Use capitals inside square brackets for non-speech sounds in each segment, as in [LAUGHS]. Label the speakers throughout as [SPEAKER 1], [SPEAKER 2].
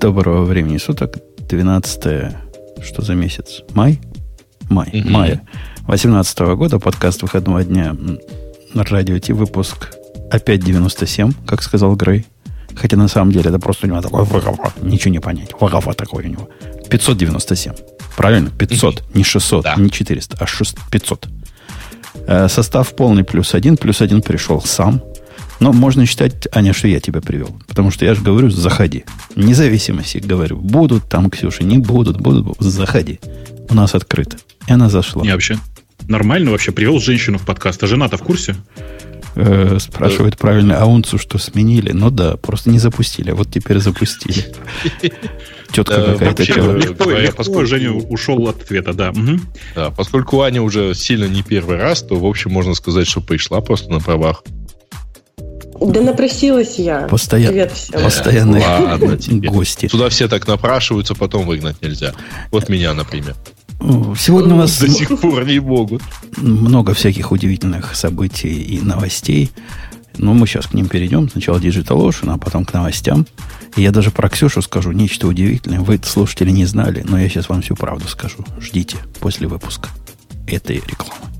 [SPEAKER 1] Доброго времени суток. 12 что за месяц? Май? Май. Mm-hmm. Мая. 18 года. Подкаст выходного дня. Радио Ти. Выпуск опять 97, как сказал Грей. Хотя на самом деле это просто у него такой ничего не понять. Вагафа такой у него. 597. Правильно? 500. Не 600, да. не 400, а 600, 500. Э, состав полный плюс один. Плюс один пришел сам. Но можно считать, Аня, что я тебя привел. Потому что я же говорю, заходи. Независимости, говорю, будут там, Ксюша, не будут, будут, заходи. У нас открыто. И она зашла.
[SPEAKER 2] Не, вообще нормально вообще привел женщину в подкаст. А жена-то в курсе?
[SPEAKER 1] Э, спрашивает правильно Аунцу, что сменили. Ну да, просто не запустили, а вот теперь запустили. [LAUGHS] Тетка какая-то
[SPEAKER 2] легко, Поскольку Женя ушел от ответа, да.
[SPEAKER 3] Да, поскольку Аня уже сильно не первый раз, то, в общем, можно сказать, что пришла просто на правах.
[SPEAKER 4] Да напросилась я.
[SPEAKER 1] Постоян... Привет всем. Постоянные Ладно, [LAUGHS] гости.
[SPEAKER 3] Туда все так напрашиваются, потом выгнать нельзя. Вот меня, например.
[SPEAKER 1] Сегодня у нас...
[SPEAKER 3] До сих пор не могут.
[SPEAKER 1] Много всяких удивительных событий и новостей. Но мы сейчас к ним перейдем. Сначала Digital Ocean, а потом к новостям. И я даже про Ксюшу скажу нечто удивительное. Вы, слушатели, не знали, но я сейчас вам всю правду скажу. Ждите после выпуска этой рекламы.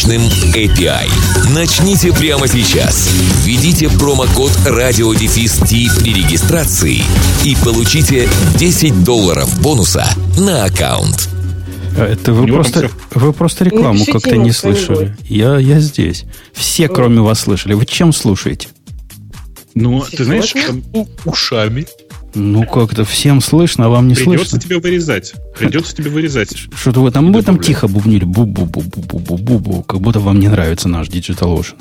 [SPEAKER 5] мощным API. Начните прямо сейчас. Введите промокод радиодефис при регистрации и получите 10 долларов бонуса на аккаунт.
[SPEAKER 1] Это вы просто, вы просто рекламу как-то не слышали. Я, я здесь. Все, кроме вас, слышали. Вы чем слушаете?
[SPEAKER 2] Ну, ты знаешь, ушами.
[SPEAKER 1] Ну, как-то всем слышно, а вам не
[SPEAKER 2] Придется
[SPEAKER 1] слышно.
[SPEAKER 2] Придется тебе вырезать. Придется тебе вырезать.
[SPEAKER 1] Что-то вы там, вы там тихо бубнили. Бу-бу-бу-бу-бу-бу-бу. Как будто вам не нравится наш Digital Ocean.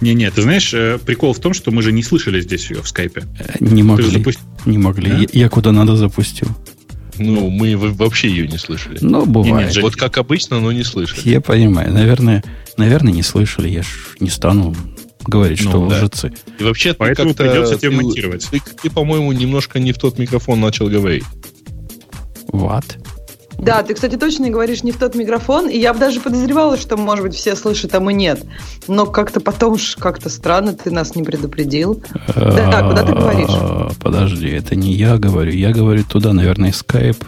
[SPEAKER 2] Не-не, ты знаешь, э, прикол в том, что мы же не слышали здесь ее в скайпе.
[SPEAKER 1] Э, не могли. Запу... Не могли. Да? Я, я куда надо запустил.
[SPEAKER 3] Ну, мы вообще ее не слышали.
[SPEAKER 1] Ну, бывает.
[SPEAKER 3] Нет, вот как обычно, но не слышали.
[SPEAKER 1] Я понимаю. Наверное, наверное, не слышали. Я ж не стану говорить, ну, что да. лжецы.
[SPEAKER 3] И вообще,
[SPEAKER 2] Поэтому придется тебе монтировать.
[SPEAKER 3] Ты, ты, ты, по-моему, немножко не в тот микрофон начал говорить.
[SPEAKER 1] Вот.
[SPEAKER 4] Да, ты, кстати, точно говоришь не в тот микрофон, и я бы даже подозревала, что, может быть, все слышат, а мы нет. Но как-то потом как-то странно, ты нас не предупредил. Да, куда ты говоришь?
[SPEAKER 1] Подожди, это не я говорю. Я говорю туда, наверное, скайп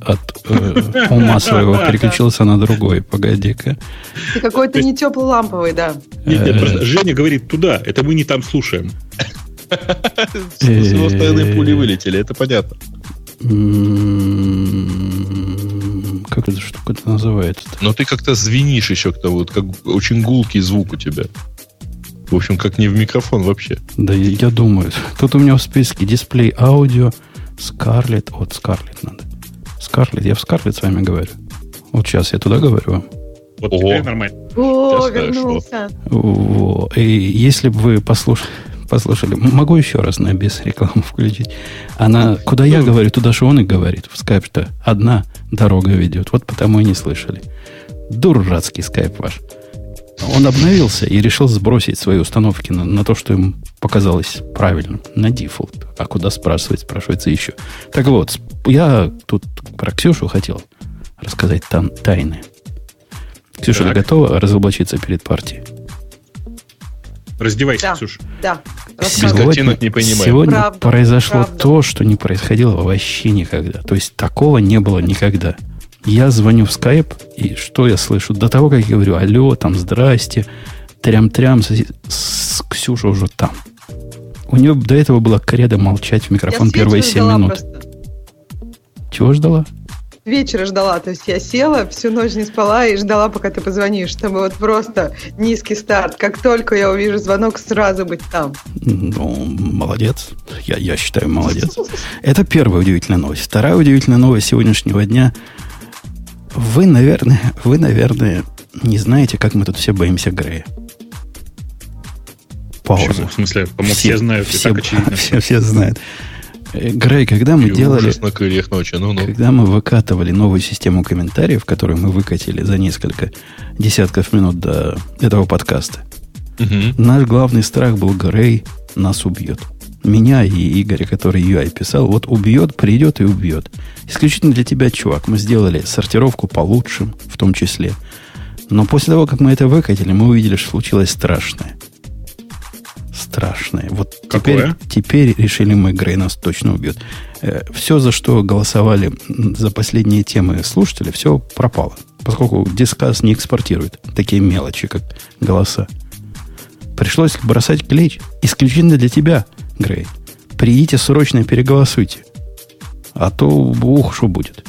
[SPEAKER 1] от э, ума своего переключился на другой. Погоди-ка.
[SPEAKER 4] Ты какой-то не теплый ламповый, да.
[SPEAKER 2] Нет, нет, просто Женя говорит туда, это мы не там слушаем.
[SPEAKER 3] С его стороны пули вылетели, это понятно.
[SPEAKER 1] Как эта штука это называется?
[SPEAKER 3] Но ты как-то звенишь еще, кто вот как очень гулкий звук у тебя. В общем, как не в микрофон вообще.
[SPEAKER 1] Да, я думаю. Тут у меня в списке дисплей аудио, Scarlett. Вот Scarlett надо. Скарлетт, я в Скарлетт с вами говорю. Вот сейчас я туда говорю вам.
[SPEAKER 2] Вот Ого. теперь нормально.
[SPEAKER 4] О, вернулся.
[SPEAKER 1] О, и если бы вы послушали, послушали, могу еще раз на без рекламы [LAUGHS] включить. Она, куда я говорю, туда же он и говорит. В скайп, что одна дорога ведет. Вот потому и не слышали. Дурацкий скайп ваш. Он обновился и решил сбросить свои установки на, на то, что им показалось правильным, на дефолт. А куда спрашивать, спрашивается еще. Так вот, я тут про Ксюшу хотел рассказать там тайны. Ксюша, так. готова разоблачиться перед партией?
[SPEAKER 2] Раздевайся, да, Ксюша.
[SPEAKER 4] Да.
[SPEAKER 1] Сегодня, не понимаю. сегодня правда, произошло правда. то, что не происходило вообще никогда. То есть такого не было [LAUGHS] никогда. Я звоню в скайп, и что я слышу? До того, как я говорю, алло, там, здрасте, трям-трям, с, с Ксюша уже там. У нее до этого была кредо молчать в микрофон я первые 7 минут. Просто. Чего ждала?
[SPEAKER 4] Вечера ждала, то есть я села, всю ночь не спала и ждала, пока ты позвонишь, чтобы вот просто низкий старт. Как только я увижу звонок, сразу быть там.
[SPEAKER 1] Ну, молодец. Я, я считаю, молодец. Это первая удивительная новость. Вторая удивительная новость сегодняшнего дня – вы, наверное, вы, наверное, не знаете, как мы тут все боимся Грея.
[SPEAKER 2] Пауза. Почему? В смысле, по-моему, все, все знают,
[SPEAKER 1] все, [LAUGHS] все, все, все знают. Э, Грей, когда мы
[SPEAKER 3] И
[SPEAKER 1] делали...
[SPEAKER 3] на крыльях ночи. Ну, ну.
[SPEAKER 1] Когда мы выкатывали новую систему комментариев, которую мы выкатили за несколько десятков минут до этого подкаста,
[SPEAKER 3] Мгм.
[SPEAKER 1] наш главный страх был Грей нас убьет. Меня и Игоря, который UI писал, вот убьет, придет и убьет. Исключительно для тебя, чувак. Мы сделали сортировку по лучшим, в том числе. Но после того, как мы это выкатили, мы увидели, что случилось страшное. Страшное. Вот теперь,
[SPEAKER 2] Какое?
[SPEAKER 1] теперь решили мы, Грей нас точно убьет. все, за что голосовали за последние темы слушатели, все пропало. Поскольку дискас не экспортирует такие мелочи, как голоса. Пришлось бросать клич исключительно для тебя, Грей. Придите срочно переголосуйте. А то ух, что будет.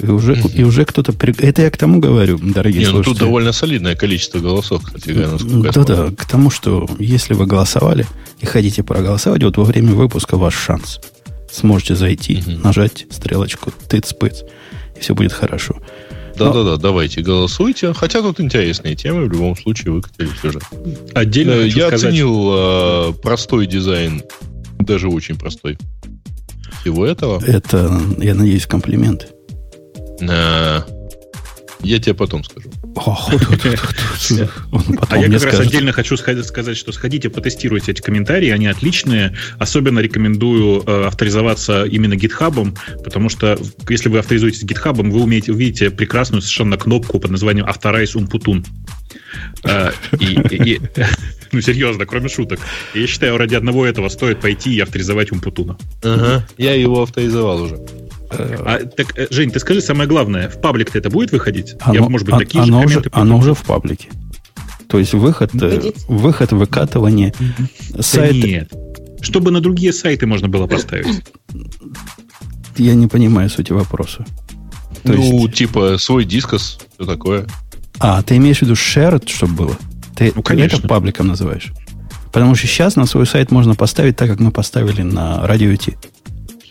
[SPEAKER 1] И уже, и уже кто-то... при- Это я к тому говорю, дорогие
[SPEAKER 3] Не, ну тут
[SPEAKER 1] слушатели.
[SPEAKER 3] довольно солидное количество голосов, кстати говоря,
[SPEAKER 1] Да-да, к тому, что если вы голосовали и хотите проголосовать, вот во время выпуска ваш шанс. Сможете зайти,
[SPEAKER 3] Мгм.
[SPEAKER 1] нажать стрелочку тыц-пыц, и все будет хорошо.
[SPEAKER 3] Да-да-да, давайте голосуйте. Хотя тут интересные темы, в любом случае выкатились уже.
[SPEAKER 2] Отдельно
[SPEAKER 3] Э, Я
[SPEAKER 2] сказать,
[SPEAKER 3] оценил э, простой дизайн, даже очень простой. Всего этого.
[SPEAKER 1] Это, я надеюсь, комплимент.
[SPEAKER 3] Э, Я тебе потом скажу.
[SPEAKER 2] А я как раз отдельно хочу сказать, что сходите, потестируйте эти комментарии, они отличные. Особенно рекомендую э, авторизоваться именно гитхабом, потому что если вы авторизуетесь гитхабом, вы умеете, увидите прекрасную совершенно кнопку под названием Authorize Umputun. Э, [LAUGHS] ну, серьезно, кроме шуток. Я считаю, ради одного этого стоит пойти и авторизовать Умпутуна.
[SPEAKER 3] Я его авторизовал уже.
[SPEAKER 2] А, так, э, Жень, ты скажи самое главное, в паблик-то это будет выходить?
[SPEAKER 1] Оно,
[SPEAKER 2] Я, может быть, такие
[SPEAKER 1] оно
[SPEAKER 2] же
[SPEAKER 1] уже,
[SPEAKER 2] комменты
[SPEAKER 1] оно
[SPEAKER 2] буду-
[SPEAKER 1] уже в паблике. То есть выход, э, выход выкатывание
[SPEAKER 2] Да
[SPEAKER 1] сайта.
[SPEAKER 2] нет. Чтобы на другие сайты можно было поставить.
[SPEAKER 1] Я не понимаю сути вопроса. То
[SPEAKER 3] ну,
[SPEAKER 1] есть-
[SPEAKER 3] типа, свой дискос, все такое.
[SPEAKER 1] А, ты имеешь в виду shared, чтобы было? Ты
[SPEAKER 2] Ну, конечно.
[SPEAKER 1] это пабликом называешь? Потому что сейчас на свой сайт можно поставить так, как мы поставили на радио Ти.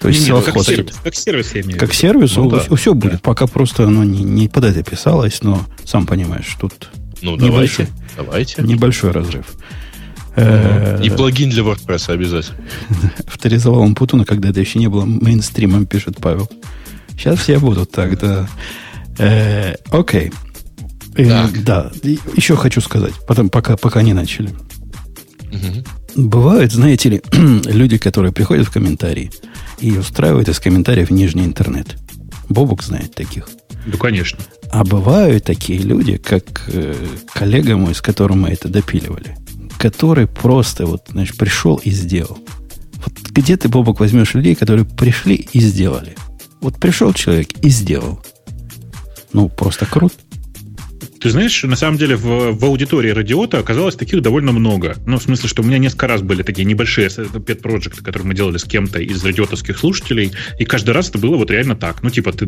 [SPEAKER 1] То есть
[SPEAKER 2] Не, ну, как, сервис, как сервис я имею в
[SPEAKER 1] Как сервис,
[SPEAKER 3] Ну да.
[SPEAKER 1] все будет. Пока просто оно не, не под это писалось, но сам понимаешь, тут
[SPEAKER 3] Ну,
[SPEAKER 1] Небольшой.
[SPEAKER 3] давайте. Давайте.
[SPEAKER 1] небольшой разрыв. Э,
[SPEAKER 3] И плагин для WordPress обязательно. [LAUGHS]
[SPEAKER 1] Авторизовал он Путуна, когда это еще не было мейнстримом, пишет Павел. Сейчас все будут так, да. Э, Окей. Э. Да, еще хочу сказать, потом, пока, пока не начали. Бывают, знаете ли, [CLEARS THROAT] люди, которые приходят в комментарии и устраивают из комментариев нижний интернет. Бобук знает таких.
[SPEAKER 2] Ну, конечно.
[SPEAKER 1] А бывают такие люди, как э, коллега мой, с которым мы это допиливали, который просто вот, значит, пришел и сделал. Вот где ты, Бобок, возьмешь людей, которые пришли и сделали? Вот пришел человек и сделал. Ну, просто круто.
[SPEAKER 2] Ты знаешь, на самом деле в, в аудитории Радиота оказалось таких довольно много. Ну, в смысле, что у меня несколько раз были такие небольшие пет проекты которые мы делали с кем-то из радиотовских слушателей, и каждый раз это было вот реально так. Ну, типа, ты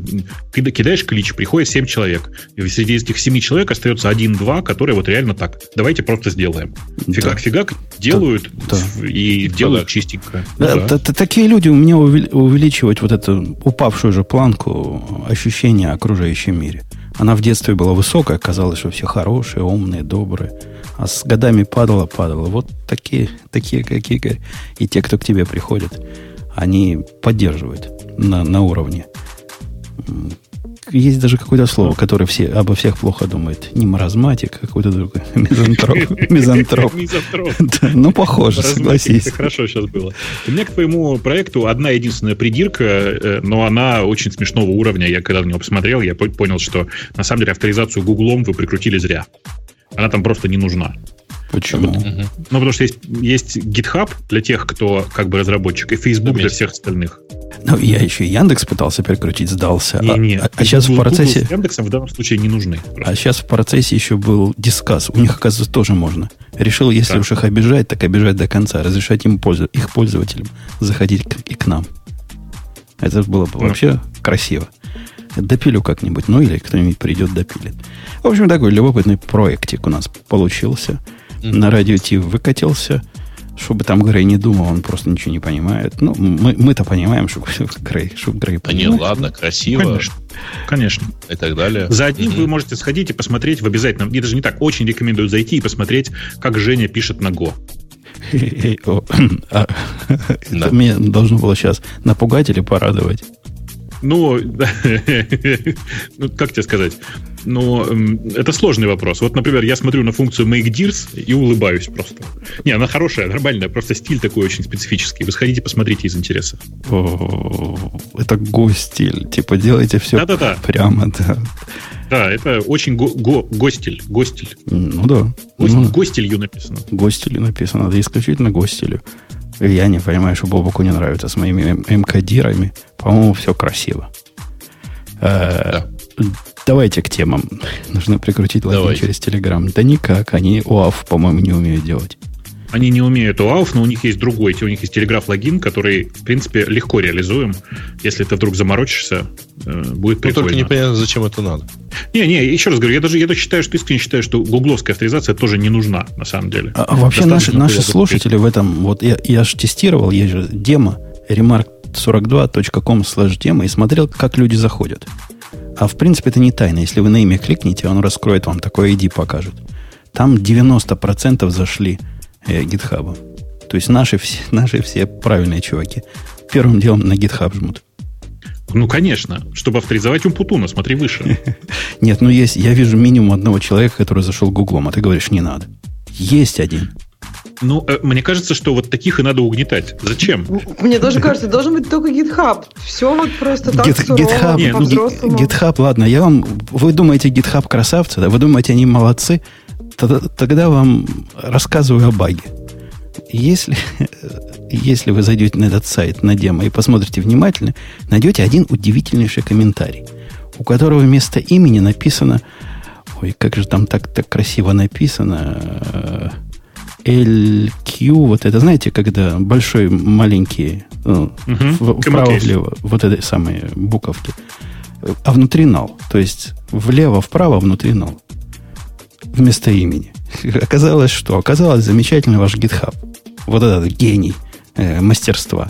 [SPEAKER 2] кида- кидаешь клич, приходит 7 человек, и среди этих 7 человек остается один-два, которые вот реально так. Давайте просто сделаем. Фигак-фигак делают
[SPEAKER 1] Да.
[SPEAKER 2] и делают чистенько. Ну
[SPEAKER 1] Да,
[SPEAKER 2] да.
[SPEAKER 1] т- т- такие люди у меня увели- увеличивают вот эту упавшую же планку ощущения о окружающем мире. Она в детстве была высокая, казалось, что все хорошие, умные, добрые. А с годами падала, падала. Вот такие, такие как Игорь. И те, кто к тебе приходят, они поддерживают на, на уровне. Есть даже какое-то слово, которое все, обо всех плохо думает. Не маразматик, а какой-то другой. [LAUGHS] [LAUGHS] Мизантроп. Мизантроп. [LAUGHS] Ну, похоже, согласись.
[SPEAKER 2] Хорошо сейчас было. У меня к твоему проекту одна единственная придирка, э, но она очень смешного уровня. Я когда на него посмотрел, я по- понял, что на самом деле авторизацию Гуглом вы прикрутили зря. Она там просто не нужна.
[SPEAKER 1] Почему?
[SPEAKER 2] Ну, потому что есть, есть GitHub для тех, кто как бы разработчик, и Facebook для всех остальных.
[SPEAKER 1] Ну, я еще и Яндекс пытался перекрутить, сдался. А-
[SPEAKER 2] Не-не.
[SPEAKER 1] а, сейчас в процессе...
[SPEAKER 2] Google с Яндексом в данном случае не нужны. Просто.
[SPEAKER 1] А сейчас в процессе еще был дискас. У них, оказывается, тоже можно. Решил, если
[SPEAKER 2] Да.
[SPEAKER 1] уж их обижать, так обижать до конца. Разрешать им пользу, их пользователям заходить к- и к нам. Это было бы
[SPEAKER 2] Ну.
[SPEAKER 1] вообще красиво. Допилю как-нибудь. Ну, или кто-нибудь придет, допилит. В общем, такой любопытный проектик у нас получился. На радио Ти выкатился. Чтобы там Грей не думал, он просто ничего не понимает. Ну, мы, мы-то понимаем, что [LAUGHS] Грей, что Грей
[SPEAKER 3] А не, ладно, красиво
[SPEAKER 2] Конечно. Конечно.
[SPEAKER 3] и так далее.
[SPEAKER 2] За одним
[SPEAKER 3] Мгм.
[SPEAKER 2] вы можете сходить и посмотреть в обязательном. И даже не так, очень рекомендую зайти и посмотреть, как Женя пишет на Go. [CLEARS THROAT]
[SPEAKER 1] А, это Меня должно было сейчас напугать или порадовать? [LAUGHS]
[SPEAKER 2] Ну, как тебе сказать? Ну, это сложный вопрос. Вот, например, я смотрю на функцию Make Dears и улыбаюсь просто. Не, она хорошая, нормальная, просто стиль такой очень специфический. Вы сходите, посмотрите из интереса.
[SPEAKER 1] это го-стиль. Типа, делайте все Да-да-да. прямо, да.
[SPEAKER 2] Да, это очень го- го- гостиль. Гостиль.
[SPEAKER 1] Ну да.
[SPEAKER 2] Гость, ну, гостилью написано.
[SPEAKER 1] Гостилью написано, да, исключительно гостилью. Я не понимаю, что Бобоку не нравится с моими МК-дирами. По-моему, все красиво. Э, да. Давайте к темам. Нужно прикрутить логин через Telegram. Да никак, они ОАФ, по-моему, не умеют делать.
[SPEAKER 2] Они не умеют OAuth, но у них есть другой, у них есть телеграф-логин, который, в принципе, легко реализуем. Если ты вдруг заморочишься, э, будет прикольно.
[SPEAKER 3] Но только непонятно, зачем это надо.
[SPEAKER 2] Не-не, еще раз говорю, я даже, я даже считаю, что искренне считаю, что гугловская авторизация тоже не нужна, на самом деле.
[SPEAKER 1] А, а вообще наши, наши слушатели в этом, вот я, я же тестировал, есть же демо, remark42.com slash демо, и смотрел, как люди заходят. А в принципе это не тайна. Если вы на имя кликните, он раскроет вам такой ID, покажет. Там 90% зашли э, GitHub. То есть наши все, [LAUGHS] наши все правильные чуваки. Первым делом на GitHub жмут.
[SPEAKER 2] Ну, конечно. Чтобы авторизовать Умпутуна, смотри выше. [LAUGHS]
[SPEAKER 1] Нет, ну есть, я вижу минимум одного человека, который зашел Гуглом, а ты говоришь, не надо. Есть один.
[SPEAKER 2] Ну, э, мне кажется, что вот таких и надо угнетать. Зачем?
[SPEAKER 4] Мне тоже кажется, должен быть только GitHub. Все вот просто так Git, сурово,
[SPEAKER 1] GitHub, не, ну, GitHub, ладно, я вам... Вы думаете, GitHub красавцы, да? Вы думаете, они молодцы? Тогда, вам рассказываю о баге. Если, если вы зайдете на этот сайт, на демо, и посмотрите внимательно, найдете один удивительнейший комментарий, у которого вместо имени написано... Ой, как же там так, так красиво написано... LQ, вот это, знаете, когда большой, маленький, ну, угу. вправо-влево, вот этой самые буковки, а внутри нал. То есть влево-вправо, внутри нал. Вместо имени. Оказалось, что? Оказалось, замечательный ваш GitHub. Вот этот гений э, мастерства.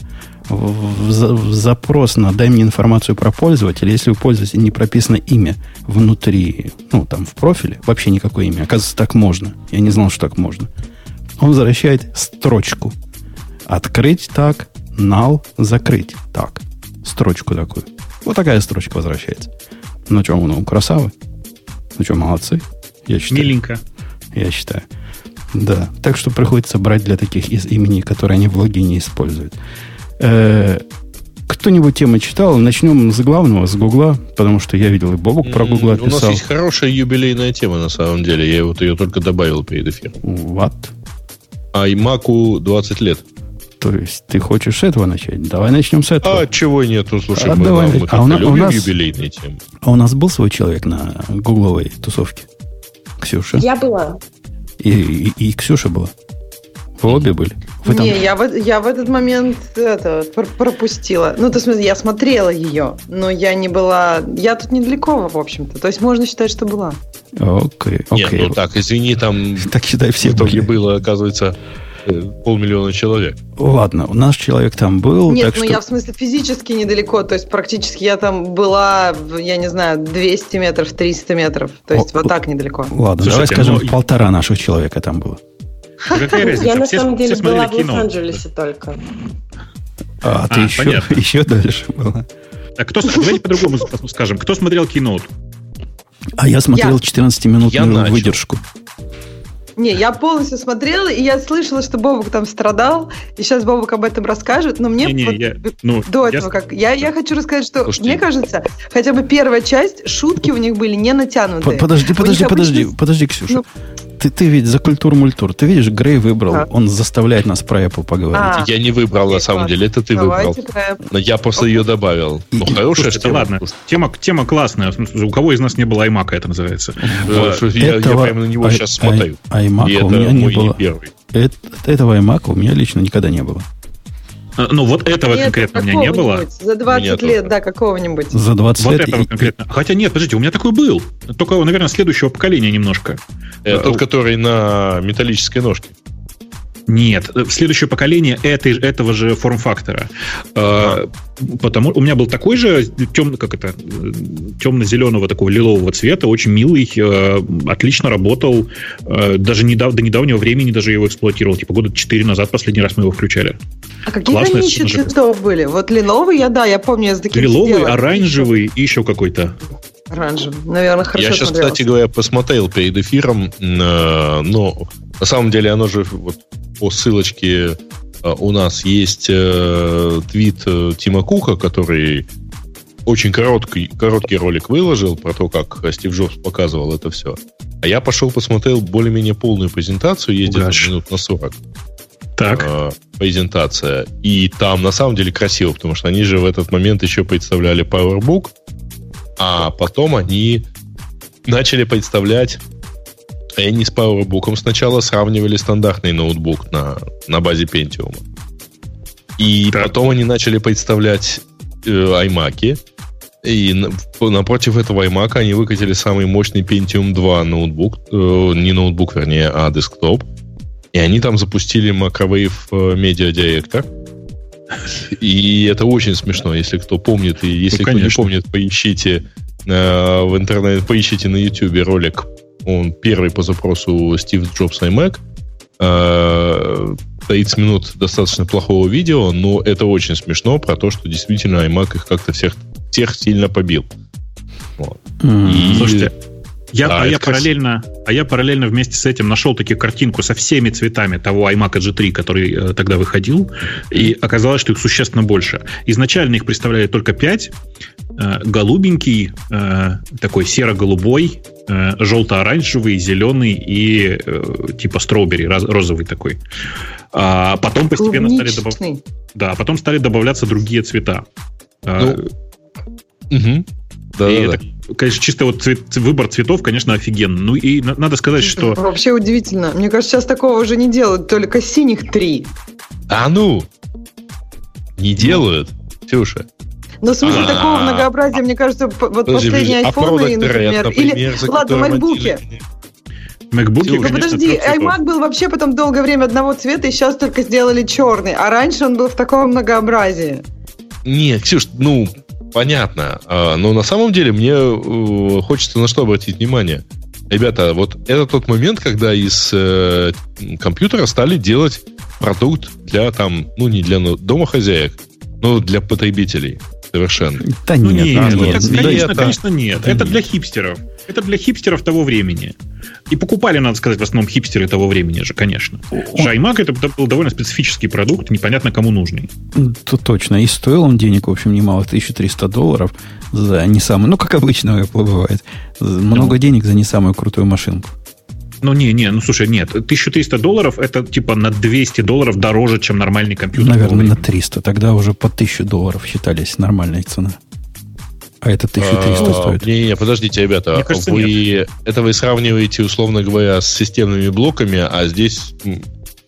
[SPEAKER 1] В, в, в запрос на «дай мне информацию про пользователя», если у пользователя не прописано имя внутри, ну, там, в профиле, вообще никакое имя. Оказывается, так можно. Я не знал, что так можно он возвращает строчку. Открыть так, нал, закрыть так. Строчку такую. Вот такая строчка возвращается. Ну что, ну, красавы. Ну что, молодцы.
[SPEAKER 2] Я считаю. Миленько.
[SPEAKER 1] Я считаю. Да. Так что приходится брать для таких из имени, которые они в логине используют. Э, кто-нибудь тему читал? Начнем с главного, с Гугла, потому что я видел и Бобук про Гугла писал. У нас
[SPEAKER 3] есть хорошая юбилейная тема, на самом деле. Я вот ее только добавил перед эфиром.
[SPEAKER 1] What?
[SPEAKER 3] iMac 20 лет.
[SPEAKER 1] То есть ты хочешь с этого начать? Давай начнем с этого.
[SPEAKER 3] А чего нету? Слушай,
[SPEAKER 1] а
[SPEAKER 3] мы,
[SPEAKER 1] давай. мы а у, на, у нас,
[SPEAKER 3] юбилейные темы.
[SPEAKER 1] А у нас был свой человек на гугловой тусовке? Ксюша?
[SPEAKER 6] Я была.
[SPEAKER 1] И, и, и Ксюша была? Вы обе были?
[SPEAKER 4] Вы там... Не, я в, я в этот момент это, пропустила. Ну, то есть я смотрела ее, но я не была... Я тут недалеко, в общем-то. То есть можно считать, что была.
[SPEAKER 1] Окей, okay,
[SPEAKER 3] окей. Okay. Нет, ну так, извини, там... [LAUGHS]
[SPEAKER 1] Так считай, все
[SPEAKER 3] в итоге были. было, оказывается, полмиллиона человек.
[SPEAKER 1] Ладно, у нас человек там был.
[SPEAKER 4] Нет, ну
[SPEAKER 1] что...
[SPEAKER 4] я в смысле физически недалеко, то есть практически я там была, я не знаю, 200 метров, 300 метров, то есть О, вот так недалеко.
[SPEAKER 1] Ладно, Слушайте, давай скажем, ну... полтора наших человека там было.
[SPEAKER 6] Какая разница? Я на самом деле была в Лос-Анджелесе только.
[SPEAKER 1] А, ты еще, [LAUGHS] еще дальше была.
[SPEAKER 2] А кто, давайте по-другому скажем. Кто смотрел кино?
[SPEAKER 1] А я смотрел 14-минутную выдержку.
[SPEAKER 4] Не, я полностью смотрела, и я слышала, что Бобок там страдал, и сейчас Бобок об этом расскажет, но мне не, не, вот я, ну, до этого я... как... Я, я хочу рассказать, что Слушайте. мне кажется, хотя бы первая часть, шутки у них были не натянутые.
[SPEAKER 1] Подожди, подожди, подожди, обычно... подожди, Ксюша. Ну, ты, ты ведь за культуру-мультур. Ты видишь, Грей выбрал, а. он заставляет нас про Apple поговорить. А.
[SPEAKER 3] Я не выбрал, на самом деле, это ты выбрал. Но я просто ее добавил.
[SPEAKER 2] Ну, хорошая Это ладно. Тема, тема классная. У кого из нас не было iMac, это называется.
[SPEAKER 3] Я прямо на него сейчас смотрю.
[SPEAKER 1] iMac у меня не было. Этого iMac у меня лично никогда не было.
[SPEAKER 2] А, ну, вот этого нет, конкретно у меня не было.
[SPEAKER 4] За 20 лет, тоже. да, какого-нибудь.
[SPEAKER 1] За 20
[SPEAKER 2] вот
[SPEAKER 1] лет.
[SPEAKER 2] этого и... конкретно. Хотя нет, подождите, у меня такой был. Только, наверное, следующего поколения немножко.
[SPEAKER 3] Это тот, который на металлической ножке.
[SPEAKER 2] Нет, следующее поколение этой, этого же форм-фактора. А. Потому у меня был такой же темно, как это, темно-зеленого такого лилового цвета, очень милый, э, отлично работал. Э, даже недав, до недавнего времени даже его эксплуатировал. Типа года 4 назад последний раз мы его включали.
[SPEAKER 4] А какие Классная они еще цветов были? Вот лиловый, я да, я помню, я с таким
[SPEAKER 2] Лиловый, сидела. оранжевый и еще какой-то.
[SPEAKER 4] Оранжевый. Наверное, хорошо
[SPEAKER 3] Я сейчас, смотрелся. кстати говоря, посмотрел перед эфиром, э, но на самом деле оно же вот по ссылочке а, у нас есть э, твит э, Тима Кука, который очень короткий, короткий ролик выложил про то, как Стив Джобс показывал это все. А я пошел посмотрел более-менее полную презентацию, ездил минут на 40.
[SPEAKER 2] Так. Э,
[SPEAKER 3] презентация. И там на самом деле красиво, потому что они же в этот момент еще представляли PowerBook, а потом они начали представлять они с PowerBook сначала сравнивали стандартный ноутбук на, на базе Pentium. И так. потом они начали представлять э, iMac. И напротив этого iMac они выкатили самый мощный Pentium 2 ноутбук. Э, не ноутбук, вернее, а десктоп. И они там запустили Microwave э, Media Director. И это очень смешно, если кто помнит. И если ну, кто не помнит, поищите э, в интернете, поищите на YouTube ролик он первый по запросу Стив Джобс iMac. 30 минут достаточно плохого видео, но это очень смешно про то, что действительно iMac их как-то всех, всех сильно побил.
[SPEAKER 2] Вот. Mm. И... Слушайте, я, да, а, я параллельно, а я параллельно вместе с этим нашел таки картинку со всеми цветами того iMac G3, который э, тогда выходил, и оказалось, что их существенно больше. Изначально их представляли только 5. Э, голубенький, э, такой серо-голубой, э, желто-оранжевый, зеленый и типа стробери, розовый такой. А потом постепенно стали добавляться... Да, потом стали добавляться другие цвета. А, ну, угу. Да, и да, это, да. конечно, чисто вот цвет, выбор цветов, конечно, офигенный. Ну и надо сказать, что...
[SPEAKER 4] Вообще удивительно. Мне кажется, сейчас такого уже не делают, только синих три.
[SPEAKER 3] А ну! Не делают, Ксюша.
[SPEAKER 4] Ну, в смысле, такого многообразия, мне кажется, вот последние а айфоны, например, или, ладно, макбуки.
[SPEAKER 2] MacBook,
[SPEAKER 4] ну, подожди, iMac был вообще потом долгое время одного цвета, и сейчас только сделали черный. А раньше он был в таком многообразии.
[SPEAKER 3] Не, Ксюш, ну, понятно. А, но на самом деле мне э, хочется на что обратить внимание. Ребята, вот это тот момент, когда из э, компьютера стали делать продукт для там, ну не для домохозяек, но для потребителей совершенно.
[SPEAKER 2] Да ну, нет, нет, нет, нет, конечно, это... конечно нет. Да это для хипстеров. Это для хипстеров того времени. И покупали, надо сказать, в основном хипстеры того времени же, конечно. Шаймак это был довольно специфический продукт, непонятно кому нужный.
[SPEAKER 1] То точно. И стоил он денег, в общем, немало, 1300 долларов за не самую, ну, как обычно бывает, много ну. денег за не самую крутую машинку.
[SPEAKER 2] Ну, не, не, ну, слушай, нет, 1300 долларов это типа на 200 долларов дороже, чем нормальный компьютер.
[SPEAKER 1] Наверное, на 300. Тогда уже по 1000 долларов считались нормальной цена. А это 1300 а, стоит.
[SPEAKER 3] Не, не, подождите, ребята. кажется, вы, нет. Это вы сравниваете, условно говоря, с системными блоками, а здесь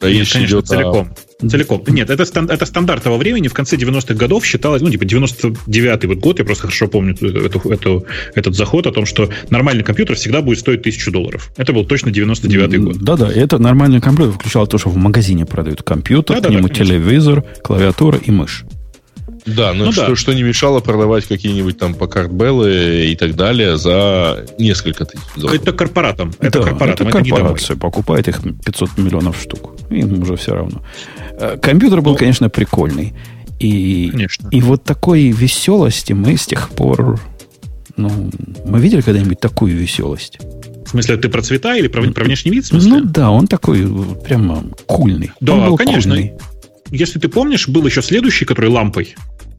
[SPEAKER 2] Речь конечно, идет целиком. О... Целиком. Нет, это, это стандарт того времени. В конце 90-х годов считалось, ну, типа, 99-й вот год, я просто хорошо помню эту, эту, этот заход о том, что нормальный компьютер всегда будет стоить 1000 долларов. Это был точно 99-й год.
[SPEAKER 1] Да-да, это нормальный компьютер включало то, что в магазине продают компьютер, да, к нему да, телевизор, клавиатура и мышь.
[SPEAKER 3] Да, но ну, ну что, да. что не мешало продавать какие-нибудь там покардбеллы и так далее за несколько тысяч
[SPEAKER 2] долларов. Это корпоратам.
[SPEAKER 1] Это да, корпоратам. Это, это корпорация покупает их 500 миллионов штук. Им уже все равно. Э, компьютер был, ну, конечно, прикольный. И, конечно. и вот такой веселости мы с тех пор... Ну, мы видели когда-нибудь такую веселость?
[SPEAKER 2] В смысле, ты про цвета или про, про внешний вид? В смысле?
[SPEAKER 1] Ну да, он такой прямо кульный.
[SPEAKER 2] Да, он был конечно. Кульный если ты помнишь, был еще следующий, который лампой.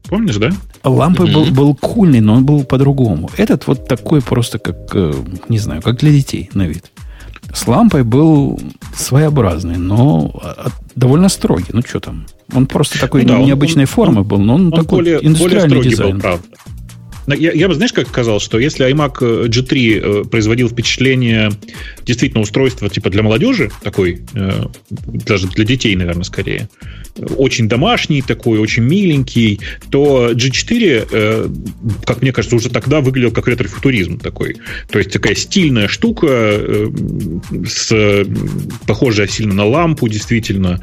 [SPEAKER 2] Помнишь, да?
[SPEAKER 1] Лампой mm-hmm. был, был кульный, но он был по-другому. Этот вот такой просто как, э, не знаю, как для детей на вид. С лампой был своеобразный, но а, довольно строгий. Ну, что там? Он просто такой ну, да, необычной он, формы он, был, но он, он такой более, индустриальный более дизайн. Был, правда.
[SPEAKER 2] Я, я бы, знаешь, как сказал, что если iMac э, G3 э, производил впечатление действительно устройства типа для молодежи, такой, э, даже для детей, наверное, скорее, очень домашний такой, очень миленький, то G4, как мне кажется, уже тогда выглядел как ретрофутуризм такой. То есть такая стильная штука, с, похожая сильно на лампу, действительно,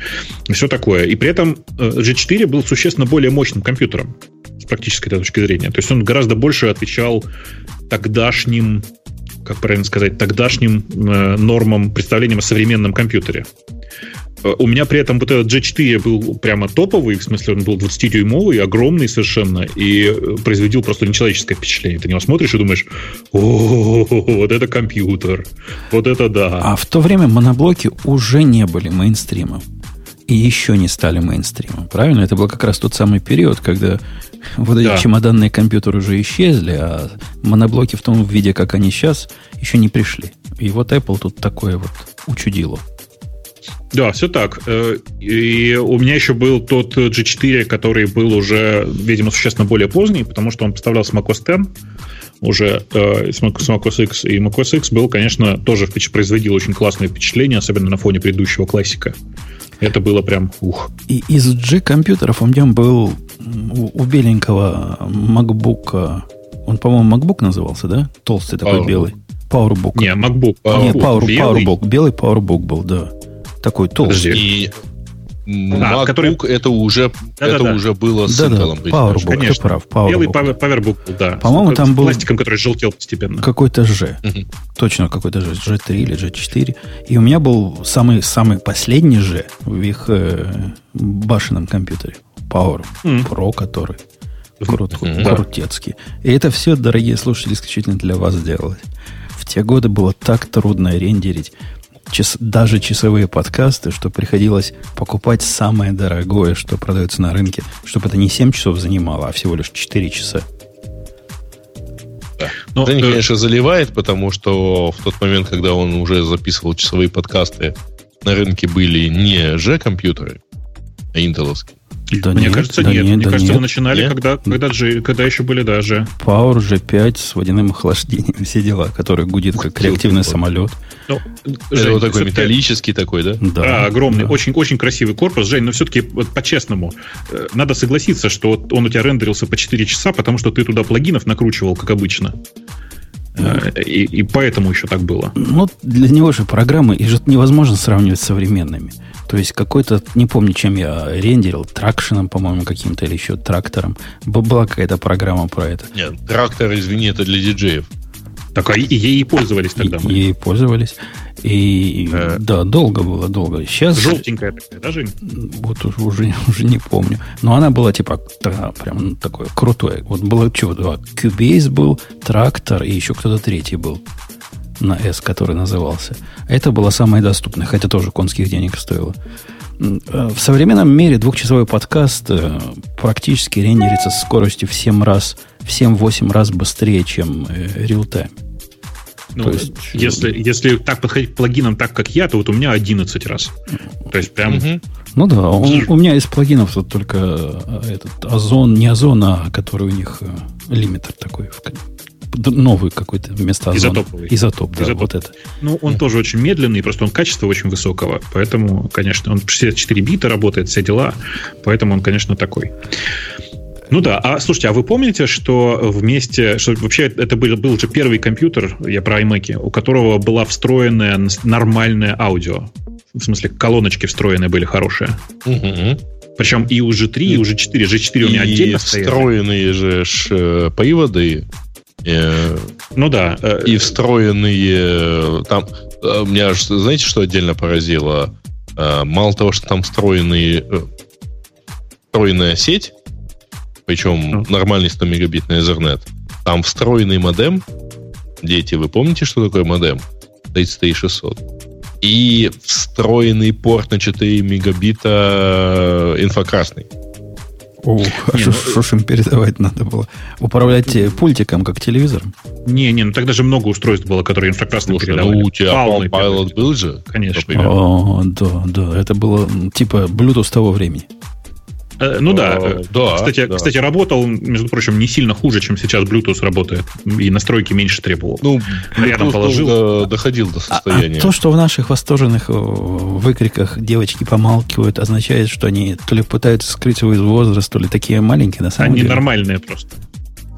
[SPEAKER 2] все такое. И при этом G4 был существенно более мощным компьютером с практической точки зрения. То есть он гораздо больше отвечал тогдашним как правильно сказать, тогдашним э, нормам, представлениям о современном компьютере. Э, у меня при этом вот этот G4 был прямо топовый, в смысле он был 20-дюймовый, огромный совершенно, и э, производил просто нечеловеческое впечатление. Ты него смотришь и думаешь, о, вот это компьютер, вот это да.
[SPEAKER 1] А в то время моноблоки уже не были мейнстримом. И еще не стали мейнстримом. Правильно? Это был как раз тот самый период, когда вот эти да. чемоданные компьютеры уже исчезли, а моноблоки в том виде, как они сейчас, еще не пришли. И вот Apple тут такое вот учудило.
[SPEAKER 2] Да, все так. Э, и у меня еще был тот G4, который был уже, видимо, существенно более поздний, потому что он поставлял с macOS X уже э, с macOS X. И macOS X был, конечно, тоже производил очень классное впечатление, особенно на фоне предыдущего классика. Это было прям ух.
[SPEAKER 1] И из G-компьютеров у меня был у, беленького MacBook, он, по-моему, MacBook назывался, да? Толстый такой Power. белый. PowerBook.
[SPEAKER 2] Не, MacBook.
[SPEAKER 1] PowerBook. Не, Power, белый? PowerBook. Белый PowerBook был, да. Такой толстый.
[SPEAKER 3] И MacBook а, который... это уже да, это да, уже было с да, Intel.
[SPEAKER 1] Да, PowerBook, Конечно. ты прав. PowerBook.
[SPEAKER 2] Белый PowerBook, да.
[SPEAKER 1] По-моему, там был...
[SPEAKER 2] Пластиком, который желтел постепенно.
[SPEAKER 1] Какой-то G. Угу. Точно какой-то G. G3 или G4. И у меня был самый, самый последний G в их э, башенном компьютере. Power mm. Pro, который крут, mm-hmm. крутецкий. И это все, дорогие слушатели, исключительно для вас делалось. В те годы было так трудно рендерить час, даже часовые подкасты, что приходилось покупать самое дорогое, что продается на рынке, чтобы это не 7 часов занимало, а всего лишь 4 часа.
[SPEAKER 3] Да. Но, ну, Женя, э... конечно, заливает, потому что в тот момент, когда он уже записывал часовые подкасты, на рынке были не G-компьютеры, а интеловские.
[SPEAKER 2] Да Мне нет, кажется, да нет. нет. Мне да кажется, нет. вы начинали, нет? когда, когда, G, когда еще были даже.
[SPEAKER 1] Power G5 с водяным охлаждением, [LAUGHS] все дела, который гудит как реактивный самолет.
[SPEAKER 3] Ну, Жень, вот такой металлический такой, да?
[SPEAKER 2] Да, да огромный, да. очень очень красивый корпус. Жень, но все-таки вот, по-честному, э, надо согласиться, что он у тебя рендерился по 4 часа, потому что ты туда плагинов накручивал, как обычно. Э, и, и поэтому еще так было.
[SPEAKER 1] Ну, для него же программы и же невозможно сравнивать с современными. То есть какой-то, не помню, чем я рендерил, тракшеном, по-моему, каким-то или еще трактором. Была какая-то программа про это.
[SPEAKER 3] Нет, трактор, извини, это для диджеев.
[SPEAKER 2] Так, а и ей пользовались тогда.
[SPEAKER 1] И, ей пользовались. И э, да, долго было, долго. Сейчас...
[SPEAKER 2] Желтенькая такая, да, Жень?
[SPEAKER 1] Вот уже, уже, [LAUGHS] уже не помню. Но она была типа да, прям такое крутое. Вот было чего два. Cubase был, трактор и еще кто-то третий был на S, который назывался. Это было самое доступное, хотя тоже конских денег стоило. Э, в современном мире двухчасовой подкаст э, практически рендерится с скоростью в 7 раз, в 7-8 раз быстрее, чем э, real-time.
[SPEAKER 2] Ну, то есть, если, если так подходить к плагинам так, как я, то вот у меня 11 раз. То есть прям... Угу.
[SPEAKER 1] Ну да, у, у меня из плагинов тут только этот озон, не озон, а который у них лимитер такой новый какой-то вместо озона.
[SPEAKER 2] Изотоповый.
[SPEAKER 1] Изотоп, да, Изотоп. вот это.
[SPEAKER 2] Ну, он mm. тоже очень медленный, просто он качество очень высокого, поэтому, конечно, он 64 бита работает, все дела, поэтому он, конечно, такой. Ну да, а слушайте, а вы помните, что вместе, что вообще это был, был же первый компьютер, я про iMac, у которого была встроенная нормальная аудио? В смысле, колоночки встроенные были хорошие. Угу. Причем и у G3, и у G4. G4 у меня и отдельно
[SPEAKER 3] стояли. встроенные же ш, э, приводы
[SPEAKER 2] Э, ну да.
[SPEAKER 3] Э, и встроенные... Там, э, меня, знаете, что отдельно поразило? Мало того, что там встроенные, встроенная сеть, причем mm. нормальный 100 мегабитный Ethernet, там встроенный модем. Дети, вы помните, что такое модем? 3600. И встроенный порт на 4 мегабита инфракрасный.
[SPEAKER 1] Ух, а что ну, ж им передавать надо было? Управлять пультиком, как телевизором?
[SPEAKER 2] Не, не, ну тогда же много устройств было, которые инфракрасным Слушай, передавали.
[SPEAKER 3] Ну, у тебя Palm Pilot был же?
[SPEAKER 2] Конечно.
[SPEAKER 1] О, да, да, это было типа Bluetooth того времени.
[SPEAKER 2] Э, ну да, э, да, кстати, да. кстати, работал, между прочим, не сильно хуже, чем сейчас Bluetooth работает, и настройки меньше требовал.
[SPEAKER 3] Ну, рядом положил. До, доходил до состояния.
[SPEAKER 1] А, а то, что в наших восторженных э, выкриках девочки помалкивают, означает, что они то ли пытаются скрыть свой возраст, то ли такие маленькие, на самом
[SPEAKER 2] они
[SPEAKER 1] деле.
[SPEAKER 2] Они нормальные просто.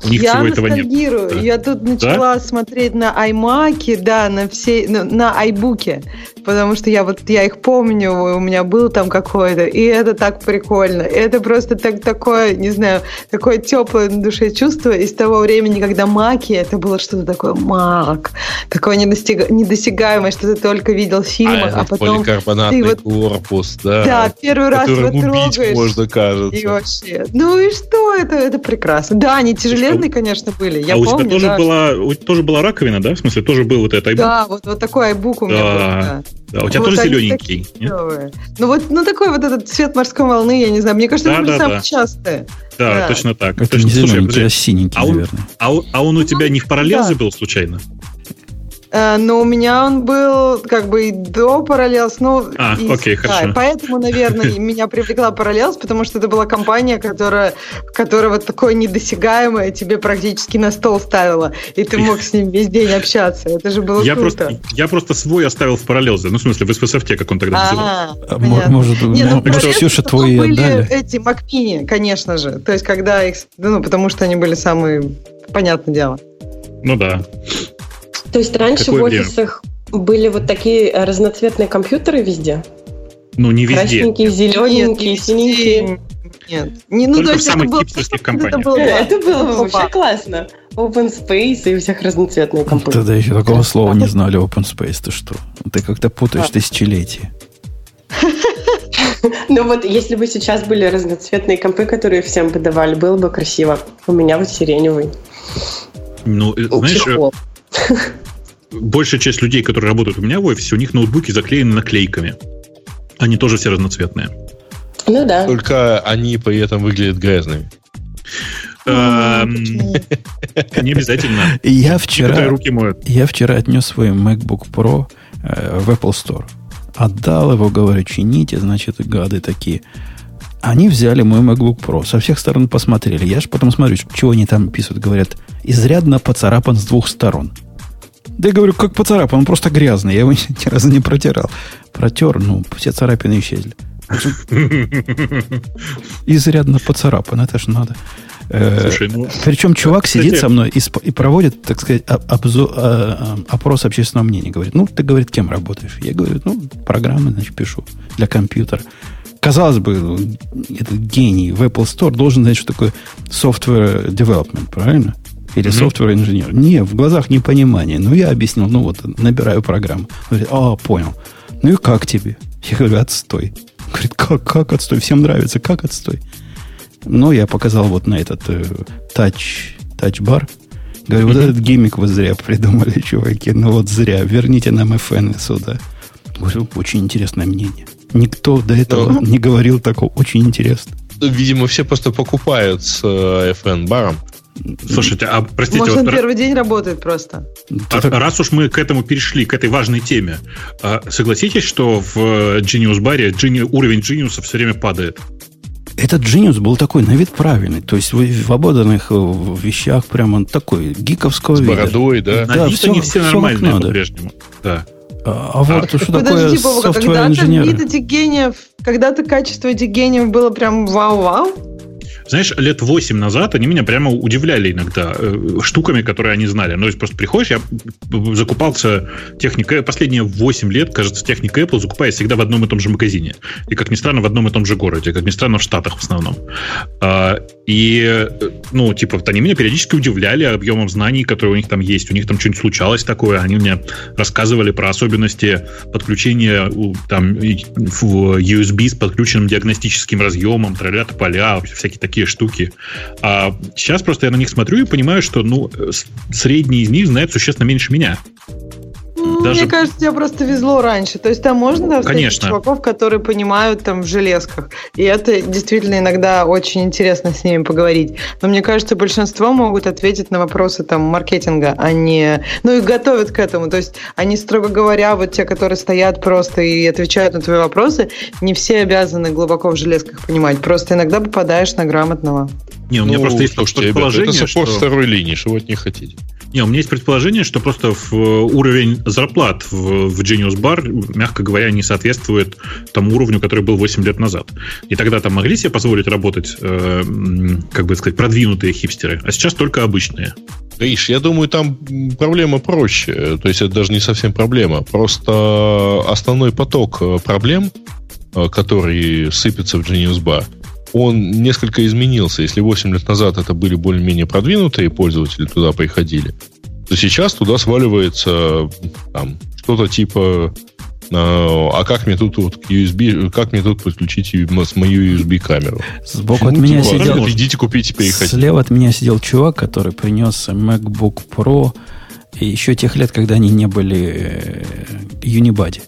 [SPEAKER 4] У них я всего этого нет. Я тут начала да? смотреть на iMac, да, на все, на, на iBook. потому что я вот я их помню, у меня был там какой-то, и это так прикольно. Это просто так, такое, не знаю, такое теплое на душе чувство из того времени, когда маки, это было что-то такое мак, такое недостиг... недосягаемое, что ты только видел в фильмах, а, а потом
[SPEAKER 3] ты вот, корпус, да.
[SPEAKER 4] Да, первый раз его
[SPEAKER 3] трогаешь. можно, кажется. И
[SPEAKER 4] вообще, ну и что, это, это прекрасно. Да, они тяжеленные, конечно, были, я а помню.
[SPEAKER 2] у тебя тоже,
[SPEAKER 4] да,
[SPEAKER 2] была, у, тоже была раковина, да? В смысле, тоже был вот этот iBook?
[SPEAKER 4] Да, вот, вот такой iBook у меня да. был, да.
[SPEAKER 2] Да, у тебя вот тоже зелененький.
[SPEAKER 4] Ну вот, ну такой вот этот цвет морской волны, я не знаю. Мне кажется, да, это были да, самые да. частые.
[SPEAKER 2] Да, да, точно так.
[SPEAKER 1] Это
[SPEAKER 2] точно.
[SPEAKER 1] не зелененький, а синенький,
[SPEAKER 2] а он,
[SPEAKER 1] наверное.
[SPEAKER 2] А, а он у тебя не в параллелзе да. был случайно?
[SPEAKER 4] Э, но у меня он был как бы и до Parallels, ну,
[SPEAKER 2] а,
[SPEAKER 4] и,
[SPEAKER 2] окей,
[SPEAKER 4] да,
[SPEAKER 2] хорошо.
[SPEAKER 4] поэтому, наверное, [LAUGHS] меня привлекла Parallels, потому что это была компания, которая, которая вот такое недосягаемое тебе практически на стол ставила, и ты мог с ним весь день общаться. Это же было
[SPEAKER 2] я
[SPEAKER 4] круто.
[SPEAKER 2] Просто, я просто свой оставил в Parallels, ну, в смысле, в SFT, как он тогда
[SPEAKER 1] назывался. А, может, Не, ну, может Ксюша, твои
[SPEAKER 4] были отдали? эти Макмини, конечно же. То есть, когда их, ну, потому что они были самые, понятное дело.
[SPEAKER 2] Ну да.
[SPEAKER 6] То есть раньше Какое в офисах время? были вот такие разноцветные компьютеры везде?
[SPEAKER 2] Ну, не везде.
[SPEAKER 6] Красненькие, зелененькие, Нет, синенькие.
[SPEAKER 4] Нет. Не,
[SPEAKER 2] ну, Только то есть в самых это хипстерских компаниях.
[SPEAKER 6] Это было, это было бы вообще классно. Open Space и у всех разноцветные компьютеры.
[SPEAKER 1] Тогда еще такого слова не знали Open Space. Ты что? Ты как-то путаешь тысячелетия. [LAUGHS]
[SPEAKER 6] Ну вот, если бы сейчас были разноцветные компы, которые всем бы давали, было бы красиво. У меня вот сиреневый.
[SPEAKER 2] Ну, знаешь, большая часть людей, которые работают у меня в офисе, у них ноутбуки заклеены наклейками. Они тоже все разноцветные.
[SPEAKER 6] Ну да.
[SPEAKER 3] Только они при этом выглядят грязными.
[SPEAKER 2] Эм, не обязательно.
[SPEAKER 1] Я вчера, я вчера отнес свой MacBook Pro э, в Apple Store. Отдал его, говорю, чините, значит, гады такие. Они взяли мой MacBook Pro, со всех сторон посмотрели. Я же потом смотрю, чего они там пишут. Говорят, изрядно поцарапан с двух сторон. Да я говорю, как поцарапан, он просто грязный. Я его [LAUGHS] ни разу не протирал. Протер, ну, все царапины исчезли. [LAUGHS] Изрядно поцарапан, это ж надо. Э, Слушай, ну, Причем чувак кстати, сидит со мной и, и проводит, так сказать, обзор, опрос общественного мнения. Говорит, ну, ты, говорит, кем работаешь? Я говорю, ну, программы, значит, пишу для компьютера. Казалось бы, этот гений в Apple Store должен знать, что такое software development, правильно? Или mm-hmm. software инженер. Не, в глазах непонимание. Ну, я объяснил, ну вот, набираю программу. Говорит, а, понял. Ну и как тебе? Я говорю, отстой. Говорит, как, как отстой? Всем нравится, как отстой? Ну, я показал вот на этот э, тач, тач-бар. Говорю, mm-hmm. вот этот гиммик вы зря придумали, [LAUGHS] чуваки. Ну вот зря. Верните нам FN сюда. Говорю, очень интересное мнение. Никто до этого Но... не говорил такого. Очень интересно.
[SPEAKER 3] Видимо, все просто покупают с э, FN-баром.
[SPEAKER 2] Слушайте, а простите...
[SPEAKER 4] Может, вот, он первый день работает просто.
[SPEAKER 2] А, раз уж мы к этому перешли, к этой важной теме, а, согласитесь, что в Genius баре уровень Genius все время падает?
[SPEAKER 1] Этот Genius был такой на вид правильный. То есть в ободанных вещах прямо такой гиковского
[SPEAKER 3] С бородой, да?
[SPEAKER 2] На да, вид все, они все, все нормальные по-прежнему. Да.
[SPEAKER 1] А, а вот а, что такое Бога, когда-то вид
[SPEAKER 4] этих гениев, когда-то качество этих гениев было прям вау-вау,
[SPEAKER 2] знаешь, лет 8 назад они меня прямо удивляли иногда э, штуками, которые они знали. Ну, то есть просто приходишь, я закупался техникой, последние 8 лет, кажется, техника Apple закупаюсь всегда в одном и том же магазине. И, как ни странно, в одном и том же городе, как ни странно, в Штатах в основном. А, и, ну, типа, вот они меня периодически удивляли объемом знаний, которые у них там есть. У них там что-нибудь случалось такое, они мне рассказывали про особенности подключения там в USB с подключенным диагностическим разъемом, траля поля, всякие такие такие штуки. А сейчас просто я на них смотрю и понимаю, что ну, средний из них знает существенно меньше меня.
[SPEAKER 4] Даже... Мне кажется, тебе просто везло раньше. То есть там можно
[SPEAKER 2] Конечно.
[SPEAKER 4] чуваков, которые понимают там в железках. И это действительно иногда очень интересно с ними поговорить. Но мне кажется, большинство могут ответить на вопросы там маркетинга, а не... Ну и готовят к этому. То есть они, строго говоря, вот те, которые стоят просто и отвечают на твои вопросы, не все обязаны глубоко в железках понимать. Просто иногда попадаешь на грамотного.
[SPEAKER 2] Не, у меня ну, просто есть слушайте, предположение,
[SPEAKER 3] это саппорт что... второй линии, что вы от них хотите?
[SPEAKER 2] Не, у меня есть предположение, что просто в уровень зарплат в, в Genius Bar, мягко говоря, не соответствует тому уровню, который был 8 лет назад. И тогда там могли себе позволить работать, э, как бы сказать, продвинутые хипстеры, а сейчас только обычные.
[SPEAKER 3] Видишь, я думаю, там проблема проще. То есть это даже не совсем проблема. Просто основной поток э, проблем, э, который сыпется в Genius Bar, он несколько изменился. Если 8 лет назад это были более-менее продвинутые пользователи, туда приходили, то сейчас туда сваливается там, что-то типа а, а как мне тут вот USB, как мне тут подключить мою USB камеру?
[SPEAKER 1] Сбоку ну, от меня типа, сидел.
[SPEAKER 3] Идите купите, переходите.
[SPEAKER 1] Слева от меня сидел чувак, который принес MacBook Pro еще тех лет, когда они не были Unibody.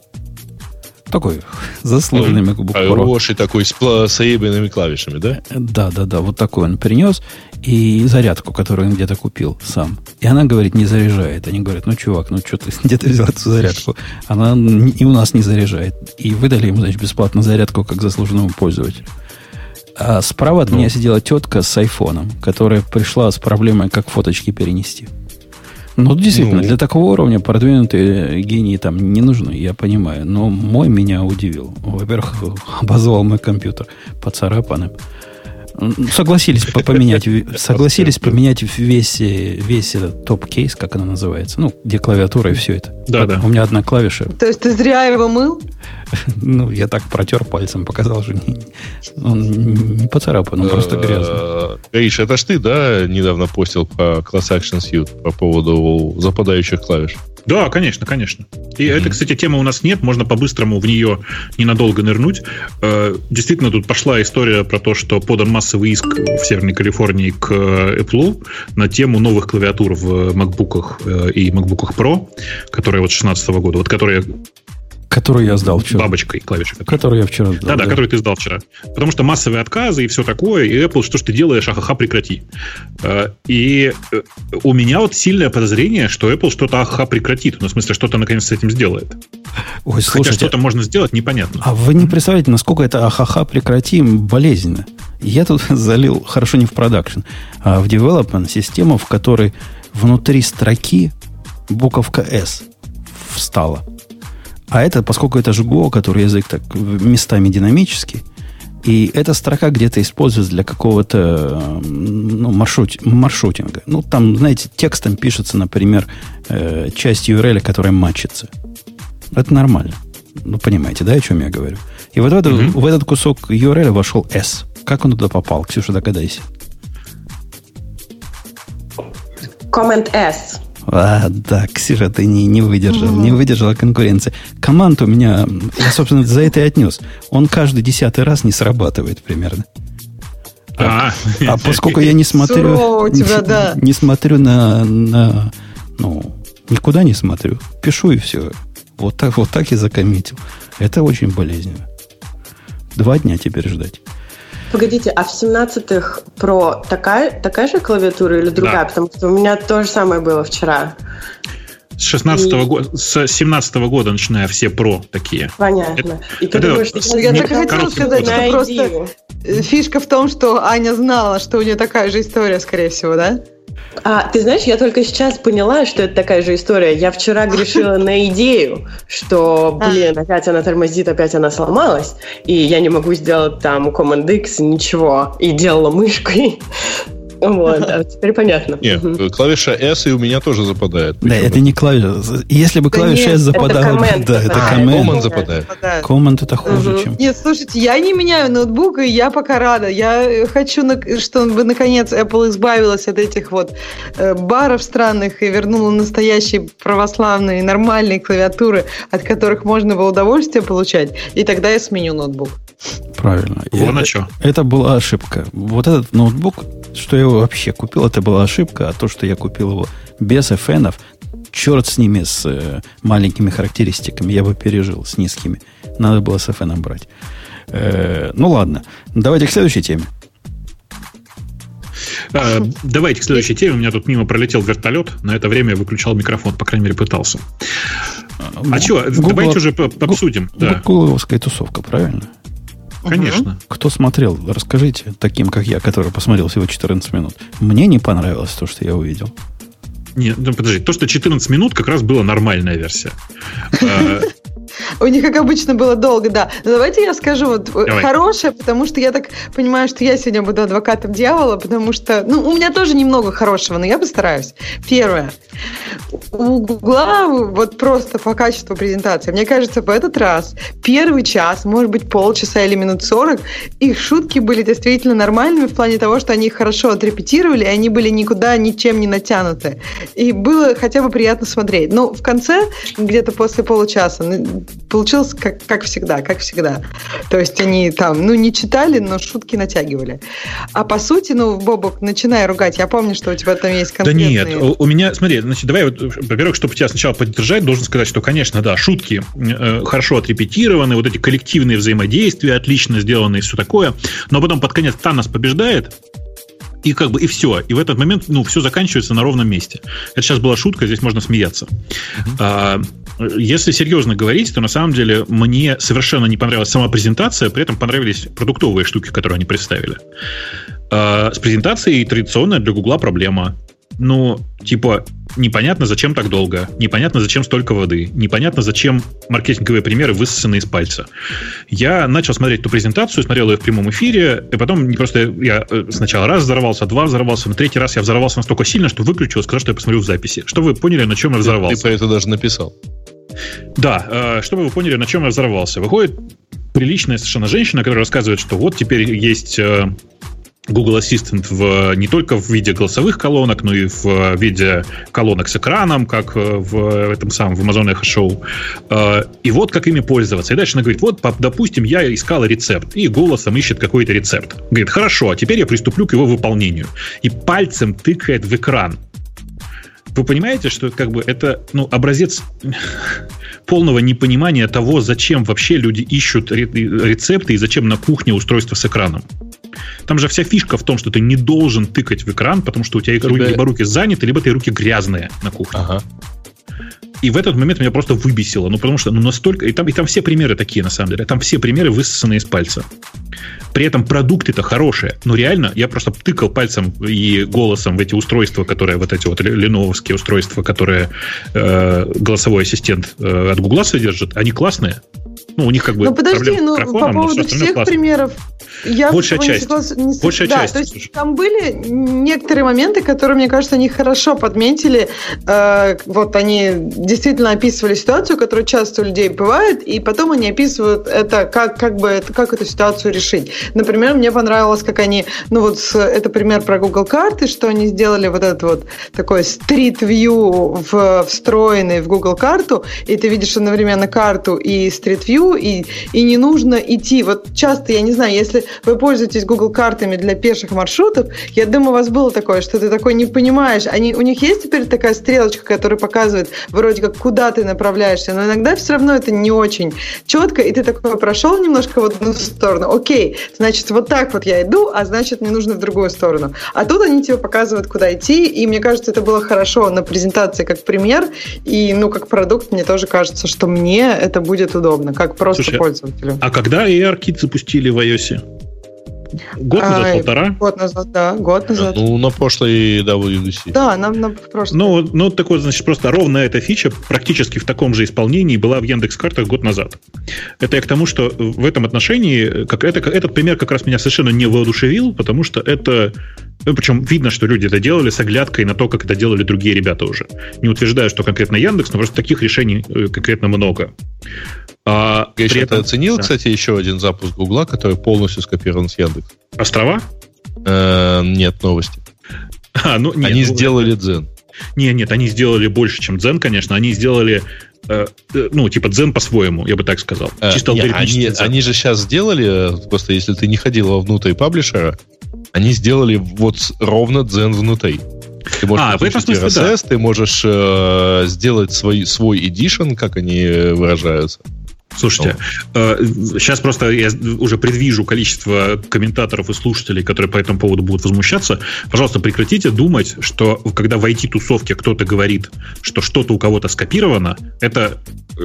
[SPEAKER 1] Такой заслуженный MacBook
[SPEAKER 3] Pro. Хороший такой с, с аебенными клавишами, да?
[SPEAKER 1] Да, да, да. Вот такой он принес. И зарядку, которую он где-то купил сам. И она, говорит, не заряжает. Они говорят, ну, чувак, ну, что ты, [LAUGHS] где ты взял эту зарядку? Она и у нас не заряжает. И выдали ему, значит, бесплатно зарядку, как заслуженному пользователю. А справа от ну. меня сидела тетка с айфоном, которая пришла с проблемой, как фоточки перенести. Ну, действительно, ну, для такого уровня продвинутые гении там не нужны, я понимаю. Но мой меня удивил. Во-первых, [LAUGHS] обозвал мой компьютер поцарапанным. Согласились поменять, [LAUGHS] согласились поменять весь, весь этот топ-кейс, как она называется. Ну, где клавиатура и все это.
[SPEAKER 2] Да, да.
[SPEAKER 1] У меня одна клавиша.
[SPEAKER 4] То есть ты зря его мыл? [LAUGHS]
[SPEAKER 1] Ну, я так протер пальцем, показал же. Он не поцарапан, он просто грязный.
[SPEAKER 3] Гриш, это ж ты, да, недавно постил по Class Action Suite по поводу западающих клавиш?
[SPEAKER 2] Да, конечно, конечно. И mm-hmm. это, кстати, тема у нас нет, можно по-быстрому в нее ненадолго нырнуть. Э, действительно, тут пошла история про то, что подан массовый иск в Северной Калифорнии к Apple на тему новых клавиатур в MacBook э, и MacBook Pro, которые вот 2016 года, вот которые
[SPEAKER 1] Которую я сдал вчера.
[SPEAKER 2] Бабочкой клавиши.
[SPEAKER 1] Которую я вчера сдал.
[SPEAKER 2] Да-да, да. которую ты сдал вчера. Потому что массовые отказы и все такое, и Apple, что ж ты делаешь, ахаха, прекрати. Э, и э, у меня вот сильное подозрение, что Apple что-то ахаха прекратит. Ну, в смысле, что-то наконец с этим сделает. Ой, слушайте, Хотя что-то можно сделать, непонятно.
[SPEAKER 1] А вы не представляете, насколько это ахаха прекратим болезненно. Я тут [LAUGHS] залил, хорошо не в продакшн, а в development систему, в которой внутри строки буковка S встала. А это, поскольку это же Go, который язык так местами динамический, и эта строка где-то используется для какого-то ну, маршрут, маршрутинга. Ну, там, знаете, текстом пишется, например, э, часть URL, которая матчится. Это нормально. Ну, понимаете, да, о чем я говорю? И вот в, это, mm-hmm. в этот кусок URL вошел S. Как он туда попал? Ксюша, догадайся.
[SPEAKER 6] Comment S.
[SPEAKER 1] А, да, Ксюша, ты не, не выдержал, не выдержала конкуренции. Команд у меня, я, собственно, за это и отнес. Он каждый десятый раз не срабатывает примерно. А, а, поскольку я не смотрю, тебя, да. не смотрю на, на, ну, никуда не смотрю, пишу и все. Вот так, вот так и закоммитил. Это очень болезненно. Два дня теперь ждать.
[SPEAKER 6] Погодите, а в 17-х про такая, такая же клавиатура или другая? Да. Потому что у меня то же самое было вчера.
[SPEAKER 2] С 16 и... года, с 17 -го года, начиная, все про такие.
[SPEAKER 6] Понятно.
[SPEAKER 4] И ты это, думаешь, что я так хотела сказать, что просто фишка в том, что Аня знала, что у нее такая же история, скорее всего, да?
[SPEAKER 6] А, ты знаешь, я только сейчас поняла, что это такая же история. Я вчера грешила на идею, что, блин, опять она тормозит, опять она сломалась, и я не могу сделать там Command X ничего, и делала мышкой. Вот, а теперь понятно.
[SPEAKER 3] Нет, угу. клавиша S и у меня тоже западает.
[SPEAKER 1] Да, это не клавиша. Если бы клавиша S западала... Да, это коммент.
[SPEAKER 3] Command западает.
[SPEAKER 1] Command это хуже, угу. чем...
[SPEAKER 4] Нет, слушайте, я не меняю ноутбук, и я пока рада. Я хочу, чтобы наконец Apple избавилась от этих вот э, баров странных и вернула настоящие православные нормальные клавиатуры, от которых можно было удовольствие получать, и тогда я сменю ноутбук.
[SPEAKER 1] Правильно.
[SPEAKER 2] Вон это, что.
[SPEAKER 1] это была ошибка. Вот этот ноутбук, что я его вообще купил, это была ошибка, а то, что я купил его без FN, черт с ними, с э, маленькими характеристиками, я бы пережил, с низкими. Надо было с FN брать. Э, ну ладно, давайте к следующей теме.
[SPEAKER 2] А, давайте к следующей теме. У меня тут мимо пролетел вертолет. На это время я выключал микрофон, по крайней мере, пытался. А, а что, давайте уже обсудим.
[SPEAKER 1] Гугловская тусовка, правильно?
[SPEAKER 2] Конечно.
[SPEAKER 1] Кто смотрел, расскажите таким, как я, который посмотрел всего 14 минут. Мне не понравилось то, что я увидел.
[SPEAKER 2] Нет, ну подожди, то, что 14 минут, как раз была нормальная версия. [LAUGHS]
[SPEAKER 4] У них, как обычно, было долго, да. Но давайте я скажу вот Давай. хорошее, потому что я так понимаю, что я сегодня буду адвокатом дьявола, потому что, ну, у меня тоже немного хорошего, но я постараюсь. Первое. У Гугла вот просто по качеству презентации, мне кажется, в этот раз первый час, может быть, полчаса или минут сорок, их шутки были действительно нормальными в плане того, что они их хорошо отрепетировали, и они были никуда ничем не натянуты. И было хотя бы приятно смотреть. Но в конце, где-то после получаса, получилось как, как всегда, как всегда. То есть они там, ну, не читали, но шутки натягивали. А по сути, ну, Бобок, начинай ругать. Я помню, что у тебя там есть конкретные...
[SPEAKER 2] Да нет, у меня, смотри, значит, давай, вот, во-первых, чтобы тебя сначала поддержать, должен сказать, что, конечно, да, шутки э, хорошо отрепетированы, вот эти коллективные взаимодействия отлично сделаны и все такое, но потом под конец Танос побеждает, и как бы и все. И в этот момент, ну, все заканчивается на ровном месте. Это сейчас была шутка, здесь можно смеяться. Mm-hmm. А, если серьезно говорить, то на самом деле мне совершенно не понравилась сама презентация, при этом понравились продуктовые штуки, которые они представили. А, с презентацией традиционная для Гугла проблема ну, типа, непонятно, зачем так долго, непонятно, зачем столько воды, непонятно, зачем маркетинговые примеры высосаны из пальца. Я начал смотреть ту презентацию, смотрел ее в прямом эфире, и потом не просто я э, сначала раз взорвался, два взорвался, на третий раз я взорвался настолько сильно, что выключил, сказал, что я посмотрю в записи. Что вы поняли, на чем я взорвался?
[SPEAKER 3] Ты, ты про это даже написал.
[SPEAKER 2] Да, э, чтобы вы поняли, на чем я взорвался. Выходит приличная совершенно женщина, которая рассказывает, что вот теперь есть э, Google Assistant в, не только в виде голосовых колонок, но и в виде колонок с экраном, как в этом самом в Amazon Echo Show. Э, и вот как ими пользоваться. И дальше она говорит, вот, допустим, я искала рецепт, и голосом ищет какой-то рецепт. Говорит, хорошо, а теперь я приступлю к его выполнению. И пальцем тыкает в экран. Вы понимаете, что как бы это ну, образец полного непонимания того, зачем вообще люди ищут рецепты и зачем на кухне устройство с экраном. Там же вся фишка в том, что ты не должен тыкать в экран, потому что у тебя, тебя... либо руки заняты, либо твои руки грязные на кухне. Ага. И в этот момент меня просто выбесило. Ну, потому что ну, настолько... И там, и там все примеры такие, на самом деле. Там все примеры высосаны из пальца. При этом продукты-то хорошие. Но реально, я просто тыкал пальцем и голосом в эти устройства, которые вот эти вот леновские устройства, которые э, голосовой ассистент э, от Гугла содержит. Они классные. Ну, у них как бы
[SPEAKER 4] Ну, подожди, ну, по поводу всех классно. примеров я
[SPEAKER 2] Большая часть. Не не... Большая
[SPEAKER 4] да,
[SPEAKER 2] часть.
[SPEAKER 4] То есть там были некоторые моменты, которые, мне кажется, они хорошо подметили. Э, вот они действительно описывали ситуацию, которая часто у людей бывает, и потом они описывают это, как, как бы это, как эту ситуацию решить. Например, мне понравилось, как они, ну вот это пример про Google карты, что они сделали вот этот вот такой Street View в, встроенный в Google карту, и ты видишь одновременно карту и Street View, и, и не нужно идти. Вот часто, я не знаю, если вы пользуетесь Google картами для пеших маршрутов, я думаю, у вас было такое, что ты такой не понимаешь. Они, у них есть теперь такая стрелочка, которая показывает вроде как, куда ты направляешься, но иногда все равно это не очень четко, и ты такой прошел немножко в одну сторону, окей, значит, вот так вот я иду, а значит, мне нужно в другую сторону. А тут они тебе показывают, куда идти, и мне кажется, это было хорошо на презентации как пример, и, ну, как продукт, мне тоже кажется, что мне это будет удобно, как просто Слушай, пользователю.
[SPEAKER 2] А когда ARKit запустили в iOS? Год назад, а, полтора?
[SPEAKER 4] Год назад, да, год назад.
[SPEAKER 3] Ну, на прошлой WWDC.
[SPEAKER 4] Да, на, на прошлой.
[SPEAKER 2] Ну, ну, такой, значит, просто ровно эта фича практически в таком же исполнении была в Яндекс.Картах год назад. Это я к тому, что в этом отношении, как это, этот пример как раз меня совершенно не воодушевил, потому что это ну, причем видно, что люди это делали с оглядкой на то, как это делали другие ребята уже. Не утверждаю, что конкретно Яндекс, но просто таких решений э, конкретно много.
[SPEAKER 3] А, Гриш, этом... ты оценил, да. кстати, еще один запуск Гугла, который полностью скопирован с Яндекс?
[SPEAKER 2] Острова?
[SPEAKER 3] Э, нет, новости. [LAUGHS] А, ну, нет, они ну, сделали Дзен.
[SPEAKER 2] Не, нет, они сделали больше, чем Дзен, конечно. Они сделали э, э, ну, типа дзен по-своему, я бы так сказал.
[SPEAKER 3] Чисто не, они, они же сейчас сделали, просто если ты не ходил внутрь паблишера, они сделали вот ровно дзен внутри. Ты можешь а, в этом смысле, RSS, да. ты можешь э, сделать свой, свой edition, как они выражаются.
[SPEAKER 2] Слушайте, э, сейчас просто я уже предвижу количество комментаторов и слушателей, которые по этому поводу будут возмущаться. Пожалуйста, прекратите думать, что когда в IT-тусовке кто-то говорит, что что-то у кого-то скопировано, это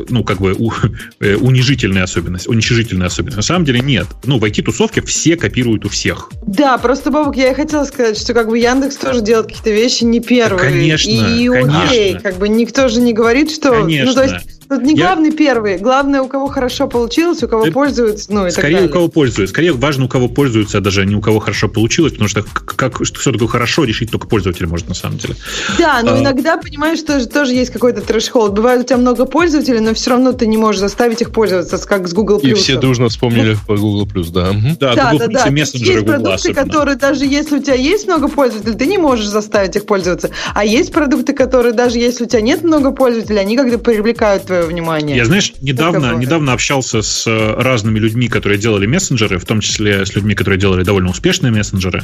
[SPEAKER 2] ну, как бы у, э, унижительная особенность, уничижительная особенность. На самом деле нет. Ну, в IT-тусовке все копируют у всех.
[SPEAKER 4] Да, просто, Бабок, я и хотела сказать, что как бы Яндекс тоже делает какие-то вещи не первые. Да,
[SPEAKER 2] конечно,
[SPEAKER 4] и,
[SPEAKER 2] и
[SPEAKER 4] окей, как бы никто же не говорит, что...
[SPEAKER 2] Конечно.
[SPEAKER 4] Ну, то есть Тут не я... главный первый, главное, у кого хорошо получилось, у кого это... пользуются, ну и
[SPEAKER 2] Скорее, у кого пользуются. Скорее, важно, у кого пользуются, а даже не у кого хорошо получилось, потому что как, что такое хорошо, решить только пользователь может на самом деле.
[SPEAKER 4] Да, но а... иногда, понимаешь, тоже, тоже есть какой-то трэш-холд. Бывает, у тебя много пользователей, но все равно ты не можешь заставить их пользоваться, как с Google+.
[SPEAKER 3] И все дружно вспомнили по Google+, да.
[SPEAKER 4] Да, да, Google да, да. мессенджеры есть Google продукты, особенно. которые даже если у тебя есть много пользователей, ты не можешь заставить их пользоваться. А есть продукты, которые даже если у тебя нет много пользователей, они как-то привлекают твое внимание.
[SPEAKER 2] Я, знаешь, недавно, недавно общался с э, разными людьми, которые делали мессенджеры, в том числе с людьми, которые делали довольно успешные мессенджеры.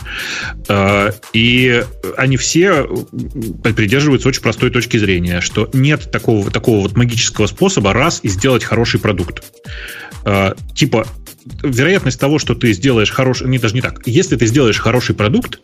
[SPEAKER 2] Э, и они все придерживаются очень простой точки зрения, что нет такого, такого вот магического способа раз и сделать хороший продукт. Э, типа, вероятность того, что ты сделаешь хороший... Не, даже не так. Если ты сделаешь хороший продукт,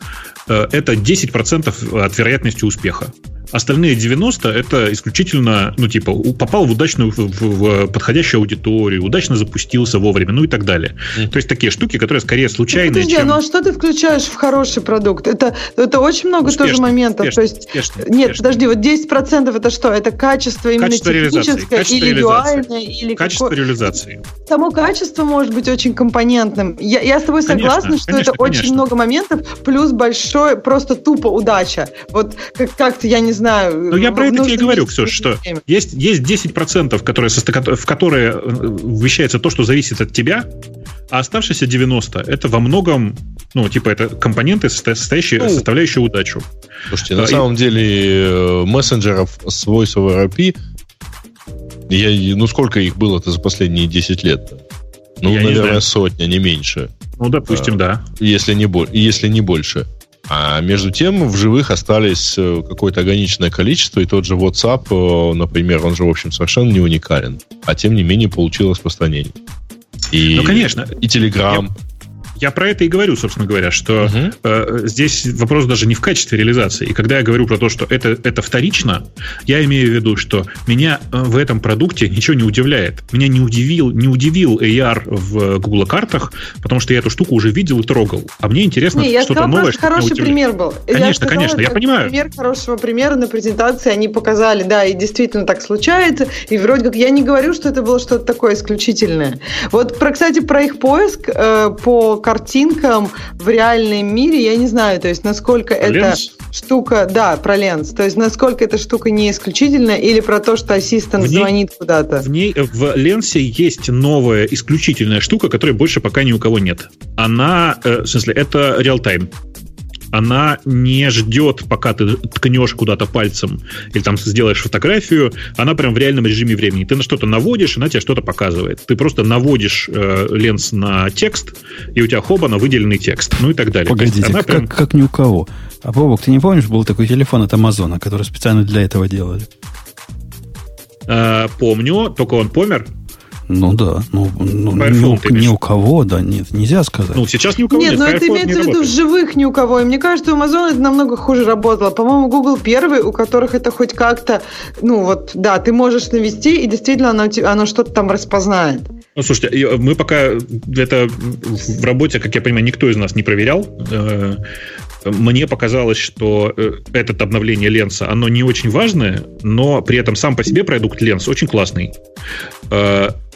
[SPEAKER 2] это 10% от вероятности успеха. Остальные 90 это исключительно, ну, типа, попал в удачную, в, в подходящую аудиторию, удачно запустился вовремя, ну и так далее. Mm. То есть такие штуки, которые скорее случайные, ну, подожди,
[SPEAKER 4] чем... ну а что ты включаешь в хороший продукт? Это, это очень много успешный, тоже моментов. Успешный, То есть, успешный, нет, успешный. подожди, вот 10% это что? Это качество именно качество техническое качество или визуальное? Или
[SPEAKER 2] качество какое... реализации.
[SPEAKER 4] Само качество может быть очень компонентным. Я, я с тобой согласна, конечно, что конечно, это конечно. очень много моментов, плюс большой, просто тупо удача. Вот как- как-то, я не знаю.
[SPEAKER 2] Ну, я про это тебе говорю, Ксюш, что есть, есть 10%, которые, в которые э, вещается то, что зависит от тебя, а оставшиеся 90% это во многом, ну, типа, это компоненты, состоящие, ну, составляющие удачу.
[SPEAKER 3] Слушайте, на а, самом и... деле э, мессенджеров с Voice over IP, я, ну, сколько их было-то за последние 10 лет? Ну, я наверное, не сотня, не меньше.
[SPEAKER 2] Ну, допустим, а, да.
[SPEAKER 3] Если не, если не больше. А между тем в живых остались э, какое-то ограниченное количество, и тот же WhatsApp, э, например, он же, в общем, совершенно не уникален, а тем не менее получил распространение.
[SPEAKER 2] И, ну, конечно.
[SPEAKER 3] И Telegram. Я,
[SPEAKER 2] про это и говорю, собственно говоря, что угу. э, здесь вопрос даже не в качестве реализации. И когда я говорю про то, что это, это вторично, я имею в виду, что меня э, в этом продукте ничего не удивляет. Меня не удивил, не удивил AR в Google картах, потому что я эту штуку уже видел и трогал. А мне интересно не, что-то новое. Что
[SPEAKER 4] хороший пример был.
[SPEAKER 2] Конечно, я сказала, конечно, я понимаю.
[SPEAKER 4] Пример хорошего примера на презентации они показали, да, и действительно так случается. И вроде как я не говорю, что это было что-то такое исключительное. Вот, про, кстати, про их поиск э, по картинкам в реальном мире, я не знаю, то есть насколько эта штука, да, про ленс, то есть насколько эта штука не исключительная или про то, что ассистент в звонит куда-то.
[SPEAKER 2] В ней, в ленсе есть новая исключительная штука, которой больше пока ни у кого нет. Она, э, в смысле, это реал-тайм она не ждет, пока ты ткнешь куда-то пальцем или там сделаешь фотографию, она прям в реальном режиме времени. Ты на что-то наводишь, она тебе что-то показывает. Ты просто наводишь э, ленс на текст, и у тебя хоба на выделенный текст, ну и так далее.
[SPEAKER 1] Погодите,
[SPEAKER 2] она
[SPEAKER 1] как, прям... как ни у кого. А, Бобок, ты не помнишь, был такой телефон от Амазона, который специально для этого делали?
[SPEAKER 2] Э, помню, только он помер.
[SPEAKER 1] Ну да, ну, ну ни, у, ни у кого, да, нет, нельзя сказать.
[SPEAKER 2] Ну, сейчас ни у кого
[SPEAKER 4] нет. Нет, но это имеется в виду живых ни у кого. И мне кажется, у Amazon это намного хуже работало. По-моему, Google первый, у которых это хоть как-то, ну вот, да, ты можешь навести, и действительно оно, оно что-то там распознает.
[SPEAKER 2] Ну, слушайте, мы пока это в работе, как я понимаю, никто из нас не проверял. Э, мне показалось, что э, это обновление ленса, оно не очень важное, но при этом сам по себе продукт ленс очень классный.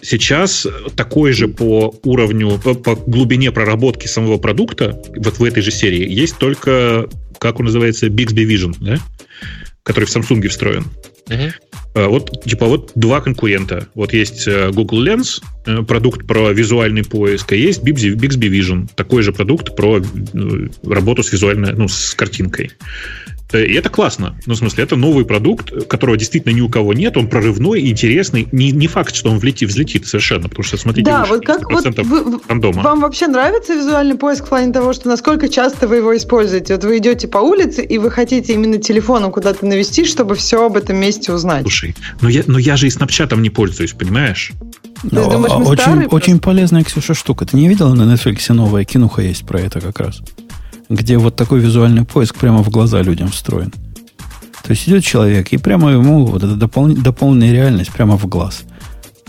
[SPEAKER 2] Э, сейчас такой же по уровню, по глубине проработки самого продукта, вот в этой же серии, есть только, как он называется, Bixby Vision, да? который в Samsung встроен. Uh-huh. Вот, типа, вот два конкурента. Вот есть э, Google Lens, э, продукт про визуальный поиск, а есть Bixby, Bixby Vision, такой же продукт про работу с визуальной, ну, с картинкой. Э, и это классно. Ну, в смысле, это новый продукт, которого действительно ни у кого нет, он прорывной, интересный. Не, не факт, что он влетит, взлетит совершенно, потому что, смотрите,
[SPEAKER 4] да, вот как вот вы, рандома. Вам вообще нравится визуальный поиск в плане того, что насколько часто вы его используете? Вот вы идете по улице, и вы хотите именно телефоном куда-то навести, чтобы все об этом месте узнать.
[SPEAKER 2] Слушай, но я, но я же и снапчатом не пользуюсь, понимаешь?
[SPEAKER 1] Ну, думаешь, а, очень, очень полезная, Ксюша, штука. Ты не видела на Netflix новая кинуха есть про это как раз? Где вот такой визуальный поиск прямо в глаза людям встроен. То есть идет человек, и прямо ему вот эта допол... дополненная реальность прямо в глаз.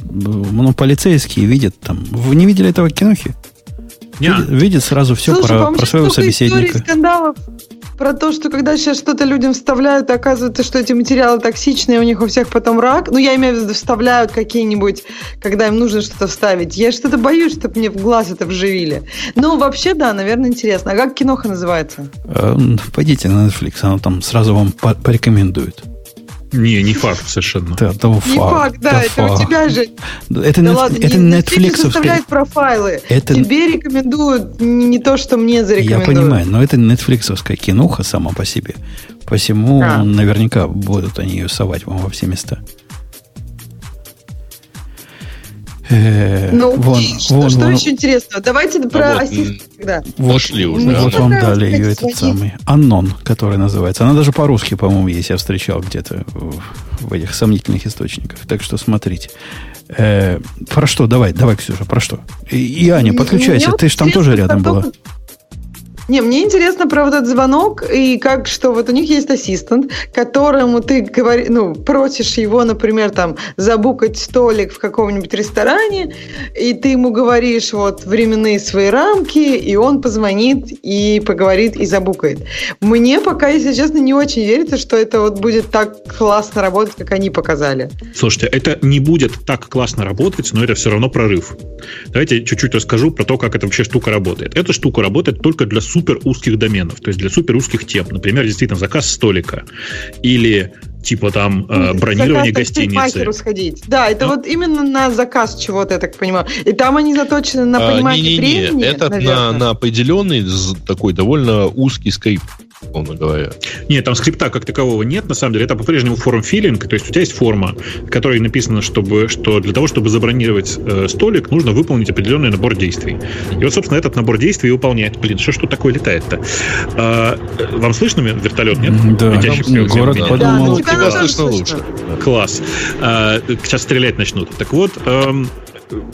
[SPEAKER 1] Ну, полицейские видят там. Вы не видели этого кинохи? Видит, видит сразу все Слушай, про, про своего собеседника.
[SPEAKER 4] скандалов про то, что когда сейчас что-то людям вставляют, оказывается, что эти материалы токсичные, у них у всех потом рак. Ну, я имею в виду, вставляют какие-нибудь, когда им нужно что-то вставить. Я что-то боюсь, чтобы мне в глаз это вживили. Ну, вообще, да, наверное, интересно. А как киноха называется?
[SPEAKER 1] Э, пойдите на Netflix, она там сразу вам порекомендует.
[SPEAKER 2] Не, не факт совершенно.
[SPEAKER 1] Да,
[SPEAKER 4] да, факт. Не факт, да, это факт. у тебя же.
[SPEAKER 1] Это, да нет, ладно, это
[SPEAKER 4] не, Netflix составляет профайлы. Это... Тебе рекомендуют не то, что мне зарекомендуют.
[SPEAKER 1] Я понимаю, но это нетфликсовская кинуха сама по себе. Посему а. наверняка будут они ее совать вам во все места.
[SPEAKER 4] Э, ну, вон, что, вон, что вон, еще интересного? Давайте а про вот, ассист
[SPEAKER 3] тогда. Вошли уже.
[SPEAKER 1] Мы вот вам дали ее этот самый Аннон, который называется. Она даже по-русски, по-моему, есть. Я встречал где-то в, в этих сомнительных источниках. Так что смотрите. Э, про что? Давай, давай, Ксюша, про что? И, и Аня, подключайся. Ты же там тоже рядом была.
[SPEAKER 4] Не, мне интересно про вот этот звонок и как, что вот у них есть ассистент, которому ты говори, ну, просишь его, например, там, забукать столик в каком-нибудь ресторане, и ты ему говоришь вот временные свои рамки, и он позвонит и поговорит и забукает. Мне пока, если честно, не очень верится, что это вот будет так классно работать, как они показали.
[SPEAKER 2] Слушайте, это не будет так классно работать, но это все равно прорыв. Давайте чуть-чуть расскажу про то, как эта вообще штука работает. Эта штука работает только для супер узких доменов, то есть для супер узких тем. Например, действительно заказ столика или типа там э, бронирование заказ, гостиницы.
[SPEAKER 4] сходить. Да, это ну, вот именно на заказ чего-то, я так понимаю. И там они заточены на понимание а, не, не, не. времени.
[SPEAKER 3] Это на, на определенный такой довольно узкий скрипт условно говоря.
[SPEAKER 2] Нет, там скрипта как такового нет, на самом деле. Это по-прежнему форм-филинг, то есть у тебя есть форма, в которой написано, чтобы, что для того, чтобы забронировать э, столик, нужно выполнить определенный набор действий. И вот, собственно, этот набор действий выполняет. Блин, что ж тут такое летает-то? А, вам слышно вертолет, нет?
[SPEAKER 1] Да, город
[SPEAKER 3] да. подумал. Да, тебя слышно лучше.
[SPEAKER 2] Класс. А, сейчас стрелять начнут. Так вот, эм,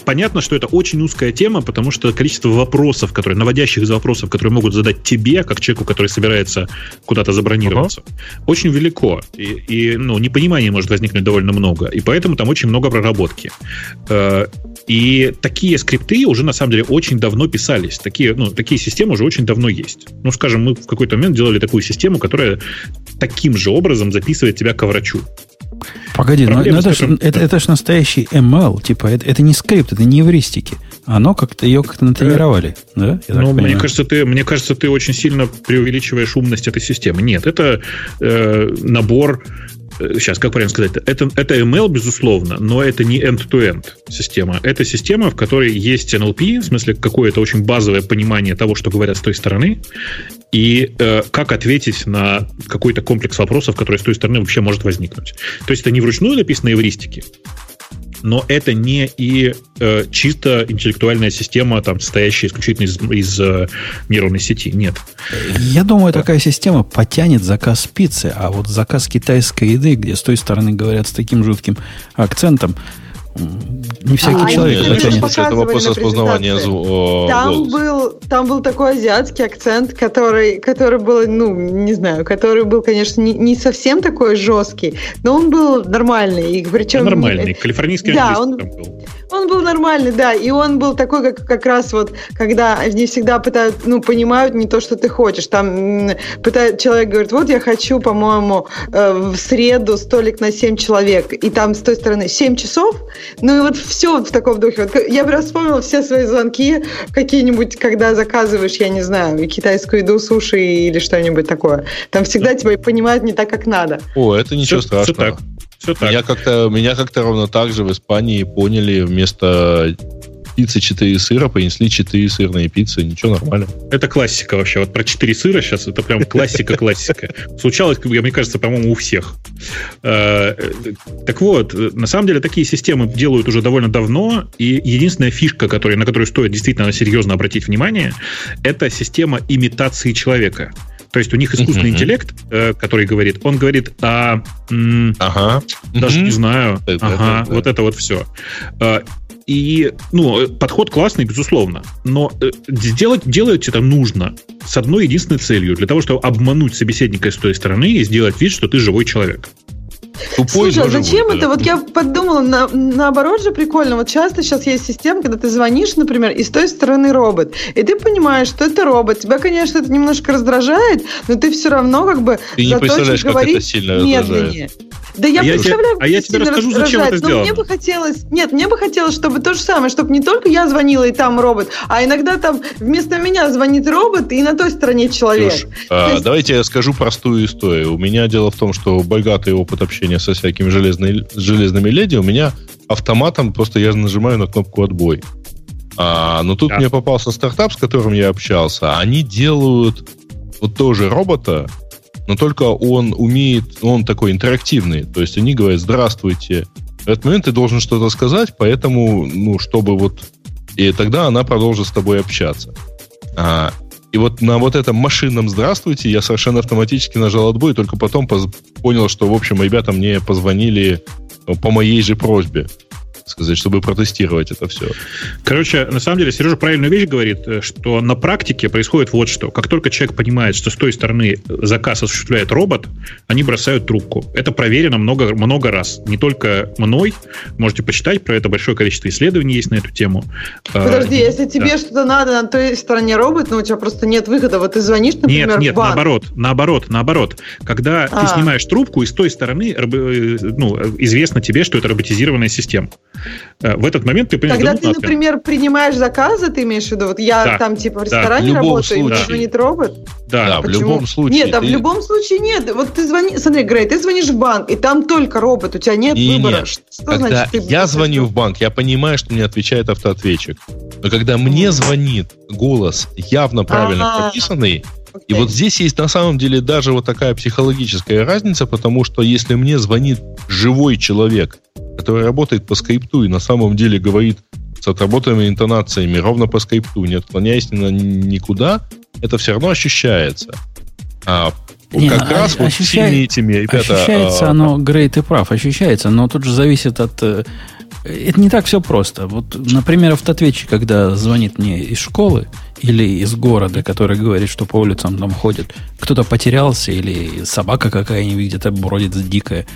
[SPEAKER 2] понятно, что это очень узкая тема, потому что количество вопросов, которые, наводящих вопросов, которые могут задать тебе, как человеку, который собирается куда-то забронироваться, uh-huh. очень велико. И, и ну, непонимания может возникнуть довольно много. И поэтому там очень много проработки. Э, и такие скрипты уже, на самом деле, очень давно писались. Такие, ну, такие системы уже очень давно есть. Ну, скажем, мы в какой-то момент делали такую систему, которая таким же образом записывает тебя к врачу.
[SPEAKER 1] Погоди, но, но это, которым... это, это же настоящий ML, типа, это, это не скрипт, это не эвристики. Оно как-то ее как-то натренировали, да?
[SPEAKER 2] Я ну, мне кажется, ты, мне кажется, ты очень сильно преувеличиваешь умность этой системы. Нет, это э, набор сейчас, как правильно сказать, это, это ML, безусловно, но это не end-to-end система. Это система, в которой есть NLP, в смысле какое-то очень базовое понимание того, что говорят с той стороны, и э, как ответить на какой-то комплекс вопросов, который с той стороны вообще может возникнуть. То есть это не вручную написано эвристики, но это не и э, чисто интеллектуальная система, там, состоящая исключительно из, из э, нейронной сети. Нет.
[SPEAKER 1] Я думаю, такая система потянет заказ пиццы, а вот заказ китайской еды, где с той стороны говорят с таким жутким акцентом, не всякий а, человек.
[SPEAKER 3] Это, не, это вопрос распознавания звука.
[SPEAKER 4] Там был, там был такой азиатский акцент, который, который был, ну, не знаю, который был, конечно, не, не совсем такой жесткий, но он был нормальный. И причем,
[SPEAKER 2] нормальный, калифорнийский
[SPEAKER 4] да, он, был. Он был нормальный, да, и он был такой, как, как раз вот, когда не всегда пытают, ну, понимают не то, что ты хочешь. Там пытает, человек говорит, вот я хочу, по-моему, э, в среду столик на 7 человек, и там с той стороны 7 часов, ну и вот все в таком духе. Вот я бы вспомнила все свои звонки какие-нибудь, когда заказываешь, я не знаю, китайскую еду, суши или что-нибудь такое. Там всегда тебя понимают не так, как надо.
[SPEAKER 3] О, это ничего все, страшного. Все так. Все так. Меня как-то, меня как-то ровно так же в Испании поняли вместо пиццы 4 сыра, принесли 4 сырные пиццы, ничего нормально.
[SPEAKER 2] Это классика вообще. Вот про 4 сыра сейчас это прям классика-классика. Случалось, мне кажется, по-моему, у всех. Э, так вот, на самом деле такие системы делают уже довольно давно, и единственная фишка, которая, на которую стоит действительно серьезно обратить внимание, это система имитации человека. То есть у них искусственный uh-huh. интеллект, э, который говорит, он говорит, а, м- ага. даже uh-huh. не знаю, это, ага, это, вот это вот все. Э, и, ну, подход классный, безусловно. Но э, сделать, делать это нужно с одной единственной целью. Для того, чтобы обмануть собеседника с той стороны и сделать вид, что ты живой человек.
[SPEAKER 4] Тупой Слушай, а зачем будет, это? Да. Вот я подумала, на, наоборот же прикольно. Вот часто сейчас есть система, когда ты звонишь, например, и с той стороны робот, и ты понимаешь, что это робот. Тебя, конечно, это немножко раздражает, но ты все равно как бы
[SPEAKER 3] ты не представляешь, как это сильно медленнее. Раздражает.
[SPEAKER 4] Да я
[SPEAKER 2] а
[SPEAKER 4] представляю,
[SPEAKER 2] я, а я тебе расскажу, зачем это сделано.
[SPEAKER 4] мне бы хотелось, нет, мне бы хотелось, чтобы то же самое, чтобы не только я звонила и там робот, а иногда там вместо меня звонит робот и на той стороне человек. Слушай,
[SPEAKER 3] а, есть... Давайте я скажу простую историю. У меня дело в том, что богатый опыт общения со всякими железными, железными леди, у меня автоматом просто я нажимаю на кнопку отбой. А, но тут да. мне попался стартап, с которым я общался. Они делают вот тоже робота, но только он умеет, он такой интерактивный. То есть они говорят, здравствуйте. В этот момент ты должен что-то сказать, поэтому, ну, чтобы вот... И тогда она продолжит с тобой общаться. А, и вот на вот этом машинном «здравствуйте» я совершенно автоматически нажал отбой, только потом понял, что, в общем, ребята мне позвонили по моей же просьбе сказать, чтобы протестировать это все.
[SPEAKER 2] Короче, на самом деле Сережа правильную вещь говорит, э, что на практике происходит вот что. Как только человек понимает, что с той стороны заказ осуществляет робот, они бросают трубку. Это проверено много, много раз. Не только мной. Можете почитать про это. Большое количество исследований есть на эту тему.
[SPEAKER 4] А, Подожди, а, если тебе да. что-то надо на той стороне робот, но у тебя просто нет выхода. Вот ты звонишь, например,
[SPEAKER 2] Нет, нет,
[SPEAKER 4] в банк.
[SPEAKER 2] наоборот, наоборот, наоборот. Когда а. ты снимаешь трубку, и с той стороны э, ну, известно тебе, что это роботизированная система. Э, в этот момент ты
[SPEAKER 4] понимаешь... Когда ты, например, принимаешь заказы, ты имеешь в виду, вот я да. там типа в ресторане да, в работаю, случае. и мне звонит робот?
[SPEAKER 3] Да, да в любом случае.
[SPEAKER 4] Нет, а ты... в любом случае нет. Вот ты звонишь, смотри, Грей, ты звонишь в банк, и там только робот, у тебя нет
[SPEAKER 3] и
[SPEAKER 4] выбора.
[SPEAKER 3] Нет. Что когда значит, ты я звоню в банк, я понимаю, что мне отвечает автоответчик. Но когда мне звонит голос явно правильно А-а-а. прописанный, и вот здесь есть на самом деле даже вот такая психологическая разница, потому что если мне звонит живой человек, который работает по скрипту и на самом деле говорит с отработанными интонациями ровно по скрипту, не отклоняясь ни никуда, это все равно ощущается. А не, как а, раз ощущай, вот всеми этими ребята...
[SPEAKER 1] Ощущается а, оно, Грей, ты прав, ощущается, но тут же зависит от... Э, это не так все просто. Вот, например, автоответчик, когда звонит мне из школы или из города, который говорит, что по улицам там ходит, кто-то потерялся или собака какая-нибудь где-то бродит дикая,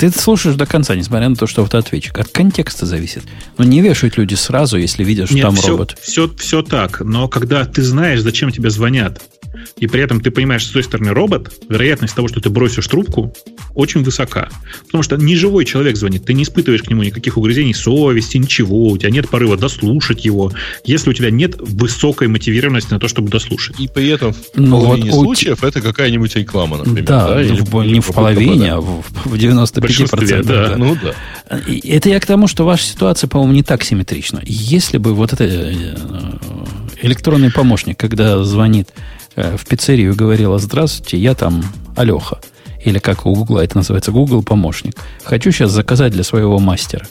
[SPEAKER 1] ты слушаешь до конца, несмотря на то, что автоответчик. От контекста зависит. Но не вешают люди сразу, если видят, что Нет, там
[SPEAKER 2] все,
[SPEAKER 1] робот.
[SPEAKER 2] Все, все так. Но когда ты знаешь, зачем тебе звонят, и при этом ты понимаешь, что с той стороны робот, вероятность того, что ты бросишь трубку, очень высока. Потому что не живой человек звонит, ты не испытываешь к нему никаких угрызений совести, ничего, у тебя нет порыва дослушать его, если у тебя нет высокой мотивированности на то, чтобы дослушать.
[SPEAKER 3] И при этом в ну, половине вот, случаев у... это какая-нибудь реклама, например.
[SPEAKER 1] Да, да? Или в, не в половине, а в, в 95%. Да. да. Ну, да. Это я к тому, что ваша ситуация, по-моему, не так симметрична. Если бы вот это э, электронный помощник, когда звонит Э, в пиццерию говорила, здравствуйте, я там Алеха. Или как у Гугла это называется, Google помощник. Хочу сейчас заказать для своего мастера.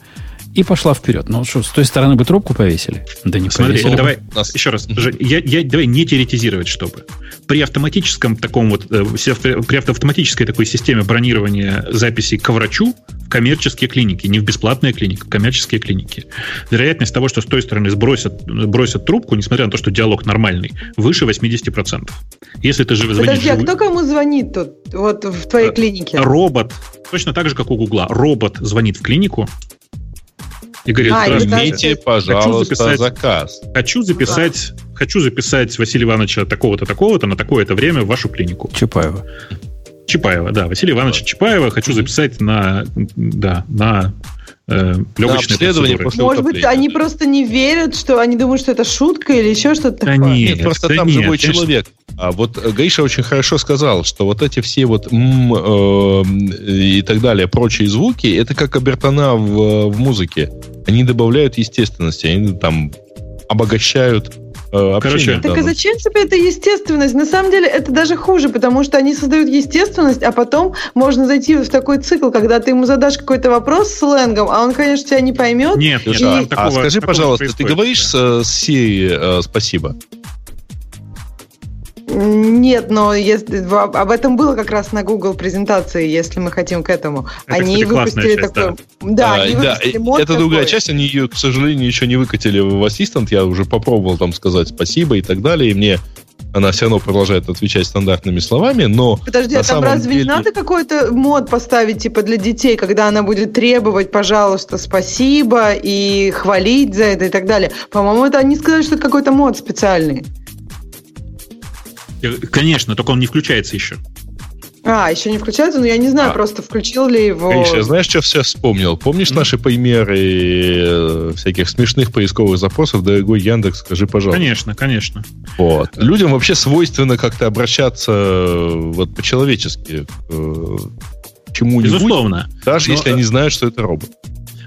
[SPEAKER 1] И пошла вперед. Ну что, с той стороны бы трубку повесили?
[SPEAKER 2] Да не Смотри, повесили. давай Нас... еще раз. Я, я, давай не теоретизировать, чтобы. При автоматическом таком вот, э, при автоматической такой системе бронирования записей к врачу в коммерческие клиники, не в бесплатные клиники, в коммерческие клиники, вероятность того, что с той стороны сбросят, бросят трубку, несмотря на то, что диалог нормальный, выше 80%. Если ты же звонишь...
[SPEAKER 4] Подожди, а кто кому звонит тут, вот в твоей э, клинике?
[SPEAKER 2] Робот. Точно так же, как у Гугла. Робот звонит в клинику,
[SPEAKER 3] и говорит, а, примите, пожалуйста, хочу записать, заказ.
[SPEAKER 2] Хочу записать, да. хочу записать Василия Ивановича такого-то, такого-то на такое-то время в вашу клинику.
[SPEAKER 1] Чапаева.
[SPEAKER 2] Чапаева, да, Василия Ивановича Чапаева хочу записать на, да, на э, легочное
[SPEAKER 3] обследование
[SPEAKER 4] после Может быть, они просто не верят, что они думают, что это шутка или еще что-то да
[SPEAKER 3] такое. Нет, нет просто да там нет, живой конечно. человек. А вот Гриша очень хорошо сказал, что вот эти все вот м, э, и так далее, прочие звуки, это как обертона в, в музыке. Они добавляют естественности, они там обогащают
[SPEAKER 4] э, Короче, так а зачем тебе эта естественность? На самом деле это даже хуже, потому что они создают естественность, а потом можно зайти в такой цикл, когда ты ему задашь какой-то вопрос сленгом, а он, конечно, тебя не поймет.
[SPEAKER 3] Нет, и... а, такого, а скажи, пожалуйста, ты говоришь с, с Siri э, спасибо?
[SPEAKER 4] Нет, но если, об этом было как раз на Google презентации, если мы хотим к этому.
[SPEAKER 2] Это, они кстати, выпустили часть, такой.
[SPEAKER 3] Да, да, а, они да выпустили Это другая часть, они ее, к сожалению, еще не выкатили в Assistant. Я уже попробовал там сказать спасибо и так далее. И мне она все равно продолжает отвечать стандартными словами, но...
[SPEAKER 4] Подожди, а там разве деле... не надо какой-то мод поставить, типа, для детей, когда она будет требовать, пожалуйста, спасибо, и хвалить за это и так далее? По-моему, это они сказали, что это какой-то мод специальный.
[SPEAKER 2] Э, конечно, только он не включается еще.
[SPEAKER 4] А, еще не включается, но я не знаю, а. просто включил ли его...
[SPEAKER 3] Конечно, знаешь, что все вспомнил? Помнишь mm-hmm. наши примеры э, всяких смешных поисковых запросов, дорогой Яндекс, скажи, пожалуйста.
[SPEAKER 2] Конечно, конечно.
[SPEAKER 3] Вот. Людям вообще свойственно как-то обращаться э, вот по-человечески к чему-нибудь.
[SPEAKER 2] Безусловно.
[SPEAKER 3] Даже но... если они знают, что это робот.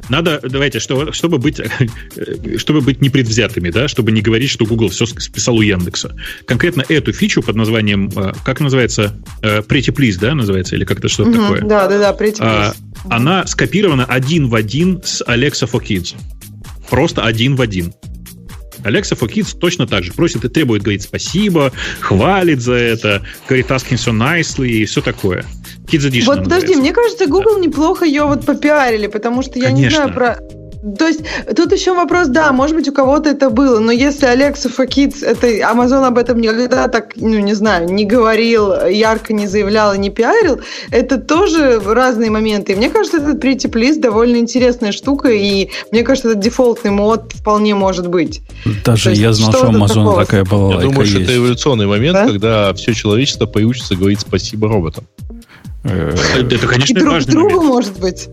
[SPEAKER 2] Надо, давайте, что, чтобы, быть, чтобы быть непредвзятыми, да, чтобы не говорить, что Google все списал у Яндекса. Конкретно эту фичу под названием, э, как называется, э, Pretty Please, да, называется, или как-то что-то угу, такое?
[SPEAKER 4] Да, да, да, Pretty а, Please.
[SPEAKER 2] Она скопирована один в один с Alexa for Kids. Просто один в один. Alexa for Kids точно так же просит и требует говорить спасибо, хвалит за это, говорит asking so nicely и все такое.
[SPEAKER 4] Kids Edition Вот подожди, мне кажется, Google неплохо ее вот попиарили, потому что я Конечно. не знаю про... То есть тут еще вопрос, да, может быть, у кого-то это было, но если Alexa for Kids, это Amazon об этом никогда так, ну, не знаю, не говорил, ярко не заявлял и не пиарил, это тоже разные моменты. И мне кажется, этот Pretty Please довольно интересная штука, и мне кажется, этот дефолтный мод вполне может быть.
[SPEAKER 1] Даже есть, я знал, что Amazon такого? такая была.
[SPEAKER 3] Я думаю, что это эволюционный момент, да? когда все человечество поучится говорить спасибо роботам.
[SPEAKER 2] Э, это, конечно,
[SPEAKER 4] И друг другу, может быть.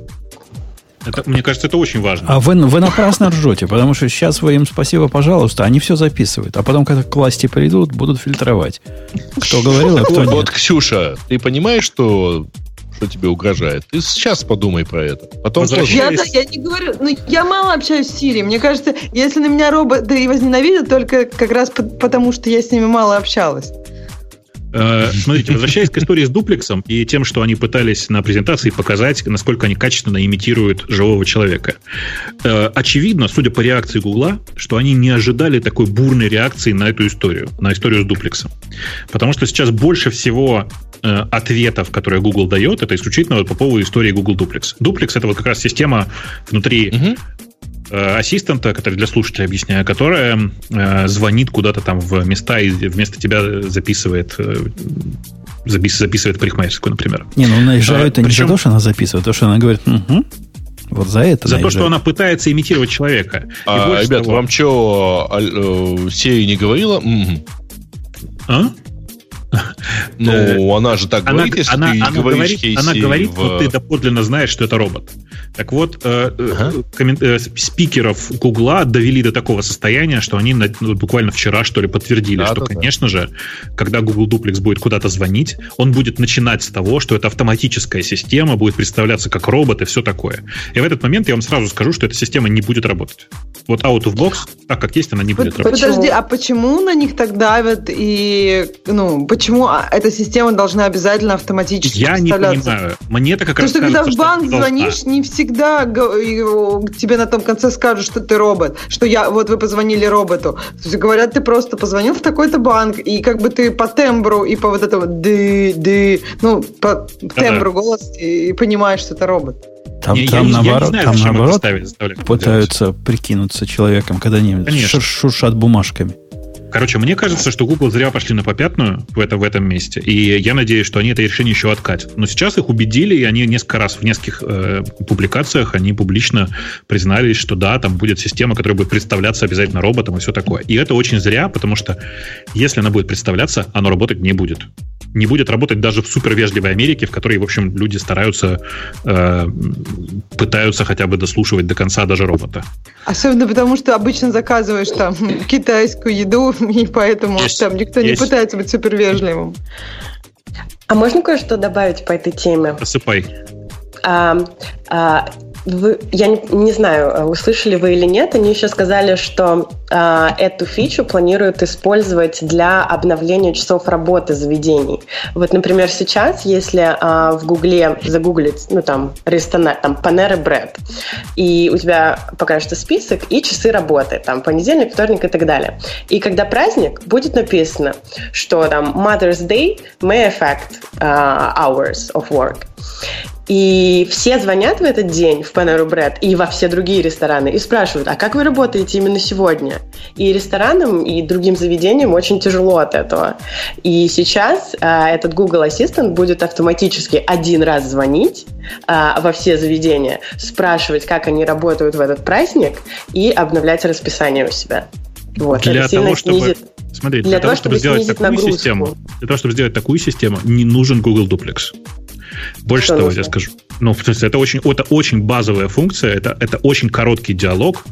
[SPEAKER 2] Это, мне кажется, это очень важно.
[SPEAKER 1] А вы, вы напрасно ржете, потому что сейчас вы им спасибо, пожалуйста, они все записывают. А потом, когда к власти придут, будут фильтровать. Кто говорил, а кто нет.
[SPEAKER 3] Вот, Ксюша, ты понимаешь, что что тебе угрожает. Ты сейчас подумай про это. Потом
[SPEAKER 4] я, да, я не говорю, ну, я мало общаюсь с Сири. Мне кажется, если на меня роботы возненавидят, только как раз потому, что я с ними мало общалась.
[SPEAKER 2] Э, смотрите, возвращаясь к истории с дуплексом и тем, что они пытались на презентации показать, насколько они качественно имитируют живого человека. Э, очевидно, судя по реакции Гугла, что они не ожидали такой бурной реакции на эту историю, на историю с дуплексом. Потому что сейчас больше всего э, ответов, которые Google дает, это исключительно вот по поводу истории Google Duplex. Duplex это вот как раз система внутри угу ассистента, который для слушателя объясняю, которая э, звонит куда-то там в места и вместо тебя записывает э, запис, записывает парикмахерскую, например.
[SPEAKER 1] Не, ну наезжают а, не причем, за то, что она записывает, а то, что она говорит, угу, вот за это.
[SPEAKER 2] За то, что она пытается имитировать человека.
[SPEAKER 3] А, ребят, того... вам что, э, Сей не говорила? Угу. А? Ну, э, она же так
[SPEAKER 2] она, говорит, если она, ты она говоришь говорит, Она говорит, в... что ты доподлинно знаешь, что это робот. Так вот, э, э, ага. коммен... спикеров Гугла довели до такого состояния, что они ну, буквально вчера, что ли, подтвердили, да, что, да, конечно да. же, когда Google Duplex будет куда-то звонить, он будет начинать с того, что это автоматическая система, будет представляться как робот и все такое. И в этот момент я вам сразу скажу, что эта система не будет работать. Вот out of box, так как есть, она не будет
[SPEAKER 4] работать. Подожди, а почему на них так давят и, ну, почему а, эта система должна обязательно автоматически
[SPEAKER 2] Я не понимаю. Мне это как
[SPEAKER 4] раз Потому что когда в банк звонишь, не всегда тебе на том конце скажут, что ты робот, что я, вот вы позвонили роботу. То есть говорят, ты просто позвонил в такой-то банк, и как бы ты по тембру и по вот этому ды, ды, ну, по тембру голос и понимаешь, что это робот.
[SPEAKER 1] Там, не, там, наоборот, знаю, там наоборот пытаются делать. прикинуться человеком, когда они Конечно. шуршат бумажками.
[SPEAKER 2] Короче, мне кажется, что Google зря пошли на попятную в, это, в этом месте, и я надеюсь, что они это решение еще откатят. Но сейчас их убедили, и они несколько раз в нескольких э, публикациях они публично признались, что да, там будет система, которая будет представляться обязательно роботом и все такое. И это очень зря, потому что если она будет представляться, оно работать не будет не будет работать даже в супервежливой Америке, в которой, в общем, люди стараются, э, пытаются хотя бы дослушивать до конца даже робота.
[SPEAKER 4] Особенно потому, что обычно заказываешь там китайскую еду, [LAUGHS] и поэтому есть, там никто есть. не пытается быть супервежливым.
[SPEAKER 6] А можно кое-что добавить по этой теме?
[SPEAKER 2] Посыпай.
[SPEAKER 6] А, а, вы, я не, не знаю, э, услышали вы или нет, они еще сказали, что э, эту фичу планируют использовать для обновления часов работы заведений. Вот, например, сейчас, если э, в Гугле загуглить, ну там, ресторан, там, Panera Bread, и у тебя покажется список и часы работы, там, понедельник, вторник и так далее. И когда праздник, будет написано, что там Mother's Day may affect uh, hours of work. И все звонят в этот день в Panera Bread и во все другие рестораны и спрашивают, а как вы работаете именно сегодня? И ресторанам, и другим заведениям очень тяжело от этого. И сейчас а, этот Google Assistant будет автоматически один раз звонить а, во все заведения, спрашивать, как они работают в этот праздник и обновлять расписание у себя.
[SPEAKER 2] Вот, для того, чтобы, снизит, смотри, для, для того, чтобы, чтобы сделать такую нагрузку. систему, для того, чтобы сделать такую систему, не нужен Google Duplex. Больше Что того, нужно? я скажу. Ну, в смысле, это очень, это очень базовая функция, это, это очень короткий диалог,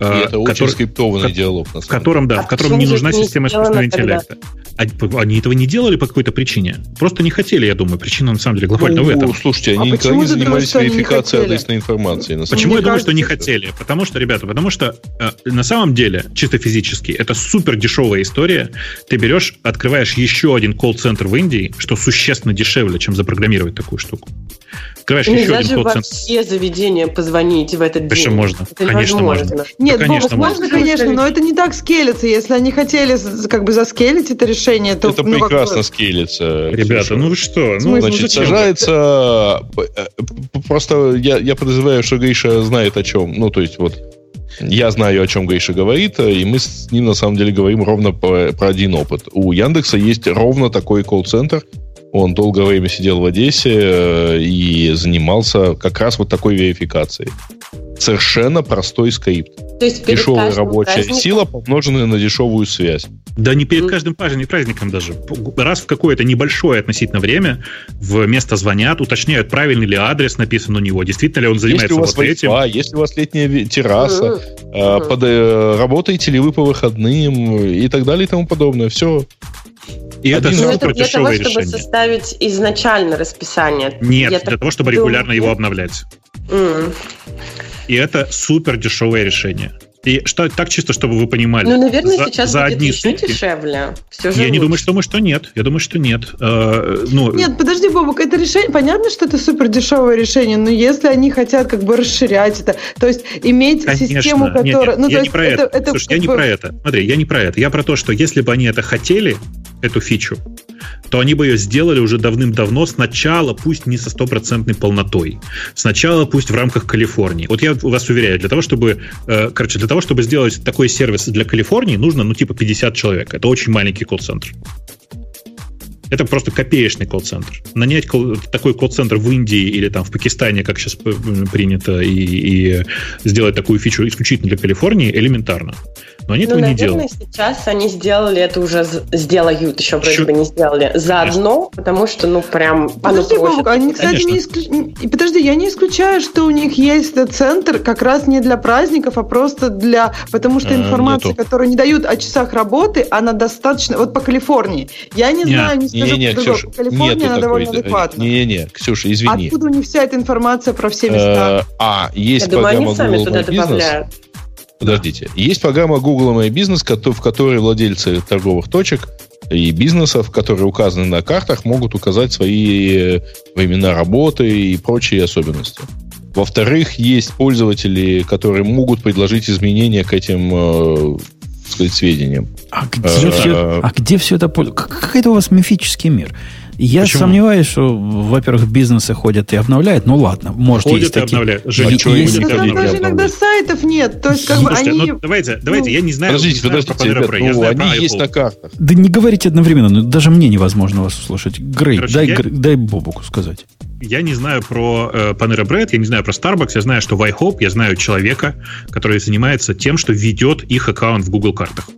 [SPEAKER 3] и э, это который, очень скриптованный диалог.
[SPEAKER 2] В котором, да, а в котором не нужна система искусственного интеллекта. Тогда? Они этого не делали по какой-то причине. Просто не хотели, я думаю. Причина на самом деле глобально ну, в этом.
[SPEAKER 3] Слушайте, они а никогда не занимались верификацией адресной информации.
[SPEAKER 2] На почему я думаю, что не хотели? Потому что, ребята, потому что э, на самом деле, чисто физически, это супер дешевая история. Ты берешь, открываешь еще один колл-центр в Индии, что существенно дешевле, чем запрограммировать такую штуку.
[SPEAKER 6] Открываешь Нельзя еще один колл-центр. все заведения позвонить в этот
[SPEAKER 2] день. Можно. Это Конечно, можно.
[SPEAKER 4] Нет, да, конечно, Бог, можно, конечно, но это не так скелется. Если они хотели как бы заскелить это решение, то...
[SPEAKER 3] Это ну, прекрасно как... скелется.
[SPEAKER 2] Ребята, ну вы что?
[SPEAKER 3] Ну, значит, сажается... Э, просто я, я подозреваю, что Гриша знает о чем. Ну, то есть вот я знаю, о чем Гриша говорит, и мы с ним на самом деле говорим ровно про, про один опыт. У Яндекса есть ровно такой колл-центр, он долгое время сидел в Одессе э, и занимался как раз вот такой верификацией. Совершенно простой скрипт. То есть Дешевая рабочая праздником? сила, помноженная на дешевую связь.
[SPEAKER 2] Да не перед каждым праздником даже. Раз в какое-то небольшое относительно время в место звонят, уточняют, правильный ли адрес написан у него, действительно ли он занимается если у вас вот этим.
[SPEAKER 3] А если у вас летняя терраса, mm-hmm. под, э, работаете ли вы по выходным и так далее и тому подобное. Все.
[SPEAKER 6] И это супер это для того, решение. чтобы составить изначально расписание.
[SPEAKER 2] Нет, Я для того, чтобы думаю, регулярно его обновлять. Mm. И это супер дешевое решение. И что, так чисто, чтобы вы понимали.
[SPEAKER 6] Ну, наверное, за, сейчас за будет одни еще сутки, дешевле.
[SPEAKER 2] Все же я лучше. не думаю, что, мы, что нет. Я думаю, что нет. Э,
[SPEAKER 4] ну, нет, подожди, Бобок, это решение, понятно, что это супер дешевое решение, но если они хотят как бы расширять это, то есть иметь Конечно. систему, которая... Нет, нет,
[SPEAKER 2] ну, я не про это. это, это Слушай, я бы... не про это. Смотри, я не про это. Я про то, что если бы они это хотели, эту фичу, то они бы ее сделали уже давным-давно сначала, пусть не со стопроцентной полнотой. Сначала пусть в рамках Калифорнии. Вот я вас уверяю, для того, чтобы, э, короче, для того, чтобы сделать такой сервис для Калифорнии, нужно, ну, типа 50 человек. Это очень маленький колл-центр. Это просто копеечный колл-центр. Нанять кол- такой колл-центр в Индии или там в Пакистане, как сейчас принято, и, и сделать такую фичу исключительно для Калифорнии элементарно. Но они ну, этого наверное, не делают.
[SPEAKER 6] сейчас они сделали это уже, сделают, еще вроде Чё? бы не сделали, заодно, потому что, ну, прям
[SPEAKER 4] Подожди, оно Бог, они, кстати, не исклю... Подожди, я не исключаю, что у них есть этот центр как раз не для праздников, а просто для... Потому что а, информация, нету. которую не дают о часах работы, она достаточно... Вот по Калифорнии. Я не, не знаю, не скажу,
[SPEAKER 3] не, не, Ксюша,
[SPEAKER 4] Калифорния, она
[SPEAKER 3] такой,
[SPEAKER 4] довольно адекватна.
[SPEAKER 3] Не-не-не, Ксюша, извини.
[SPEAKER 4] Откуда у них вся эта информация про все места?
[SPEAKER 3] Э, а, есть программа Google My Business. Подождите. Есть программа Google My Business, в которой владельцы торговых точек и бизнесов, которые указаны на картах, могут указать свои э, времена работы и прочие особенности. Во-вторых, есть пользователи, которые могут предложить изменения к этим э, сказать, сведениям.
[SPEAKER 1] А где, а, все, а где все это? Какой-то у вас мифический мир. Я Почему? сомневаюсь, что, во-первых, бизнесы ходят и обновляют. Ну ладно, может ходят есть и такие... обновляют.
[SPEAKER 4] Жень, есть... есть... Даже, даже иногда сайтов нет. То есть, как бы
[SPEAKER 2] они... ну, давайте, давайте, ну, я не знаю.
[SPEAKER 3] Подождите,
[SPEAKER 2] не
[SPEAKER 3] подождите, знаю ребят, ну,
[SPEAKER 2] знаю
[SPEAKER 3] они есть на картах.
[SPEAKER 1] Да не говорите одновременно, ну, даже мне невозможно вас услышать. Грей, Короче, дай, я... дай Бобуку сказать
[SPEAKER 2] я не знаю про э, Panera Bread, я не знаю про Starbucks, я знаю, что в iHop я знаю человека, который занимается тем, что ведет их аккаунт в Google картах.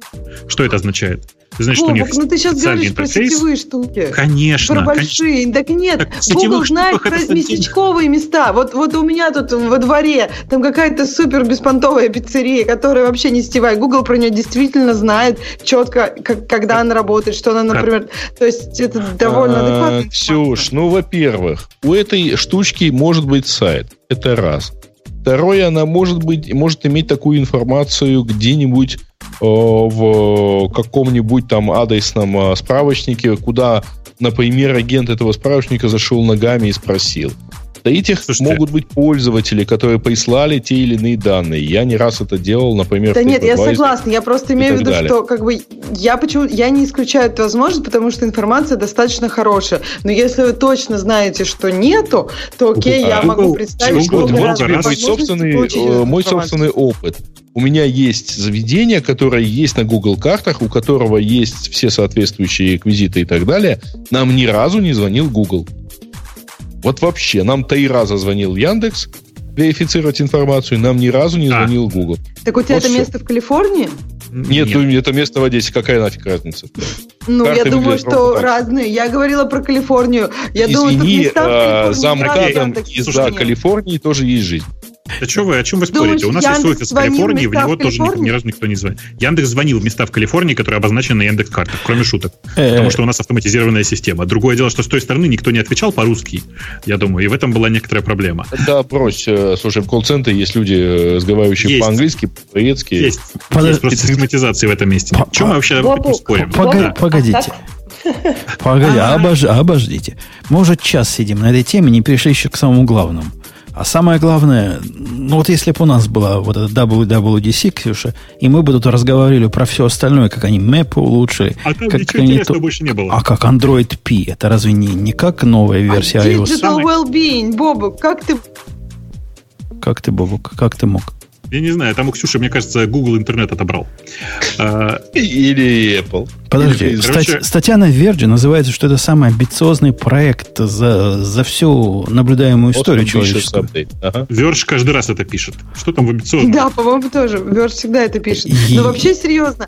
[SPEAKER 2] Что это означает?
[SPEAKER 4] Ты знаешь, Вовок, что у них ну ты сейчас говоришь интерфейс. про сетевые штуки.
[SPEAKER 2] Конечно.
[SPEAKER 4] Про большие. Конечно. Так нет, так, Google знает про местечковые места. Вот, вот у меня тут во дворе там какая-то супер беспонтовая пиццерия, которая вообще не сетевая. Google про нее действительно знает четко, как, когда она работает, что она, например... То есть это довольно а, адекватно.
[SPEAKER 3] Ксюш, ну, во-первых, у этой штучки может быть сайт. Это раз. Второе, она может быть, может иметь такую информацию где-нибудь в каком-нибудь там адресном э, справочнике, куда, например, агент этого справочника зашел ногами и спросил. До этих Слушайте. могут быть пользователи, которые прислали те или иные данные. Я не раз это делал, например,
[SPEAKER 4] Да нет, я согласна. Я просто имею в виду, что как бы я почему я не исключаю эту возможность, потому что информация достаточно хорошая. Но если вы точно знаете, что нету, то окей, я Google, могу представить,
[SPEAKER 3] Google, что вот мой собственный, э, мой собственный опыт. У меня есть заведение, которое есть на Google картах, у которого есть все соответствующие реквизиты и так далее. Нам ни разу не звонил Google. Вот вообще, нам три раза звонил Яндекс верифицировать информацию, нам ни разу не а. звонил а. Google.
[SPEAKER 4] Так у тебя вот это все. место в Калифорнии?
[SPEAKER 3] Нет, Нет, ну, это место в Одессе, какая нафиг разница?
[SPEAKER 4] Ну, Карты я думаю, что разные. Я говорила про Калифорнию. Я
[SPEAKER 3] Извини, думаю, что места в Калифорнии из-за Калифорнии тоже есть жизнь.
[SPEAKER 2] Да что вы, о чем вы спорите? У нас есть офис в Калифорнии, в него тоже ни, ни разу никто не звонит. Яндекс звонил в места в Калифорнии, которые обозначены на Яндекс картах, кроме шуток. Э. Потому что у нас автоматизированная система. Другое дело, что с той стороны никто не отвечал по-русски, я думаю, и в этом была некоторая проблема.
[SPEAKER 3] Да, брось. Э, слушай, в колл-центре есть люди, э, разговаривающие по-английски, по-турецки.
[SPEAKER 2] Есть. Есть просто систематизация в этом месте. Чем мы вообще спорим?
[SPEAKER 1] Погодите. Погоди, обождите. Мы уже час сидим на этой теме, не перешли еще к самому главному. А самое главное, ну вот если бы у нас была вот эта WWDC, Ксюша, и мы бы тут разговаривали про все остальное, как они мэпы улучшили. А там как
[SPEAKER 2] ничего они то... больше не было.
[SPEAKER 1] А как Android P, это разве не, не как новая версия а
[SPEAKER 4] iOS? Digital Wellbeing, Бобок, как ты...
[SPEAKER 1] Как ты, Бобок, как ты мог?
[SPEAKER 2] Я не знаю, там у Ксюши, мне кажется, Google интернет отобрал.
[SPEAKER 3] А, Или Apple.
[SPEAKER 1] Подожди, Или, короче... статья на Verge называется, что это самый амбициозный проект за, за всю наблюдаемую историю человеческую.
[SPEAKER 2] Ага. Verge каждый раз это пишет. Что там в амбициозном?
[SPEAKER 4] Да, по-моему, тоже. Verge всегда это пишет. И... Но вообще, серьезно,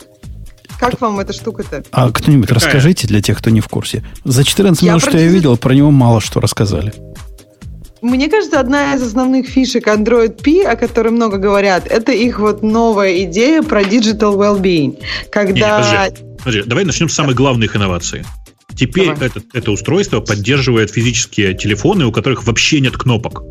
[SPEAKER 4] как вам эта штука-то?
[SPEAKER 1] А кто-нибудь Какая? расскажите для тех, кто не в курсе. За 14 минут, что я видел, про него мало что рассказали.
[SPEAKER 4] Мне кажется, одна из основных фишек Android P, о которой много говорят, это их вот новая идея про digital well-being. Когда... Не,
[SPEAKER 2] подожди, подожди, давай начнем с самой главной их инновации. Теперь это, это устройство поддерживает физические телефоны, у которых вообще нет кнопок.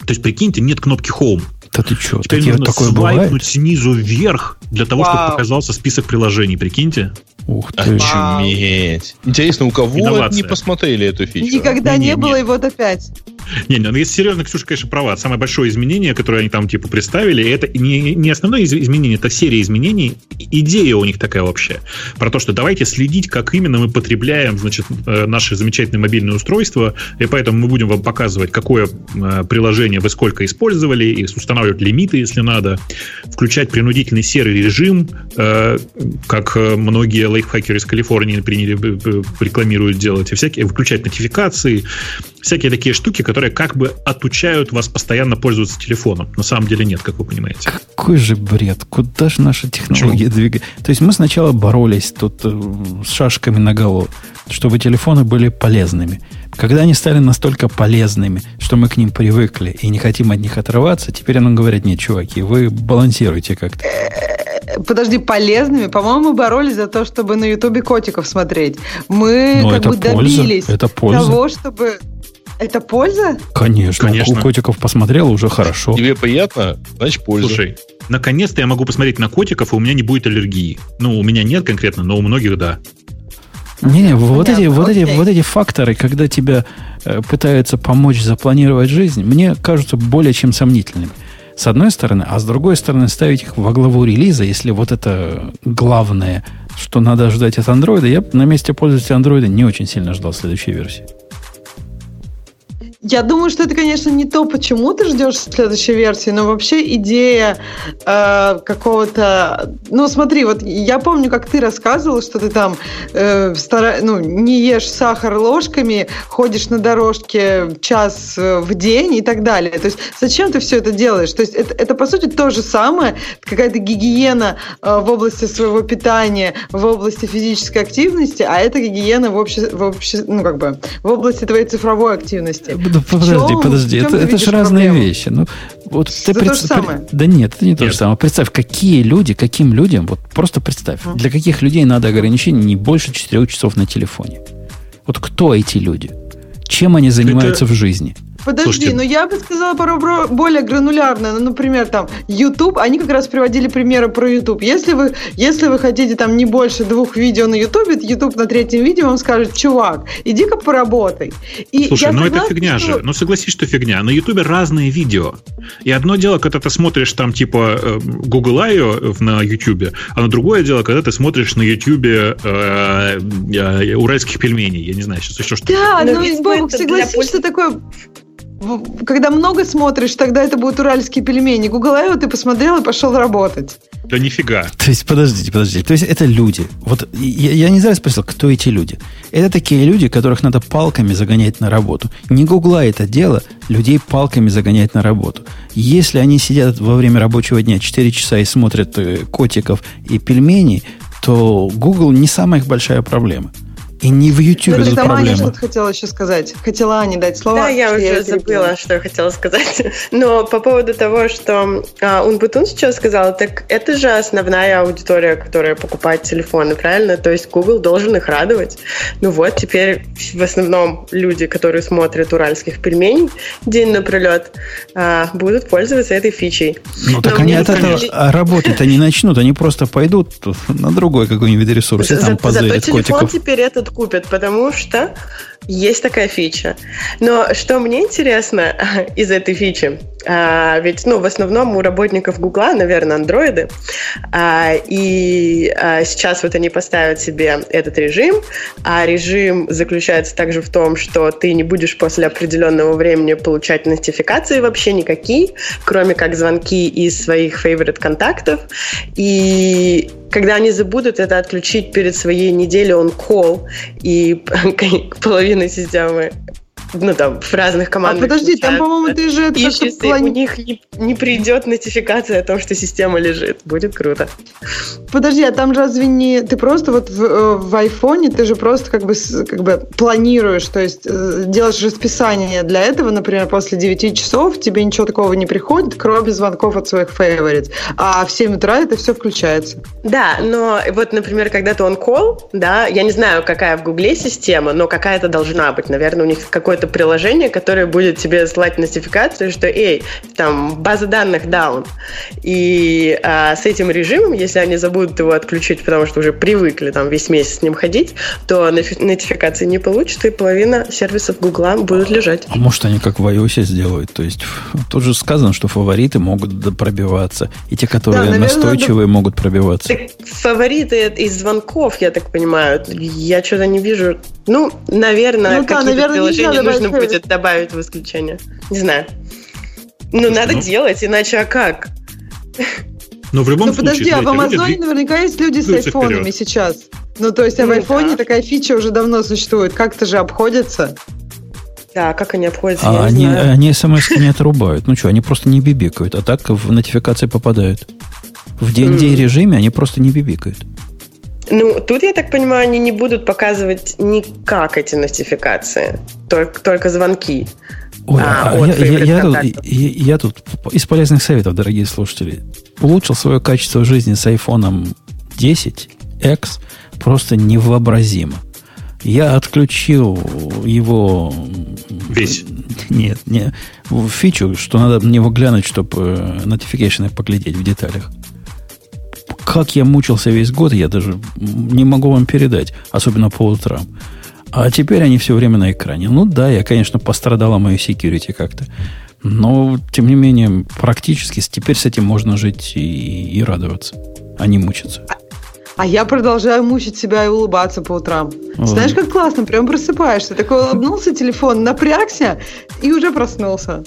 [SPEAKER 2] То есть, прикиньте, нет кнопки Home.
[SPEAKER 1] Да ты что,
[SPEAKER 2] Теперь нужно такое свайпнуть бывает? снизу вверх для того, Вау. чтобы показался список приложений, прикиньте.
[SPEAKER 3] Ух ты. Очуметь. Интересно, у кого Инновация. не посмотрели эту фичу?
[SPEAKER 4] Никогда не, не, не было, и вот опять.
[SPEAKER 2] Не, не, ну если серьезно, Ксюша, конечно, права. Самое большое изменение, которое они там типа представили, это не, не основное изменение, это серия изменений. Идея у них такая вообще. Про то, что давайте следить, как именно мы потребляем, значит, э, наши замечательные мобильные устройства, и поэтому мы будем вам показывать, какое э, приложение вы сколько использовали, и устанавливать лимиты, если надо, включать принудительный серый режим, э, как многие лайфхакеры из Калифорнии приняли, рекламируют делать, и всякие, включать нотификации, всякие такие штуки, которые как бы отучают вас постоянно пользоваться телефоном. На самом деле нет, как вы понимаете.
[SPEAKER 1] Какой же бред? Куда же наши технологии двигаются? То есть мы сначала боролись тут э, с шашками на голову, чтобы телефоны были полезными. Когда они стали настолько полезными, что мы к ним привыкли и не хотим от них отрываться, теперь нам говорят, нет, чуваки, вы балансируете как-то.
[SPEAKER 4] Подожди, полезными? По-моему, мы боролись за то, чтобы на Ютубе котиков смотреть. Мы Но как бы польза, добились это польза. того, чтобы это польза?
[SPEAKER 1] Конечно. Конечно. У котиков посмотрел, уже хорошо.
[SPEAKER 3] Тебе приятно, значит польза. Слушай,
[SPEAKER 2] наконец-то я могу посмотреть на котиков, и у меня не будет аллергии. Ну, у меня нет конкретно, но у многих да.
[SPEAKER 1] Не, вот эти, вот, эти, вот эти факторы, когда тебя э, пытаются помочь запланировать жизнь, мне кажутся более чем сомнительными. С одной стороны, а с другой стороны, ставить их во главу релиза, если вот это главное, что надо ждать от андроида, я на месте пользователя андроида не очень сильно ждал следующей версии.
[SPEAKER 4] Я думаю, что это, конечно, не то, почему ты ждешь следующей версии, но вообще идея э, какого-то... Ну, смотри, вот я помню, как ты рассказывал, что ты там э, стара... ну, не ешь сахар ложками, ходишь на дорожке час э, в день и так далее. То есть зачем ты все это делаешь? То есть это, это по сути, то же самое, какая-то гигиена э, в области своего питания, в области физической активности, а это гигиена в, обще... в, обще... ну, как бы, в области твоей цифровой активности
[SPEAKER 1] подожди, подожди, это, это же разные проблему? вещи. Ну, вот ты это пред... то же самое. Да нет, это не то нет. же самое. Представь, какие люди, каким людям, вот просто представь, mm. для каких людей надо ограничение не больше 4 часов на телефоне. Вот кто эти люди? Чем они занимаются это... в жизни?
[SPEAKER 4] Подожди, Слушайте, но я бы сказала про более гранулярно. Ну, например, там, YouTube, они как раз приводили примеры про YouTube. Если вы, если вы хотите там не больше двух видео на YouTube, YouTube на третьем видео вам скажет, чувак, иди-ка поработай.
[SPEAKER 2] И Слушай, ну это фигня что... же. Ну согласись, что фигня. На YouTube разные видео. И одно дело, когда ты смотришь там типа э, Google I.O. на YouTube, а на другое дело, когда ты смотришь на YouTube э, э, уральских пельменей. Я не знаю, сейчас еще что-то.
[SPEAKER 4] Да, ну, ну согласись, что такое когда много смотришь, тогда это будут уральские пельмени. Google I.O. ты посмотрел и пошел работать.
[SPEAKER 2] Да нифига.
[SPEAKER 1] То есть, подождите, подождите. То есть, это люди. Вот я, я не знаю спросил, кто эти люди. Это такие люди, которых надо палками загонять на работу. Не гугла это дело, людей палками загонять на работу. Если они сидят во время рабочего дня 4 часа и смотрят э, котиков и пельменей, то Google не самая их большая проблема. И не в YouTube
[SPEAKER 4] это проблема. что-то хотела еще сказать. Хотела Ане дать слово.
[SPEAKER 6] Да, я уже я забыла, что я хотела сказать. [LAUGHS] Но по поводу того, что а, Унбутун сейчас сказал, так это же основная аудитория, которая покупает телефоны, правильно? То есть Google должен их радовать. Ну вот, теперь в основном люди, которые смотрят уральских пельменей день напролет, а, будут пользоваться этой фичей.
[SPEAKER 1] Ну так они от этого работать они начнут, они просто пойдут на другой какой-нибудь ресурс и там позырят
[SPEAKER 6] котиков. телефон теперь этот купят, потому что есть такая фича. Но что мне интересно [LAUGHS] из этой фичи, а, ведь, ну, в основном у работников Гугла, наверное, андроиды, а, и а, сейчас вот они поставят себе этот режим, а режим заключается также в том, что ты не будешь после определенного времени получать нотификации вообще никакие, кроме как звонки из своих favorite контактов, и когда они забудут это отключить перед своей неделей он call и [LAUGHS] половина системы ну, там, в разных командах.
[SPEAKER 4] А подожди, там, по-моему, ты же это
[SPEAKER 6] как плани... у них не, не придет нотификация о том, что система лежит. Будет круто.
[SPEAKER 4] Подожди, а там разве не... Ты просто вот в, э, в айфоне, ты же просто как бы, как бы планируешь, то есть э, делаешь расписание для этого, например, после 9 часов тебе ничего такого не приходит, кроме звонков от своих фейворит. А в 7 утра это все включается.
[SPEAKER 6] Да, но вот, например, когда ты он call, да, я не знаю, какая в Гугле система, но какая-то должна быть. Наверное, у них какой-то какое-то приложение, которое будет тебе слать нотификацию, что, эй, там, база данных down. И а, с этим режимом, если они забудут его отключить, потому что уже привыкли там весь месяц с ним ходить, то нотификации не получат, и половина сервисов Гугла будут лежать.
[SPEAKER 1] А может, они как в iOS сделают? То есть, тут же сказано, что фавориты могут пробиваться, и те, которые да, наверное, настойчивые, надо... могут пробиваться. Так,
[SPEAKER 6] фавориты из звонков, я так понимаю. Я что-то не вижу. Ну, наверное, ну, какие-то наверное, приложения нужно будет добавить в исключение. Не знаю. Ну, Слушай, надо ну... делать, иначе а как?
[SPEAKER 2] Но ну, в любом ну,
[SPEAKER 4] случае... подожди, а в Амазоне люди... наверняка есть люди с айфонами вперед. сейчас. Ну, то есть, а в ну айфоне да. такая фича уже давно существует. Как-то же обходится.
[SPEAKER 6] Да, как они обходятся,
[SPEAKER 1] а они, они смс не отрубают. Ну что, они просто не бибикают, а так в нотификации попадают. В DND режиме они просто не бибикают.
[SPEAKER 6] Ну, тут, я так понимаю, они не будут показывать никак эти нотификации, только, только звонки.
[SPEAKER 1] Ой, а, а я, я, я, тут, я, я тут из полезных советов, дорогие слушатели, улучшил свое качество жизни с iPhone 10X просто невообразимо. Я отключил его...
[SPEAKER 2] Весь?
[SPEAKER 1] Нет, не, фичу, что надо мне его глянуть, чтобы notification э, поглядеть в деталях как я мучился весь год, я даже не могу вам передать, особенно по утрам. А теперь они все время на экране. Ну да, я, конечно, пострадала мою security как-то. Но, тем не менее, практически теперь с этим можно жить и, и радоваться, а не мучиться.
[SPEAKER 4] А я продолжаю мучить себя и улыбаться по утрам. Ой. Знаешь, как классно, прям просыпаешься. Такой улыбнулся, телефон напрягся и уже проснулся.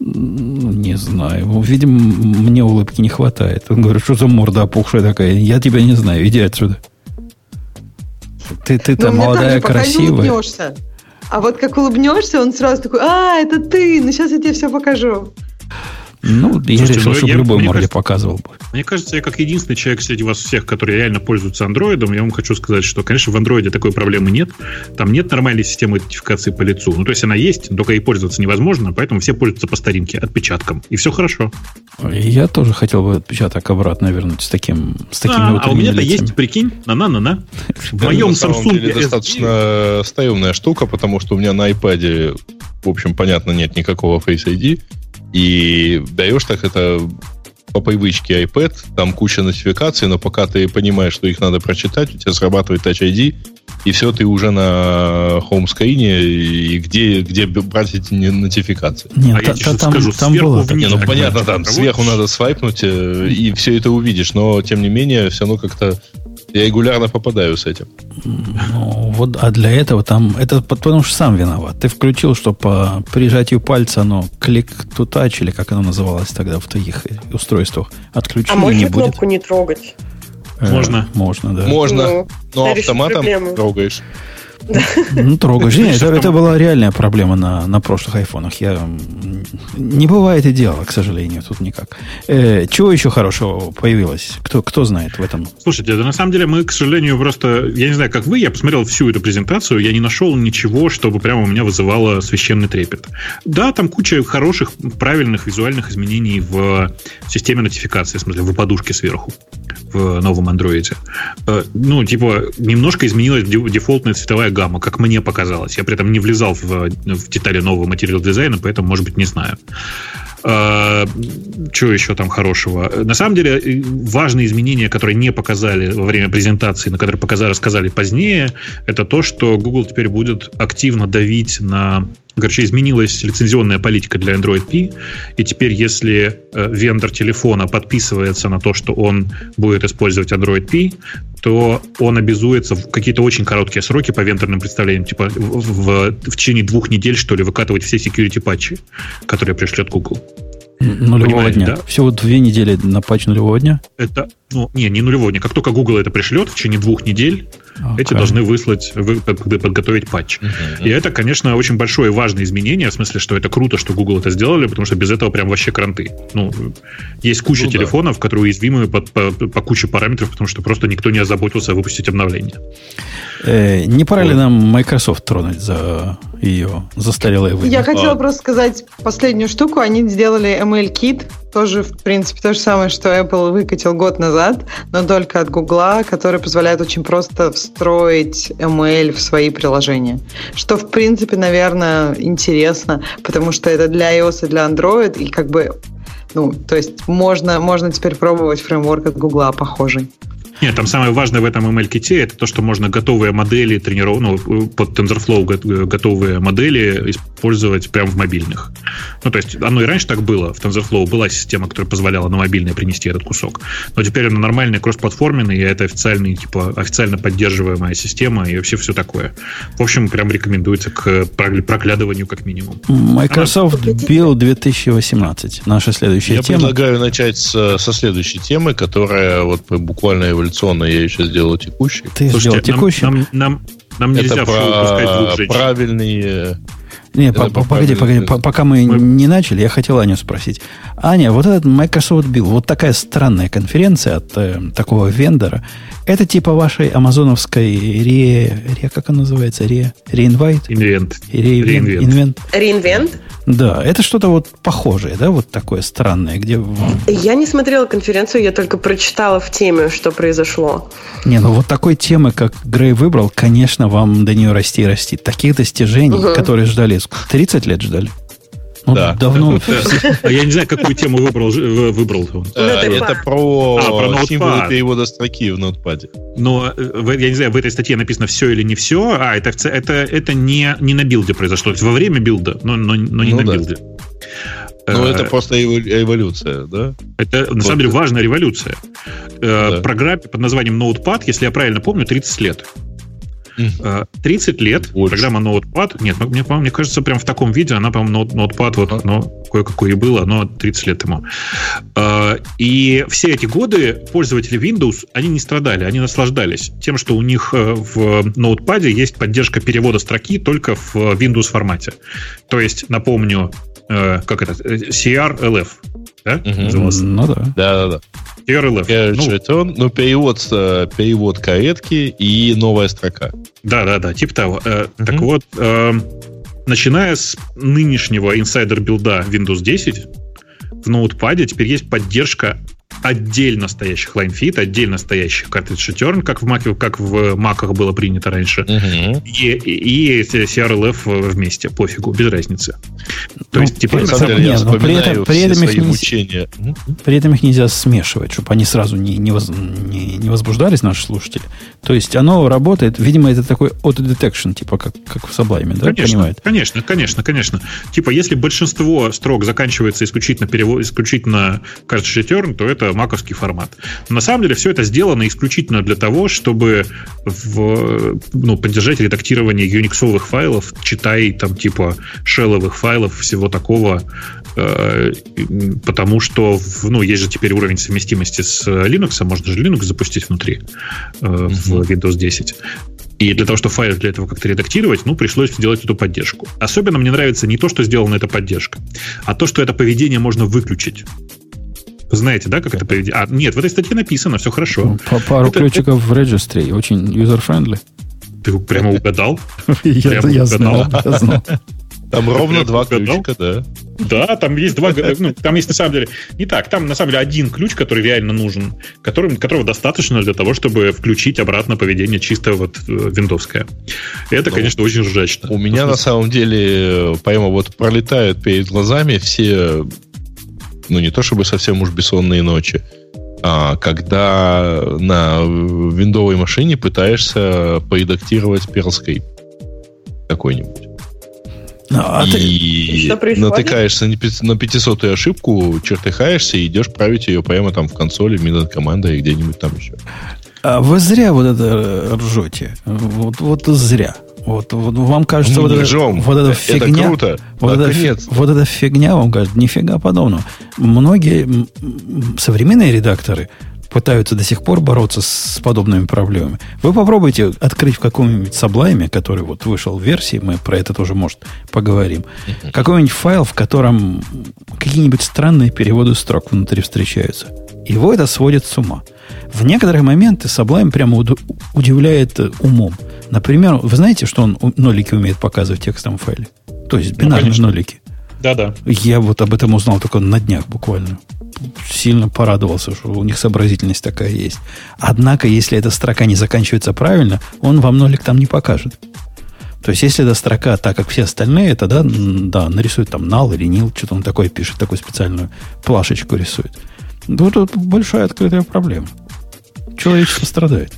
[SPEAKER 1] Не знаю. Видимо, мне улыбки не хватает. Он говорит, что за морда опухшая такая? Я тебя не знаю, иди отсюда. Ты, ты-то ну, молодая, красивая.
[SPEAKER 4] А вот как улыбнешься, он сразу такой, а, это ты, ну сейчас я тебе все покажу.
[SPEAKER 1] Ну, я Слушайте, решил, ну, чтобы я, любой морде кажется, показывал бы.
[SPEAKER 2] Мне кажется, я как единственный человек среди вас всех, который реально пользуется андроидом, я вам хочу сказать, что, конечно, в андроиде такой проблемы нет. Там нет нормальной системы идентификации по лицу. Ну, то есть она есть, только ей пользоваться невозможно, поэтому все пользуются по старинке, отпечатком. И все хорошо.
[SPEAKER 1] Я тоже хотел бы отпечаток обратно вернуть с таким с такими
[SPEAKER 2] а, а у меня-то есть, прикинь, на-на-на-на. [LAUGHS]
[SPEAKER 3] В моем Samsung достаточно стоимная штука, потому что у меня на iPad в общем, понятно, нет никакого Face ID, и даешь так это по привычке iPad, там куча нотификаций, но пока ты понимаешь, что их надо прочитать, у тебя срабатывает Touch ID, и все, ты уже на хоум-скрине, и где, где брать эти нотификации.
[SPEAKER 2] Нет, а та, я та, там, скажу,
[SPEAKER 3] там было. Не, ну понятно, там сверху надо свайпнуть, э, и все это увидишь, но тем не менее, все равно как-то я регулярно попадаю с этим.
[SPEAKER 1] Ну, вот, а для этого там, это потому что сам виноват. Ты включил, что по прижатию пальца оно клик to touch, или как оно называлось тогда в таких устройствах, отключил. А
[SPEAKER 6] можно кнопку не трогать?
[SPEAKER 2] Э, можно.
[SPEAKER 1] Можно, да.
[SPEAKER 3] Можно, ну, но автоматом трогаешь.
[SPEAKER 1] Ну, трогаешь. Нет, это, это была реальная проблема на, на прошлых айфонах. Я, не бывает и дела, к сожалению, тут никак. Э, чего еще хорошего появилось? Кто, кто знает в этом?
[SPEAKER 2] Слушайте, да на самом деле мы, к сожалению, просто... Я не знаю, как вы, я посмотрел всю эту презентацию, я не нашел ничего, чтобы прямо у меня вызывало священный трепет. Да, там куча хороших, правильных визуальных изменений в системе нотификации, в смысле, в подушке сверху в новом андроиде. Э, ну, типа, немножко изменилась дефолтная цветовая гамма, как мне показалось. Я при этом не влезал в, в детали нового материал дизайна, поэтому, может быть, не знаю. А, что еще там хорошего? На самом деле, важные изменения, которые не показали во время презентации, на которые показали, рассказали позднее, это то, что Google теперь будет активно давить на Короче, изменилась лицензионная политика для Android P, и теперь, если э, вендор телефона подписывается на то, что он будет использовать Android P, то он обязуется в какие-то очень короткие сроки по вендорным представлениям, типа в, в, в течение двух недель, что ли, выкатывать все security патчи, которые пришлет Google.
[SPEAKER 1] Нулевого дня. Да? Всего две недели на патч нулевого дня?
[SPEAKER 2] Это, ну, не, не нулевого дня. Как только Google это пришлет, в течение двух недель okay. эти должны выслать, вы, подготовить патч. Uh-huh. И это, конечно, очень большое и важное изменение, в смысле, что это круто, что Google это сделали, потому что без этого прям вообще кранты. Ну, есть куча ну, телефонов, да. которые уязвимы по, по, по куче параметров, потому что просто никто не озаботился выпустить обновление.
[SPEAKER 1] Э, не пора ли нам Microsoft тронуть за ее застарелые
[SPEAKER 4] выборы? Я хотела а. просто сказать последнюю штуку. Они сделали ML Kit, тоже, в принципе, то же самое, что Apple выкатил год назад, но только от Google, который позволяет очень просто встроить ML в свои приложения. Что, в принципе, наверное, интересно, потому что это для iOS и для Android, и как бы ну, то есть можно, можно теперь пробовать фреймворк от Гугла похожий.
[SPEAKER 2] Нет, там самое важное в этом ML-ките это то, что можно готовые модели трениров... ну, под TensorFlow готовые модели использовать прямо в мобильных. Ну, то есть оно и раньше так было. В TensorFlow была система, которая позволяла на мобильное принести этот кусок. Но теперь она нормальная, кроссплатформенная, и это официальный, типа, официально поддерживаемая система, и вообще все такое. В общем, прям рекомендуется к проглядыванию как минимум.
[SPEAKER 1] Microsoft Build 2018. Наша следующая
[SPEAKER 3] Я
[SPEAKER 1] тема.
[SPEAKER 3] Я предлагаю начать с, со следующей темы, которая вот буквально эволюционно я еще сделал текущей.
[SPEAKER 1] Ты Слушайте, сделал текущий?
[SPEAKER 2] Нам, нам, нам, нам нельзя
[SPEAKER 3] это про правильные
[SPEAKER 1] не, по, погоди, погоди, пока мы, мы не начали, я хотел Аню спросить. Аня, вот этот Microsoft Build, вот такая странная конференция от э, такого вендора, это типа вашей амазоновской ре, ре как она называется, ре, реинвайт?
[SPEAKER 2] Инвент.
[SPEAKER 1] Реинвент.
[SPEAKER 6] Реинвент?
[SPEAKER 1] Да, это что-то вот похожее, да, вот такое странное, где...
[SPEAKER 6] Я не смотрела конференцию, я только прочитала в теме, что произошло.
[SPEAKER 1] Не, ну вот такой темы, как Грей выбрал, конечно, вам до нее расти и расти. Таких достижений, угу. которые ждали, 30 лет ждали.
[SPEAKER 2] Ну, да. Давно. [LAUGHS] А я не знаю, какую тему выбрал. выбрал он.
[SPEAKER 3] Ну, это про, а, про символы перевода строки в Notepad е.
[SPEAKER 2] Но э, я не знаю, в этой статье написано все или не все. А, это, это, это не, не на Build е произошло. во время Build а, но, но, но не ну, на да. Build е.
[SPEAKER 3] Ну, это э, просто эволюция, да?
[SPEAKER 2] Это, на вот. самом деле, важная революция. Э, да. Программе под названием Notepad, если я правильно помню, 30 лет. 30 лет Больше. программа Notepad, нет, мне, мне кажется, прям в таком виде она, по-моему, Notepad, вот, но кое-какое и было, но 30 лет ему. А, и все эти годы пользователи Windows, они не страдали, они наслаждались тем, что у них э, в Notepad есть поддержка перевода строки только в Windows формате. То есть, напомню, э, как это, CRLF,
[SPEAKER 3] да? Угу. Ну да. Да, да, да.
[SPEAKER 2] TRLF.
[SPEAKER 3] Ну, жетон, ну, перевод, э, перевод каретки и новая строка.
[SPEAKER 2] Да, да, да, типа того. Угу. Так вот, э, начиная с нынешнего инсайдер билда Windows 10, в ноутпаде теперь есть поддержка отдельно стоящих line-fit, отдельно стоящих cartridge return, как в Mac, как в Mac'ах было принято раньше, угу. и, и, CRLF вместе, пофигу, без разницы.
[SPEAKER 1] То ну, есть теперь... На самом деле, нет, при, этом, при, этом их не, при этом их нельзя смешивать, чтобы они сразу не, не, воз, не, не возбуждались, наши слушатели. То есть оно работает, видимо, это такой auto-detection, типа как, как в Sublime, да?
[SPEAKER 2] Конечно, понимает? конечно, конечно, конечно. Типа, если большинство строк заканчивается исключительно, перевод, исключительно cartridge return, то это маковский формат. Но на самом деле все это сделано исключительно для того, чтобы в, ну, поддержать редактирование юниксовых файлов, читай там типа шелловых файлов, всего такого, э, потому что ну, есть же теперь уровень совместимости с Linux, можно же Linux запустить внутри э, в Windows 10. И для того, чтобы файл для этого как-то редактировать, ну, пришлось сделать эту поддержку. Особенно мне нравится не то, что сделана эта поддержка, а то, что это поведение можно выключить. Вы знаете, да, как это поведение? А, нет, в этой статье написано, все хорошо.
[SPEAKER 1] По пару это, ключиков это... в регистре, очень user-friendly.
[SPEAKER 2] Ты прямо угадал? [LAUGHS]
[SPEAKER 1] Я знал, я знал.
[SPEAKER 3] Там ровно два ключика, да.
[SPEAKER 2] Да, там есть два, ну, там есть на самом деле, не так, там на самом деле один ключ, который реально нужен, который, которого достаточно для того, чтобы включить обратно поведение чисто вот э, виндовское. Это, ну, конечно, очень ржачно.
[SPEAKER 3] У меня на самом деле, прямо вот пролетают перед глазами все, ну не то чтобы совсем уж бессонные ночи, а когда на виндовой машине пытаешься поредактировать Script какой-нибудь. Ну, а и ты... натыкаешься на 500 ошибку, чертыхаешься и идешь править ее прямо там в консоли, в команда и где-нибудь там еще.
[SPEAKER 1] А вы зря вот это ржете. Вот, вот зря. Вот, вот вам кажется, вот,
[SPEAKER 3] это, вот
[SPEAKER 1] эта фигня, круто. Вот, эта, вот эта фигня вам кажется, нифига подобного. Многие современные редакторы пытаются до сих пор бороться с подобными проблемами. Вы попробуйте открыть в каком-нибудь саблайме, который вот вышел в версии, мы про это тоже, может, поговорим, какой-нибудь файл, в котором какие-нибудь странные переводы строк внутри встречаются. Его это сводит с ума. В некоторые моменты Sublime прямо удивляет умом. Например, вы знаете, что он нолики умеет показывать в текстовом файле? То есть ну, бинарные ну, нолики.
[SPEAKER 2] Да-да.
[SPEAKER 1] Я вот об этом узнал только на днях буквально сильно порадовался, что у них сообразительность такая есть. Однако, если эта строка не заканчивается правильно, он вам нолик там не покажет. То есть, если эта строка, так как все остальные, тогда, да, нарисует там нал или нил, что-то он такое пишет, такую специальную плашечку рисует. Ну, тут большая открытая проблема. Человечество страдает.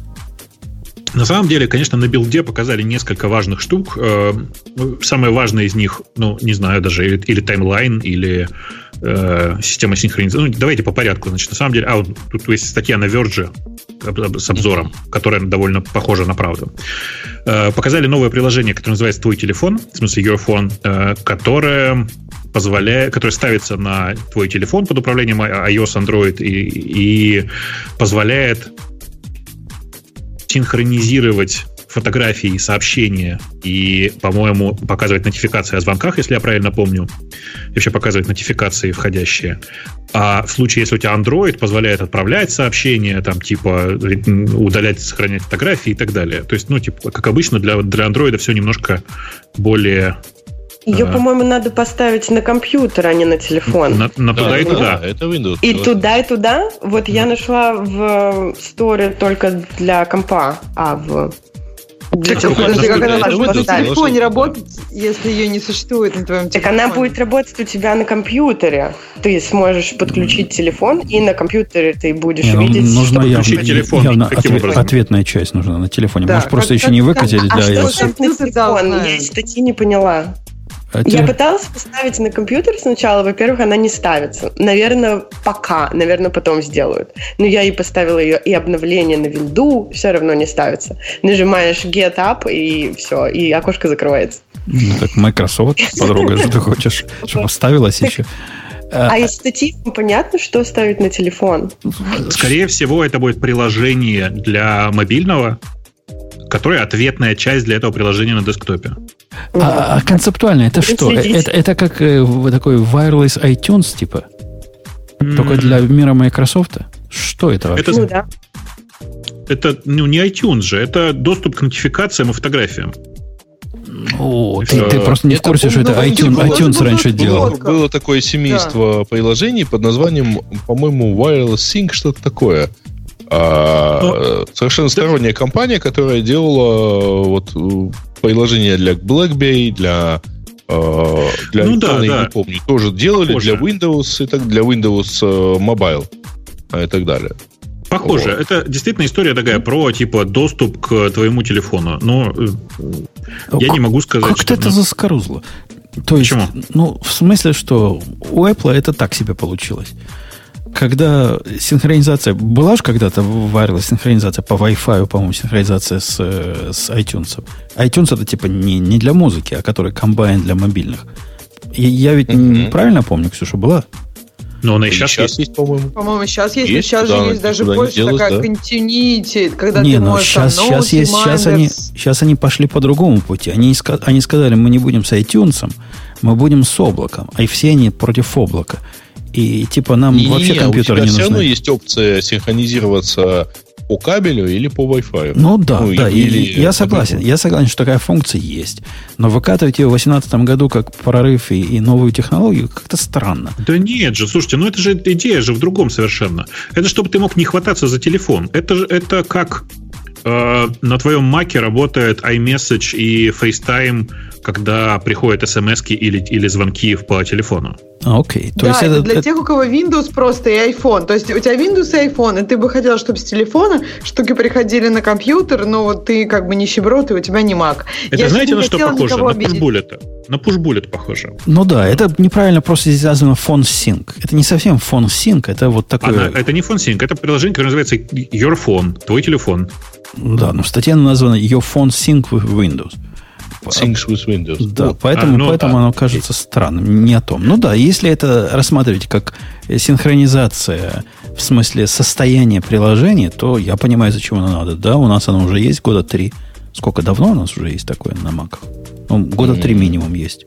[SPEAKER 2] На самом деле, конечно, на билде показали несколько важных штук. Э, ну, самое важное из них, ну, не знаю даже, или, или таймлайн, или э, система синхронизации. Ну, давайте по порядку. Значит, на самом деле, а, вот тут есть статья на Verge с обзором, которая довольно похожа на правду. Э, показали новое приложение, которое называется «Твой телефон», в смысле Your Phone, э, которое позволяет, которое ставится на твой телефон под управлением iOS, Android и, и позволяет синхронизировать фотографии сообщения и, по-моему, показывать нотификации о звонках, если я правильно помню. И вообще показывать нотификации входящие. А в случае, если у тебя Android позволяет отправлять сообщения, там, типа, удалять, сохранять фотографии и так далее. То есть, ну, типа, как обычно, для, для Android все немножко более
[SPEAKER 6] ее, а. по-моему, надо поставить на компьютер, а не на телефон.
[SPEAKER 2] На, на туда да, и туда.
[SPEAKER 3] Да, это Windows.
[SPEAKER 6] И туда, и туда? Вот я нашла в сторе только для компа, а в
[SPEAKER 4] для чего? Подожди, как она может на телефоне работать, если ее не существует на твоем
[SPEAKER 6] телефоне? Так она будет работать у тебя на компьютере. Ты сможешь подключить телефон, и на компьютере ты будешь не, ну, видеть...
[SPEAKER 1] Нужно явно, телефон. явно ответ, ответная часть нужна на телефоне. Да, Может, просто еще не выкатили
[SPEAKER 6] а для... А что на телефон? Я статьи не поняла. А я пыталась поставить на компьютер сначала. Во-первых, она не ставится. Наверное, пока. Наверное, потом сделают. Но я и поставила ее, и обновление на винду все равно не ставится. Нажимаешь Get Up, и все, и окошко закрывается.
[SPEAKER 1] Ну, так Microsoft подруга, что ты хочешь, чтобы ставилась еще.
[SPEAKER 6] А из статьи понятно, что ставить на телефон?
[SPEAKER 2] Скорее всего, это будет приложение для мобильного, которое ответная часть для этого приложения на десктопе.
[SPEAKER 1] А, а концептуально это что? Это, это как э, такой wireless iTunes типа? Mm. Только для мира Microsoft? Что это вообще?
[SPEAKER 2] Это, ну, да. это ну, не iTunes же, это доступ к нотификациям и фотографиям.
[SPEAKER 1] О, ты, ты просто не в курсе, что это iTunes, iTunes раньше делал.
[SPEAKER 3] Было такое семейство приложений под названием, по-моему, Wireless Sync, что-то такое. А, совершенно сторонняя компания, которая делала вот приложения для BlackBerry, для для ну, да, да. не помню, тоже делали Похоже. для Windows и так для Windows Mobile и так далее.
[SPEAKER 2] Похоже. Вот. Это действительно история такая про типа доступ к твоему телефону. Но э, я не могу сказать,
[SPEAKER 1] как что... Как это заскорузло? То Почему? есть, ну, в смысле, что у Apple это так себе получилось. Когда синхронизация... Была же когда-то варилась синхронизация по Wi-Fi, по-моему, синхронизация с, с iTunes. iTunes это типа не, не для музыки, а который комбайн для мобильных. И я ведь mm-hmm. правильно помню, Ксюша, была?
[SPEAKER 2] Но она и сейчас, сейчас
[SPEAKER 4] есть, по-моему. По-моему, сейчас есть, есть сейчас же есть даже больше делать, такая да. continuity, когда не, ты ну, можешь
[SPEAKER 1] сейчас, там, сейчас, есть, сейчас, они, сейчас они пошли по другому пути. Они, они сказали, мы не будем с iTunes, мы будем с облаком. А и все они против облака. И типа нам не, вообще не, компьютер не нужны. все равно
[SPEAKER 3] есть опция синхронизироваться по кабелю или по Wi-Fi.
[SPEAKER 1] Ну да, ну, да. Или, и я согласен. Я согласен, что такая функция есть. Но выкатывать ее в 2018 году как прорыв и, и новую технологию как-то странно.
[SPEAKER 2] Да нет же, слушайте, ну это же идея же в другом совершенно. Это чтобы ты мог не хвататься за телефон. Это же это как э, на твоем маке работает iMessage и FaceTime когда приходят смс или, или звонки по телефону.
[SPEAKER 1] А, окей.
[SPEAKER 4] То да, есть это, это для это... тех, у кого Windows просто и iPhone. То есть у тебя Windows и iPhone, и ты бы хотел, чтобы с телефона штуки приходили на компьютер, но вот ты как бы не щеброт, и у тебя не Mac.
[SPEAKER 2] Это Я знаете, на что похоже? На пушбуллет. На пушбуллет похоже.
[SPEAKER 1] Ну да, это неправильно просто здесь связано фон sync. Это не совсем фон sync, это вот такое...
[SPEAKER 2] Она, это не фон sync, это приложение, которое называется Your Phone, твой телефон.
[SPEAKER 1] Да, но в статье названо Your Phone Sync with Windows.
[SPEAKER 3] Things with Windows.
[SPEAKER 1] Да, вот. поэтому, а, ну, поэтому да. оно кажется странным. Не о том. Ну да, если это рассматривать как синхронизация в смысле состояния приложения, то я понимаю, зачем оно надо. Да, у нас оно уже есть года три. Сколько давно у нас уже есть такое на маках? Ну, года три минимум есть.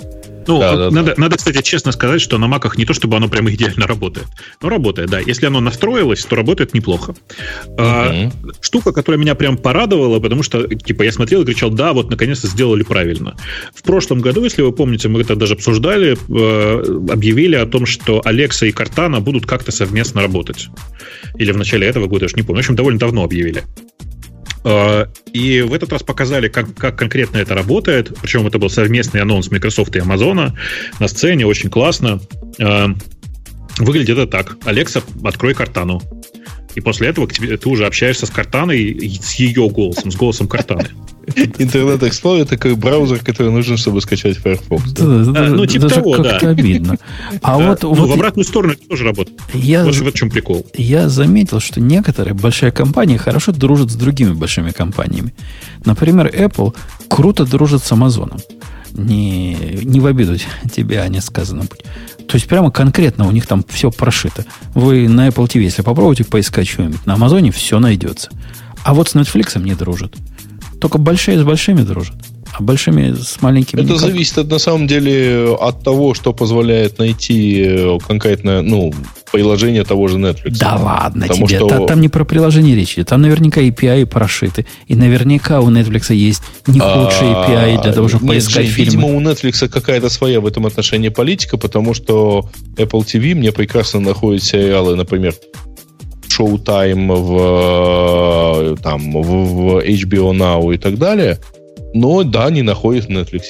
[SPEAKER 2] Ну, да, да, надо, да. надо, кстати, честно сказать, что на маках не то, чтобы оно прямо идеально работает, но работает, да. Если оно настроилось, то работает неплохо. Угу. А, штука, которая меня прям порадовала, потому что, типа, я смотрел и кричал, да, вот, наконец-то сделали правильно. В прошлом году, если вы помните, мы это даже обсуждали, э, объявили о том, что Алекса и Картана будут как-то совместно работать. Или в начале этого года, я уж не помню. В общем, довольно давно объявили. А, и в этот раз показали, как, как конкретно это работает. Причем это был совместный анонс Microsoft и Amazon на сцене. Очень классно. А, выглядит это так. Алекса, открой картану. И после этого ты уже общаешься с Картаной с ее голосом, с голосом Картаны.
[SPEAKER 3] Интернет Explorer такой браузер, который нужен, чтобы скачать Firefox. Да?
[SPEAKER 1] Да, ну, типа Даже того, как-то да. обидно.
[SPEAKER 2] А вот, ну, вот в обратную сторону это тоже работает. Я, вот в чем прикол.
[SPEAKER 1] Я заметил, что некоторые большие компании хорошо дружат с другими большими компаниями. Например, Apple круто дружит с Amazon. Не, не в обиду [LAUGHS] тебе, а не сказано быть. То есть прямо конкретно у них там все прошито. Вы на Apple TV, если попробуйте поискать что-нибудь, на Амазоне все найдется. А вот с Netflix не дружат. Только большие с большими дружат. А большими с маленькими
[SPEAKER 3] Это никак. зависит от, на самом деле от того, что позволяет найти э, конкретно, ну, приложение того же Netflix.
[SPEAKER 1] Да ладно Потому тебе, что... там, там не про приложение речи, там наверняка API прошиты, и наверняка у Netflix есть не худшие а, API для того, чтобы Нет, поискать фильмы.
[SPEAKER 3] Видимо, у Netflix какая-то своя в этом отношении политика, потому что Apple TV мне прекрасно находит сериалы, например, Showtime в, там, в HBO Now и так далее, но да, не находит в Netflix.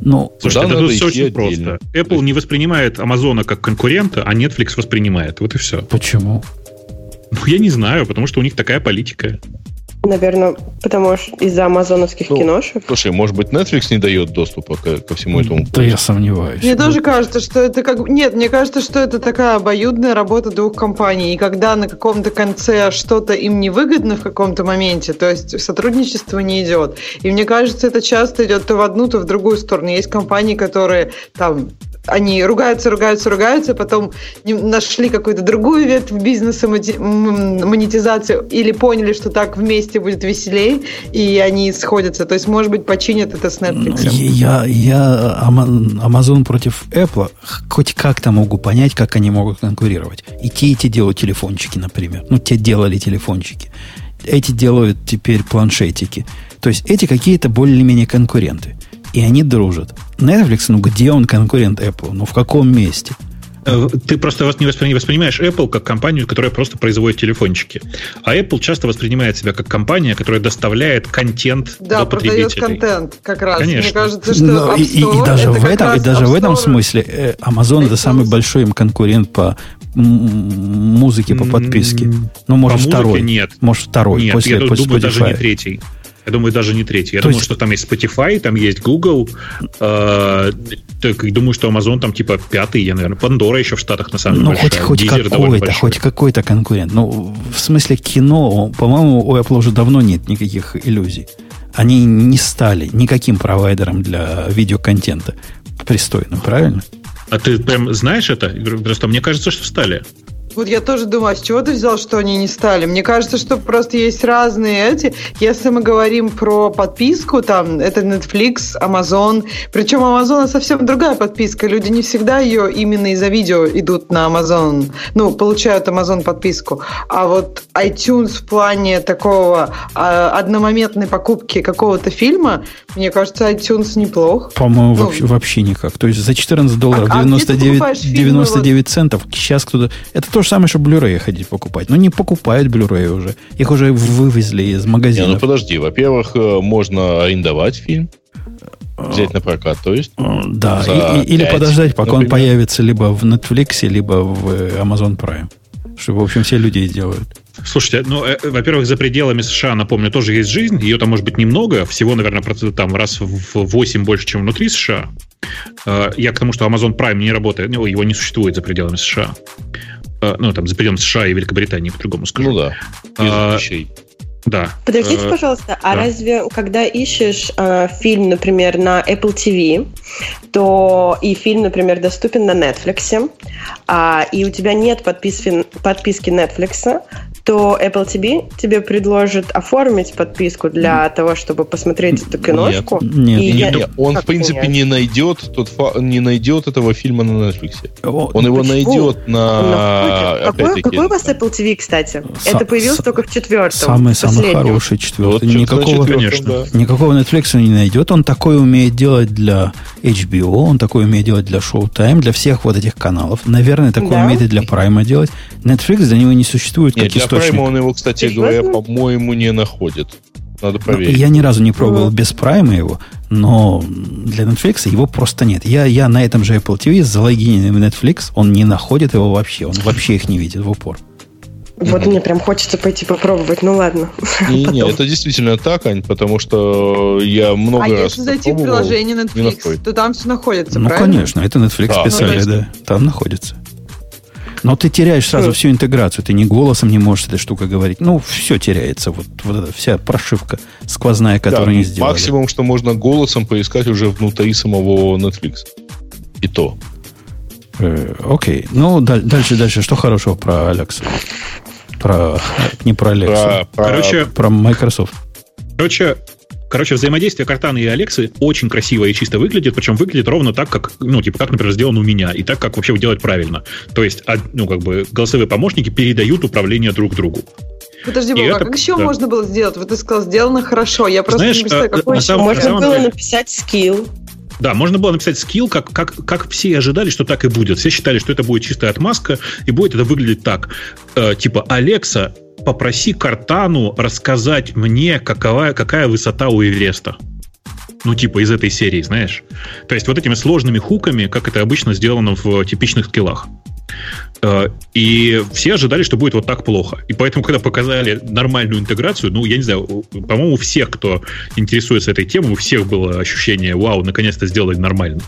[SPEAKER 2] Ну, Слушайте, это все очень отдельно. просто. Apple не воспринимает Amazon как конкурента, а Netflix воспринимает. Вот и все.
[SPEAKER 1] Почему?
[SPEAKER 2] Ну, я не знаю, потому что у них такая политика.
[SPEAKER 6] Наверное, потому что из-за амазоновских ну, киношек.
[SPEAKER 3] Слушай, может быть, Netflix не дает доступа ко, ко всему этому?
[SPEAKER 1] Да я сомневаюсь.
[SPEAKER 4] Мне тоже кажется, что это как... Нет, мне кажется, что это такая обоюдная работа двух компаний. И когда на каком-то конце что-то им не выгодно в каком-то моменте, то есть сотрудничество не идет. И мне кажется, это часто идет то в одну, то в другую сторону. Есть компании, которые там они ругаются, ругаются, ругаются, потом нашли какую-то другую ветвь бизнеса, монетизацию, или поняли, что так вместе будет веселей, и они сходятся. То есть, может быть, починят это с Netflix.
[SPEAKER 1] Я, я Amazon против Apple хоть как-то могу понять, как они могут конкурировать. И те, и те делают телефончики, например. Ну, те делали телефончики. Эти делают теперь планшетики. То есть, эти какие-то более-менее конкуренты. И они дружат. Netflix, ну где он конкурент Apple? Ну в каком месте?
[SPEAKER 2] Э, ты просто не воспринимаешь Apple как компанию, которая просто производит телефончики. А Apple часто воспринимает себя как компания, которая доставляет контент
[SPEAKER 4] да, до потребителей. Да, продает контент как раз.
[SPEAKER 2] Конечно. Мне
[SPEAKER 4] кажется, что Но
[SPEAKER 1] и, и, и даже в этом, и даже в этом смысле э, Amazon это самый большой им конкурент по музыке по подписке. Ну, может, по второй.
[SPEAKER 2] Нет.
[SPEAKER 1] Может, второй.
[SPEAKER 2] Нет, после, я после думаю, Spotify. даже не третий. Я думаю, даже не третий. Я То думаю, есть... что там есть Spotify, там есть Google. Э, так, думаю, что Amazon там типа пятый, я, наверное. Пандора еще в Штатах на самом деле.
[SPEAKER 1] Ну, хоть, хоть какой-то, хоть какой-то конкурент. Ну, в смысле кино, по-моему, у Apple уже давно нет никаких иллюзий. Они не стали никаким провайдером для видеоконтента пристойным, правильно?
[SPEAKER 2] А ты прям знаешь это? Просто мне кажется, что стали.
[SPEAKER 4] Вот я тоже думаю, а с чего ты взял, что они не стали? Мне кажется, что просто есть разные эти. Если мы говорим про подписку, там, это Netflix, Amazon. Причем Amazon совсем другая подписка. Люди не всегда ее именно из-за видео идут на Amazon. Ну, получают Amazon подписку. А вот iTunes в плане такого а, одномоментной покупки какого-то фильма, мне кажется, iTunes неплох.
[SPEAKER 1] По-моему, ну, вообще, вообще никак. То есть за 14 долларов а, 99, а 99 центов сейчас кто-то... Это тоже же самое, что Blu-ray ходить покупать. Но не покупают Blu-ray уже. Их уже вывезли из магазина.
[SPEAKER 3] Не, ну подожди. Во-первых, э, можно арендовать фильм. Взять на прокат, то есть?
[SPEAKER 1] Э, да, и, или 5, подождать, пока например. он появится либо в Netflix, либо в э, Amazon Prime. Что, в общем, все люди и делают.
[SPEAKER 2] Слушайте, ну, э, во-первых, за пределами США, напомню, тоже есть жизнь. Ее там может быть немного. Всего, наверное, там раз в 8 больше, чем внутри США. Я к тому, что Amazon Prime не работает, ну, его не существует за пределами США. Э, ну, там, за пределами США и Великобритании, по-другому скажу.
[SPEAKER 3] Ну да,
[SPEAKER 2] а, вещей. Да.
[SPEAKER 6] Подождите, э, пожалуйста, а да. разве когда ищешь э, фильм, например, на Apple TV, то и фильм, например, доступен на Netflix, а, и у тебя нет подписки, подписки Netflix, то Apple TV тебе предложит оформить подписку для того, чтобы посмотреть эту киношку.
[SPEAKER 3] Нет, нет, нет, нет. он в принципе понять? не найдет тот не найдет этого фильма на Netflix. Он его Почему? найдет на.
[SPEAKER 6] Какой, какой у вас Apple TV, кстати? Сам, Это появилось только в четвертом.
[SPEAKER 1] Самый самый хороший четвертый. Вот, никакого, конечно. никакого Netflix он не найдет. Он такой умеет делать для HBO, он такой умеет делать для Showtime, для всех вот этих каналов. Наверное, такой да? умеет и для Prime делать. Netflix для него не существует Нет, как для источник.
[SPEAKER 3] Prime он его, кстати говоря, по-моему, не находит. Надо ну, проверить.
[SPEAKER 1] Я ни разу не пробовал без Prime его, но для Netflix его просто нет. Я, я на этом же Apple TV залогинен в Netflix, он не находит его вообще, он вообще их не видит в упор.
[SPEAKER 6] Вот mm-hmm. мне прям хочется пойти попробовать. Ну ладно. [LAUGHS]
[SPEAKER 3] Не, не, это действительно так, Ань, потому что я много а раз. А
[SPEAKER 4] если зайти в приложение Netflix, то там все находится,
[SPEAKER 1] ну,
[SPEAKER 4] правильно?
[SPEAKER 1] конечно, это Netflix да, писали, ну, да. Там находится. Но ты теряешь сразу всю интеграцию. Ты ни голосом не можешь этой штукой говорить. Ну, все теряется. Вот, вот эта вся прошивка сквозная, которую да, они сделали.
[SPEAKER 3] Максимум, что можно голосом поискать уже внутри самого Netflix. И то.
[SPEAKER 1] Э, окей. Ну, дальше, дальше. Что хорошего про Alexa? Про, не про Alexa.
[SPEAKER 2] Про, короче,
[SPEAKER 1] про Microsoft.
[SPEAKER 2] Короче, Короче, взаимодействие Картана и Алексы очень красиво и чисто выглядит, причем выглядит ровно так, как, ну, типа, как, например, сделано у меня, и так, как вообще делать правильно. То есть, ну, как бы, голосовые помощники передают управление друг другу.
[SPEAKER 4] Подожди, Вова, это, как еще да. можно было сделать? Вот ты сказал, сделано хорошо. Я просто Знаешь, не представляю, а, какой еще. Самом,
[SPEAKER 6] можно было деле... написать скилл.
[SPEAKER 2] Да, можно было написать скилл, как, как, как все ожидали, что так и будет. Все считали, что это будет чистая отмазка, и будет это выглядеть так. Э, типа, Алекса, попроси Картану рассказать мне, какова, какая высота у Эвереста. Ну, типа из этой серии, знаешь. То есть вот этими сложными хуками, как это обычно сделано в типичных скиллах. Э, и все ожидали, что будет вот так плохо. И поэтому, когда показали нормальную интеграцию, ну, я не знаю, по-моему, у всех, кто интересуется этой темой, у всех было ощущение, вау, наконец-то сделали нормально.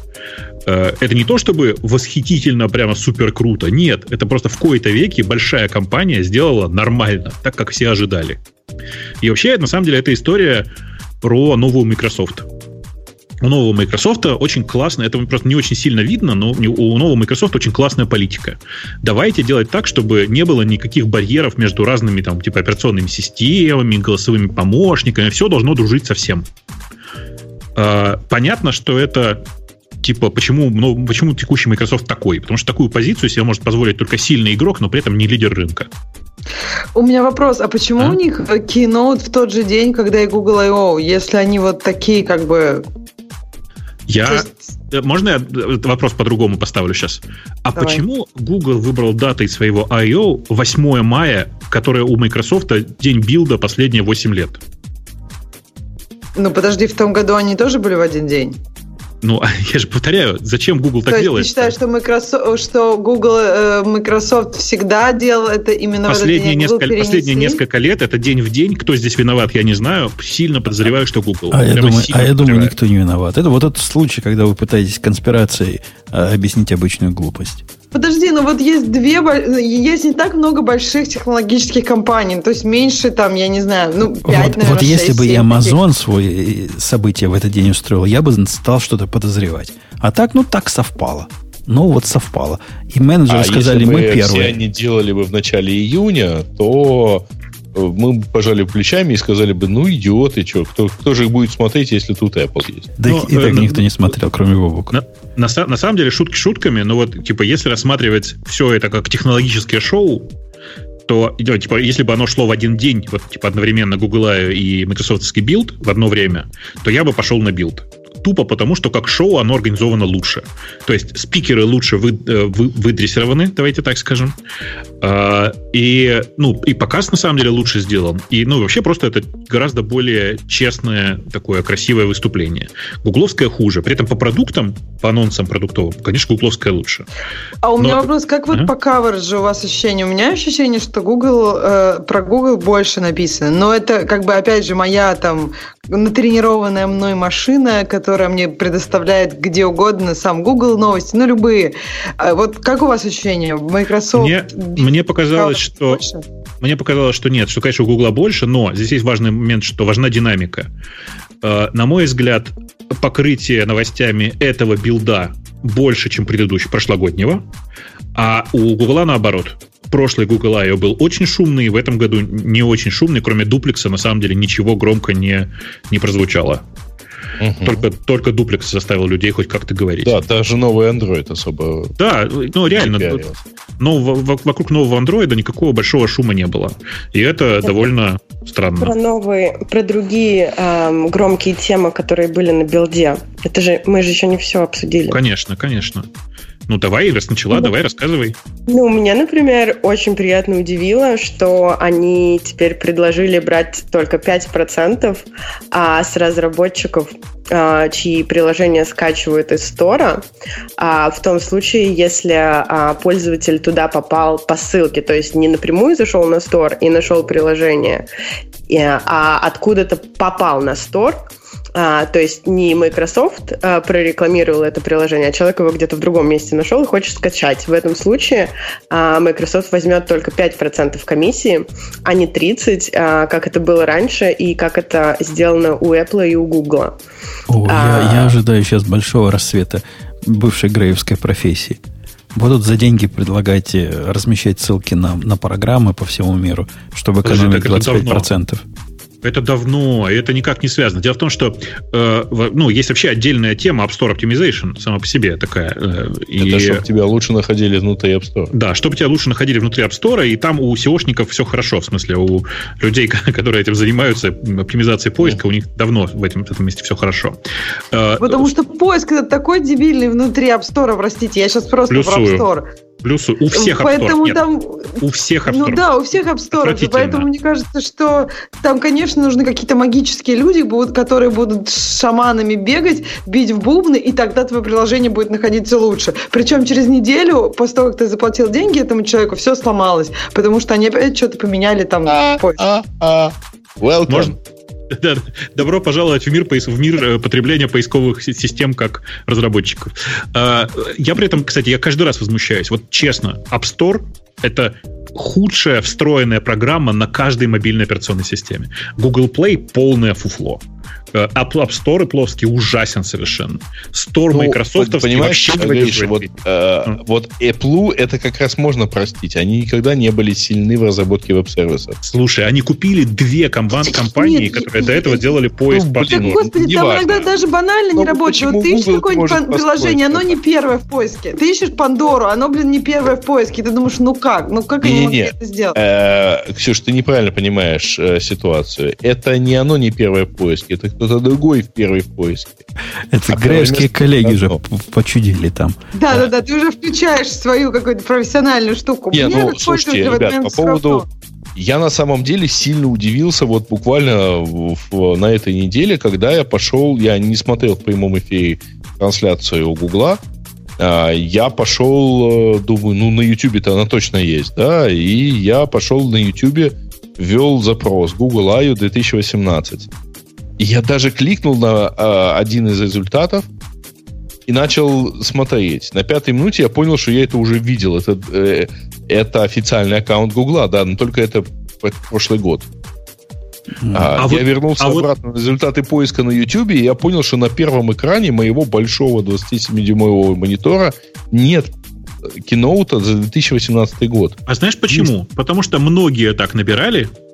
[SPEAKER 2] Э, это не то, чтобы восхитительно, прямо супер круто. Нет, это просто в кои-то веке большая компания сделала нормально, так, как все ожидали. И вообще, на самом деле, эта история про новую Microsoft у нового Microsoft очень классно, это просто не очень сильно видно, но у нового Microsoft очень классная политика. Давайте делать так, чтобы не было никаких барьеров между разными там типа операционными системами, голосовыми помощниками, все должно дружить со всем. А, понятно, что это типа, почему, ну, почему текущий Microsoft такой? Потому что такую позицию себе может позволить только сильный игрок, но при этом не лидер рынка.
[SPEAKER 4] У меня вопрос, а почему а? у них Keynote в тот же день, когда и Google I.O., если они вот такие как бы
[SPEAKER 2] Я... Есть... Э, можно я вопрос по-другому поставлю сейчас? А Давай. почему Google выбрал датой своего I.O. 8 мая, которая у Microsoft день билда последние 8 лет?
[SPEAKER 4] Ну, подожди, в том году они тоже были в один день?
[SPEAKER 2] Ну, [LAUGHS] я же повторяю, зачем Google так
[SPEAKER 4] То
[SPEAKER 2] делает?
[SPEAKER 4] Ты считаешь, что Microsoft, что Google, э, Microsoft всегда делал это именно
[SPEAKER 2] последние в этот день? Несколько, последние несколько лет, это день в день. Кто здесь виноват, я не знаю. Сильно подозреваю, что Google.
[SPEAKER 1] А, я думаю, а я думаю, никто не виноват. Это вот этот случай, когда вы пытаетесь конспирацией э, объяснить обычную глупость.
[SPEAKER 4] Подожди, ну вот есть две, есть не так много больших технологических компаний, то есть меньше там, я не знаю, ну, 5,
[SPEAKER 1] вот,
[SPEAKER 4] наверное,
[SPEAKER 1] Вот 6, если бы и Amazon таких. свой событие в этот день устроил, я бы стал что-то подозревать. А так, ну, так совпало. Ну, вот совпало. И менеджеры а сказали,
[SPEAKER 3] если
[SPEAKER 1] мы первые. Если
[SPEAKER 3] они делали бы в начале июня, то мы пожали плечами и сказали бы, ну, идиоты, что, кто, кто же их будет смотреть, если тут Apple есть?
[SPEAKER 1] Да но, и так э, никто не смотрел, кроме Бобука.
[SPEAKER 2] На, на, на самом деле, шутки шутками, но вот, типа, если рассматривать все это как технологическое шоу, то, типа, если бы оно шло в один день, вот, типа, одновременно Google и Microsoft Build в одно время, то я бы пошел на Build тупо потому, что как шоу оно организовано лучше. То есть спикеры лучше вы, э, вы, выдрессированы, давайте так скажем. А, и, ну, и показ на самом деле лучше сделан. И, ну, вообще просто это гораздо более честное, такое красивое выступление. Гугловское хуже. При этом по продуктам, по анонсам продуктовым, конечно, гугловское лучше.
[SPEAKER 4] А у Но... меня вопрос, как вот ага. по каверджу у вас ощущение? У меня ощущение, что Google, э, про Google больше написано. Но это, как бы, опять же, моя там натренированная мной машина, которая мне предоставляет где угодно, сам Google новости, ну, любые. А вот как у вас ощущение? Microsoft...
[SPEAKER 2] Мне, мне показалось, что... Больше? Мне показалось, что нет, что, конечно, у Google больше, но здесь есть важный момент, что важна динамика. А, на мой взгляд, покрытие новостями этого билда больше, чем предыдущего, прошлогоднего, а у Google наоборот прошлый Google I.O. был очень шумный, в этом году не очень шумный, кроме дуплекса, на самом деле ничего громко не, не прозвучало. Угу. Только, только дуплекс заставил людей хоть как-то говорить.
[SPEAKER 3] Да, даже новый Android особо...
[SPEAKER 2] Да, ну реально, но вокруг нового Android никакого большого шума не было. И это, это довольно странно.
[SPEAKER 6] Про новые, про другие эм, громкие темы, которые были на билде. Это же, мы же еще не все обсудили.
[SPEAKER 2] Конечно, конечно. Ну, давай, раз начала, давай, рассказывай.
[SPEAKER 6] Ну, меня, например, очень приятно удивило, что они теперь предложили брать только 5% а с разработчиков, а, чьи приложения скачивают из стора, а, в том случае, если а, пользователь туда попал по ссылке, то есть не напрямую зашел на стор и нашел приложение, а откуда-то попал на стор, а, то есть не Microsoft а, прорекламировал это приложение, а человек его где-то в другом месте нашел и хочет скачать. В этом случае а, Microsoft возьмет только 5% комиссии, а не 30%, а, как это было раньше и как это сделано у Apple и у Google.
[SPEAKER 1] О, а, я, я ожидаю сейчас большого рассвета бывшей греевской профессии. Будут за деньги предлагать э, размещать ссылки на, на программы по всему миру, чтобы экономить Подожди, 25%. Давно.
[SPEAKER 2] Это давно, и это никак не связано. Дело в том, что э, ну, есть вообще отдельная тема App Store Optimization сама по себе такая. Э,
[SPEAKER 3] и... Это чтобы тебя лучше находили внутри App Store.
[SPEAKER 2] Да, чтобы тебя лучше находили внутри App Store, и там у SEOшников все хорошо, в смысле у людей, [LAUGHS] которые этим занимаются, оптимизацией поиска, mm. у них давно в этом, в этом месте все хорошо.
[SPEAKER 4] Э, Потому что поиск это такой дебильный внутри App Store, простите, я сейчас просто
[SPEAKER 2] Плюсую.
[SPEAKER 4] про App Store.
[SPEAKER 2] Плюс у всех
[SPEAKER 4] поэтому там,
[SPEAKER 2] у всех
[SPEAKER 4] Ну да, у всех App Store. Поэтому мне кажется, что там, конечно, нужны какие-то магические люди, которые будут с шаманами бегать, бить в бубны, и тогда твое приложение будет находиться лучше. Причем через неделю, после того, как ты заплатил деньги этому человеку, все сломалось, потому что они опять что-то поменяли там. А, а,
[SPEAKER 2] а. Welcome. Можно, [LAUGHS] Добро пожаловать в мир, в мир э, потребления поисковых систем как разработчиков. А, я при этом, кстати, я каждый раз возмущаюсь. Вот честно, App Store — это худшая встроенная программа на каждой мобильной операционной системе. Google Play — полное фуфло. Э, App, App Store плоский ужасен совершенно. Store ну, Microsoft
[SPEAKER 3] понимаешь, вообще говоришь, вот, э, вот Apple это как раз можно простить. Они никогда не были сильны в разработке веб-сервисов.
[SPEAKER 2] Слушай, они купили две комбан компании, нет, которые нет, до этого нет, делали поиск ну,
[SPEAKER 4] по Так, господи, там важно. иногда даже банально Но не работает. Вот ты ищешь какое-нибудь приложение, оно не первое в поиске. Ты ищешь Пандору, оно, блин, не первое в поиске. Ты думаешь, ну как? Ну как они могли это сделать?
[SPEAKER 3] Э, Ксюш, ты неправильно понимаешь э, ситуацию. Это не оно не первое в поиске. Это кто кто-то другой в первый в поиске.
[SPEAKER 1] Это а греевские коллеги же почудили там.
[SPEAKER 4] Да, да, да, ты уже включаешь свою какую-то профессиональную штуку.
[SPEAKER 3] Не, ну, слушайте, ребят, по поводу... Я на самом деле сильно удивился вот буквально в, в, на этой неделе, когда я пошел, я не смотрел в прямом эфире трансляцию у Гугла, а, я пошел, э, думаю, ну на YouTube-то она точно есть, да, и я пошел на YouTube, ввел запрос Google I.O. 2018. Я даже кликнул на а, один из результатов и начал смотреть. На пятой минуте я понял, что я это уже видел. Это, э, это официальный аккаунт Гугла, да, но только это прошлый год. А, а я вот, вернулся а обратно вот... на результаты поиска на YouTube, и я понял, что на первом экране моего большого 27-дюймового монитора нет киноута за 2018 год.
[SPEAKER 2] А знаешь почему? Есть. Потому что многие так набирали, э,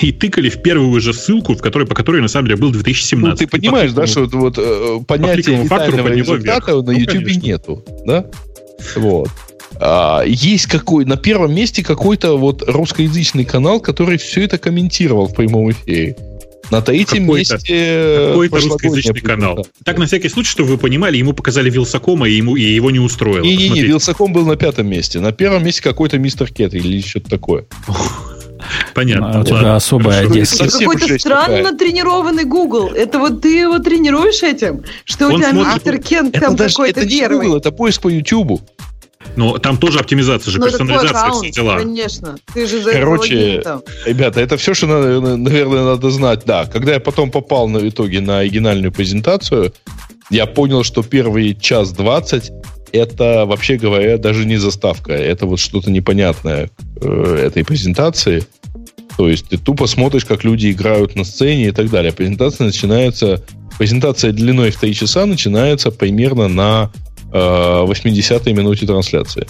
[SPEAKER 2] и тыкали в первую же ссылку, в которой, по которой на самом деле был 2017. Ну,
[SPEAKER 3] ты понимаешь, да, что вот э, понятие витального результата на YouTube ну, нету, да? Вот. А, есть какой на первом месте какой-то вот русскоязычный канал, который все это комментировал в прямом эфире. На третьем месте...
[SPEAKER 2] Какой-то русскоязычный канал. Так, на всякий случай, чтобы вы понимали, ему показали Вилсакома, и, ему, и его не устроило.
[SPEAKER 3] Не-не-не, Вилсаком был на пятом месте. На первом месте какой-то мистер Кет или что-то такое.
[SPEAKER 2] Понятно.
[SPEAKER 1] А у тебя особая одесская.
[SPEAKER 4] Какой-то странно тренированный Google. Это вот ты его тренируешь этим? Что у тебя мистер Кент там какой-то первый? Это не Google,
[SPEAKER 3] это поиск по YouTube.
[SPEAKER 2] Но там тоже оптимизация же, Но ну, персонализация, все дела.
[SPEAKER 4] Конечно. Ты же за
[SPEAKER 3] Короче, ребята, это все, что, наверное, надо знать. Да, когда я потом попал на итоге на оригинальную презентацию, я понял, что первый час двадцать это, вообще говоря, даже не заставка. Это вот что-то непонятное э, этой презентации. То есть ты тупо смотришь, как люди играют на сцене и так далее. Презентация начинается... Презентация длиной в 3 часа начинается примерно на 80-й э, минуте трансляции.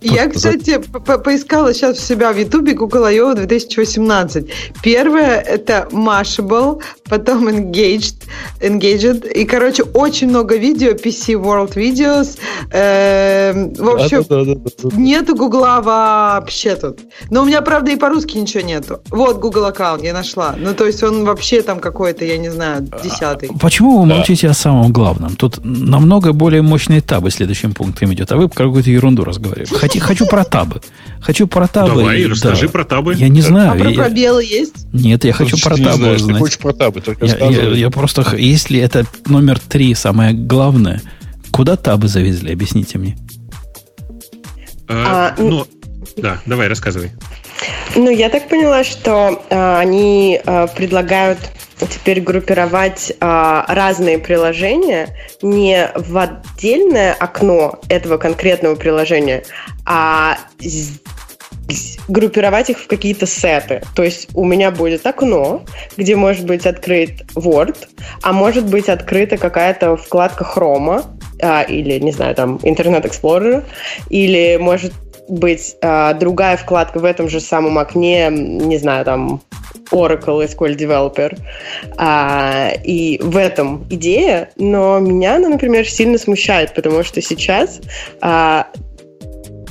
[SPEAKER 4] Я, кстати, по поискала сейчас у себя в Ютубе Google I.O. 2018. Первое – это Mashable, потом Engaged, Engaged. И, короче, очень много видео, PC World Videos. Э, в общем, да, да, да, да, нету Гугла вообще тут. Но у меня, правда, и по-русски ничего нету. Вот Google аккаунт я нашла. Ну, то есть он вообще там какой-то, я не знаю, десятый.
[SPEAKER 1] Почему вы молчите о самом главном? Тут намного более мощный этап табы следующим пунктом идет, а вы про какую-то ерунду разговариваете. Хочу, хочу про табы. Хочу про табы.
[SPEAKER 2] Давай, и, расскажи да. про табы.
[SPEAKER 1] Я не знаю. А
[SPEAKER 4] про пробелы есть?
[SPEAKER 1] Нет, я хочу про табы знаешь,
[SPEAKER 3] Ты хочешь про табы, только
[SPEAKER 1] я, я, я просто, если это номер три, самое главное, куда табы завезли, объясните мне.
[SPEAKER 2] А, а, ну, да, давай, рассказывай.
[SPEAKER 6] Ну, я так поняла, что а, они а, предлагают теперь группировать а, разные приложения не в отдельное окно этого конкретного приложения, а группировать их в какие-то сеты. То есть у меня будет окно, где может быть открыт Word, а может быть открыта какая-то вкладка Chrome, а, или, не знаю, там, Internet Explorer, или может быть а, другая вкладка в этом же самом окне, не знаю, там, Oracle SQL Developer. А, и в этом идея, но меня она, например, сильно смущает, потому что сейчас а,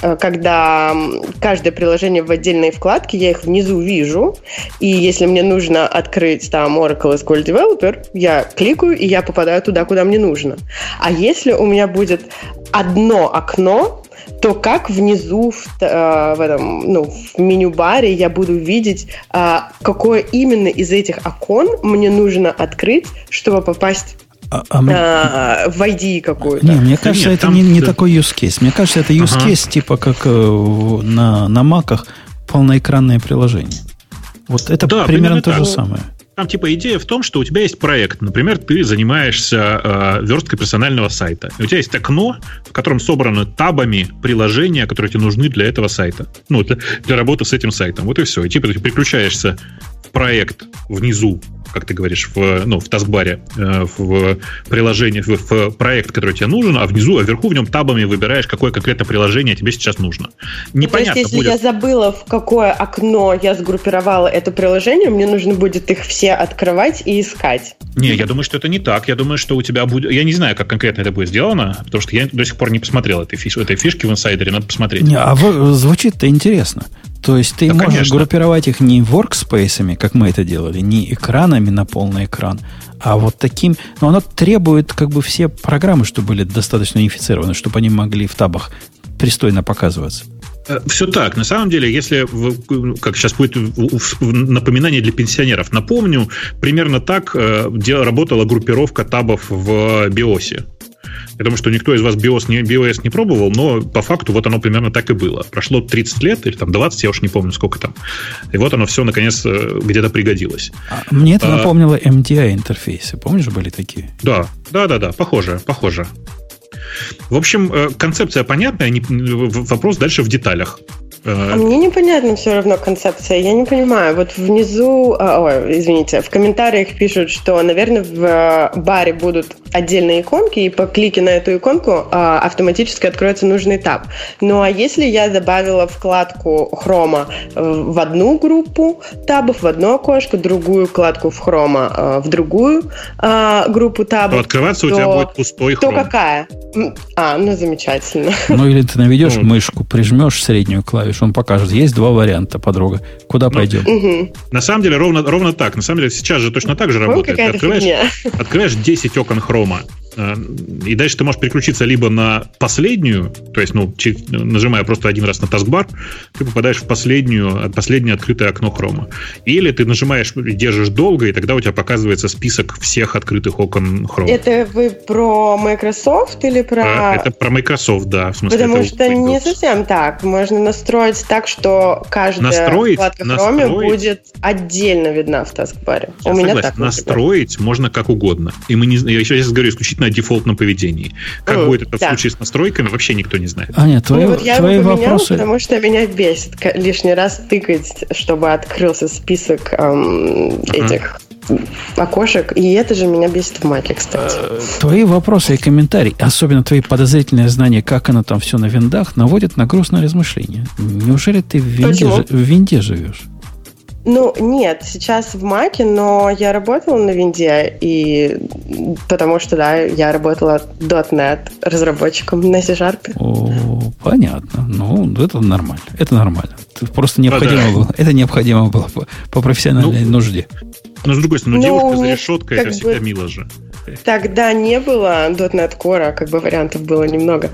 [SPEAKER 6] а когда каждое приложение в отдельной вкладке, я их внизу вижу, и если мне нужно открыть там Oracle SQL Developer, я кликаю, и я попадаю туда, куда мне нужно. А если у меня будет одно окно, то как внизу в, э, в этом, ну, в меню-баре я буду видеть, э, какое именно из этих окон мне нужно открыть, чтобы попасть а, а мы... а, в ID какую-то.
[SPEAKER 1] Не, мне кажется, Нет, это не, не такой use case. Мне кажется, это use ага. case типа как э, на, на маках полноэкранное приложение. Вот это да, примерно то же самое.
[SPEAKER 2] Там типа идея в том, что у тебя есть проект. Например, ты занимаешься э, версткой персонального сайта. И у тебя есть окно, в котором собраны табами приложения, которые тебе нужны для этого сайта. Ну, для, для работы с этим сайтом. Вот и все. И типа ты переключаешься в проект внизу как ты говоришь, в, ну, в таскбаре, э, в приложении, в, в проект, который тебе нужен, а внизу, а вверху в нем табами выбираешь, какое конкретно приложение тебе сейчас нужно.
[SPEAKER 6] Непонятно То есть, если будет... я забыла, в какое окно я сгруппировала это приложение, мне нужно будет их все открывать и искать.
[SPEAKER 2] Не, я думаю, что это не так. Я думаю, что у тебя будет... Я не знаю, как конкретно это будет сделано, потому что я до сих пор не посмотрел этой, фиш... этой фишки в инсайдере, надо посмотреть.
[SPEAKER 1] Не, а звучит-то интересно. То есть ты да, можешь конечно. группировать их не workspace, как мы это делали, не экранами на полный экран, а вот таким... Но оно требует как бы все программы, чтобы были достаточно унифицированы, чтобы они могли в табах пристойно показываться.
[SPEAKER 2] Э, Все так. На самом деле, если, как сейчас будет напоминание для пенсионеров, напомню, примерно так э, работала группировка табов в биосе. Я думаю, что никто из вас BIOS не, BIOS не пробовал, но по факту вот оно примерно так и было. Прошло 30 лет или там 20, я уж не помню, сколько там. И вот оно все наконец э, где-то пригодилось.
[SPEAKER 1] А, мне это а, напомнило MDI интерфейсы. Помнишь, были такие?
[SPEAKER 2] Да, да, да, да, похоже, похоже. В общем, э, концепция понятная, вопрос дальше в деталях.
[SPEAKER 6] А мне непонятна все равно концепция. Я не понимаю. Вот внизу, а, ой, извините, в комментариях пишут, что, наверное, в э, баре будут отдельные иконки, и по клике на эту иконку а, автоматически откроется нужный таб. Ну а если я добавила вкладку хрома в одну группу табов, в одно окошко, другую вкладку в хрома в другую группу табов, то
[SPEAKER 2] открываться то, у тебя будет пустой
[SPEAKER 6] хром. То какая? А, ну замечательно.
[SPEAKER 1] Ну или ты наведешь мышку, прижмешь среднюю клавишу, он покажет. Есть два варианта, подруга. Куда ну, пойдем?
[SPEAKER 2] Угу. На самом деле ровно, ровно так. На самом деле сейчас же точно так же работает. Ты открываешь, открываешь 10 окон хрома, и дальше ты можешь переключиться либо на последнюю, то есть, ну, нажимая просто один раз на таскбар, ты попадаешь в последнюю, последнее открытое окно хрома. Или ты нажимаешь, держишь долго, и тогда у тебя показывается список всех открытых окон хрома.
[SPEAKER 6] Это вы про Microsoft или про...
[SPEAKER 2] А, это про Microsoft, да.
[SPEAKER 6] В смысле, Потому что Windows. не совсем так. Можно настроить так, что каждая настроить, вкладка настроить, хроме будет отдельно видна в таскбаре.
[SPEAKER 2] Я у меня согласен. так. Настроить можно как угодно. И мы не... Я сейчас говорю исключительно на дефолтном поведении. Как mm, будет это да. в случае с настройками, вообще никто не знает.
[SPEAKER 1] Аня, твои, ну, вот
[SPEAKER 6] я
[SPEAKER 1] твои
[SPEAKER 6] его
[SPEAKER 1] поменял, вопросы...
[SPEAKER 6] потому что меня бесит лишний раз тыкать, чтобы открылся список эм, uh-huh. этих окошек, и это же меня бесит в Маке, кстати. Э,
[SPEAKER 1] твои вопросы и комментарии, особенно твои подозрительные знания, как оно там все на виндах, наводят на грустное размышление. Неужели ты в винде, в винде живешь?
[SPEAKER 6] Ну, нет, сейчас в Маке, но я работала на винде, и потому что, да, я работала .NET разработчиком на C-Sharp.
[SPEAKER 1] О, понятно. Ну, это нормально. Это нормально. Просто необходимо а, да. было. Это необходимо было по, по профессиональной ну, нужде.
[SPEAKER 2] Но, с другой стороны, ну, девушка за решеткой, это всегда бы... мило же.
[SPEAKER 6] Тогда не было .NET Core, как бы вариантов было немного.